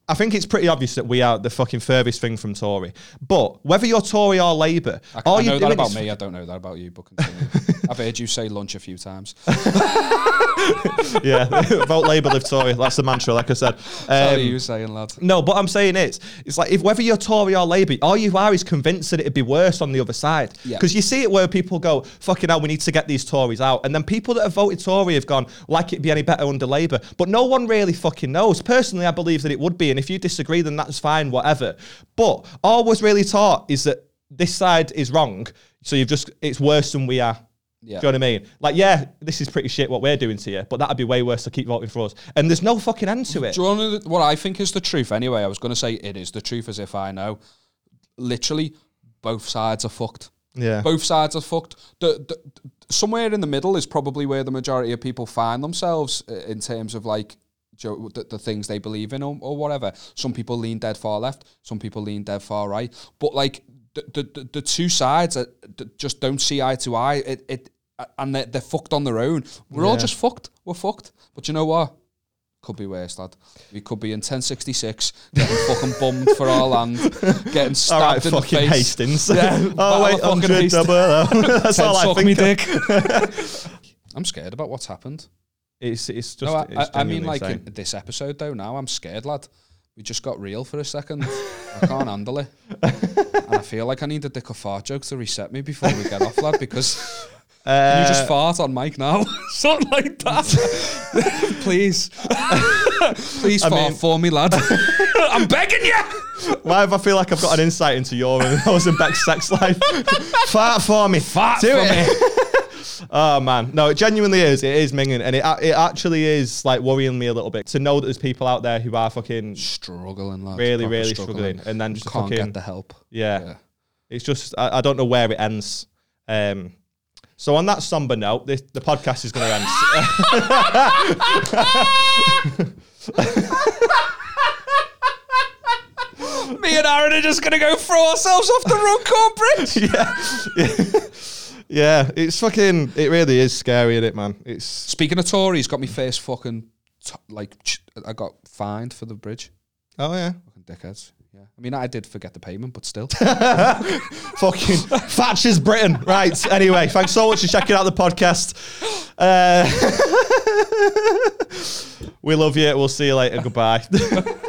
Speaker 2: I think it's pretty obvious that we are the fucking furthest thing from Tory. But whether you're Tory or Labour,
Speaker 1: I,
Speaker 2: all
Speaker 1: I know that about me. I don't know that about you, but. [LAUGHS] I've heard you say lunch a few times. [LAUGHS]
Speaker 2: yeah, [LAUGHS] vote Labour, live Tory. That's the mantra, like I said.
Speaker 1: That's what
Speaker 2: Um,
Speaker 1: you saying, lad.
Speaker 2: no, but I'm saying is, it's like if whether you're Tory or Labour, all you are is convinced that it'd be worse on the other side.
Speaker 1: Yeah.
Speaker 2: Because you see it where people go, "Fucking hell, we need to get these Tories out," and then people that have voted Tory have gone, "Like it'd be any better under Labour," but no one really fucking knows. Personally, I believe that it would be, and if you disagree, then that's fine, whatever. But all was really taught is that this side is wrong, so you've just it's worse than we are.
Speaker 1: Yeah.
Speaker 2: Do you know what I mean? Like, yeah, this is pretty shit what we're doing to you, but that'd be way worse to keep voting for us. And there's no fucking end to it.
Speaker 1: Do you know what I think is the truth? Anyway, I was going to say it is the truth as if I know. Literally, both sides are fucked.
Speaker 2: Yeah.
Speaker 1: Both sides are fucked. The, the, somewhere in the middle is probably where the majority of people find themselves uh, in terms of like the, the things they believe in or, or whatever. Some people lean dead far left. Some people lean dead far right. But like the the, the, two sides are, that just don't see eye to eye. It it and they're, they're fucked on their own. We're all just fucked. We're fucked. But you know what? Could be worse, lad. We could be in 1066, getting [LAUGHS] fucking bummed for our land, getting [LAUGHS]
Speaker 2: All
Speaker 1: stabbed
Speaker 2: right,
Speaker 1: in the face.
Speaker 2: Hastings.
Speaker 1: Yeah, [LAUGHS]
Speaker 2: oh wait,
Speaker 1: of fucking
Speaker 2: 100
Speaker 1: Hastings.
Speaker 2: double. That's all I think.
Speaker 1: me dick. I'm scared about what's happened.
Speaker 2: It's it's just.
Speaker 1: No, I,
Speaker 2: it's
Speaker 1: I, I mean, like in this episode though. Now I'm scared, lad. We just got real for a second. [LAUGHS] I can't handle it, and I feel like I need a dick or fart joke to reset me before we get off, lad. Because can [LAUGHS] you just
Speaker 2: Uh,
Speaker 1: fart on mic now, [LAUGHS] something like that, please, please
Speaker 2: I
Speaker 1: fart
Speaker 2: mean-
Speaker 1: for me, lad. I'm begging you.
Speaker 2: Why have I feel like I've got an insight into your and Beck's sex life? Fart for me.
Speaker 1: Fart
Speaker 2: Do
Speaker 1: for
Speaker 2: it. Oh man, no, it genuinely is. It is minging, and it it actually is like worrying me a little bit to know that there's people out there who are fucking
Speaker 1: Struggling, lad.
Speaker 2: really,
Speaker 1: proper
Speaker 2: really struggling, and then just
Speaker 1: Can't
Speaker 2: fucking
Speaker 1: get the help.
Speaker 2: yeah.
Speaker 1: Yeah.
Speaker 2: It's just I, I don't know where it ends. Um, so on that somber note, this, the podcast is going to end. [LAUGHS] [LAUGHS]
Speaker 1: Me and Aaron are just gonna go throw ourselves off the Runcorn Bridge. [LAUGHS]
Speaker 2: yeah, yeah, it's fucking. It really is scary, isn't it, man? It's
Speaker 1: Speaking of Tories, got me first fucking t- like ch- I got fined for the bridge.
Speaker 2: oh yeah,
Speaker 1: Fucking dickheads. Yeah, I mean I did forget the payment, but still. [LAUGHS]
Speaker 2: fucking Thatcher's Britain. Right. Anyway, thanks so much for checking out the podcast. Uh, [LAUGHS] we love you. We'll see you later. Goodbye. [LAUGHS]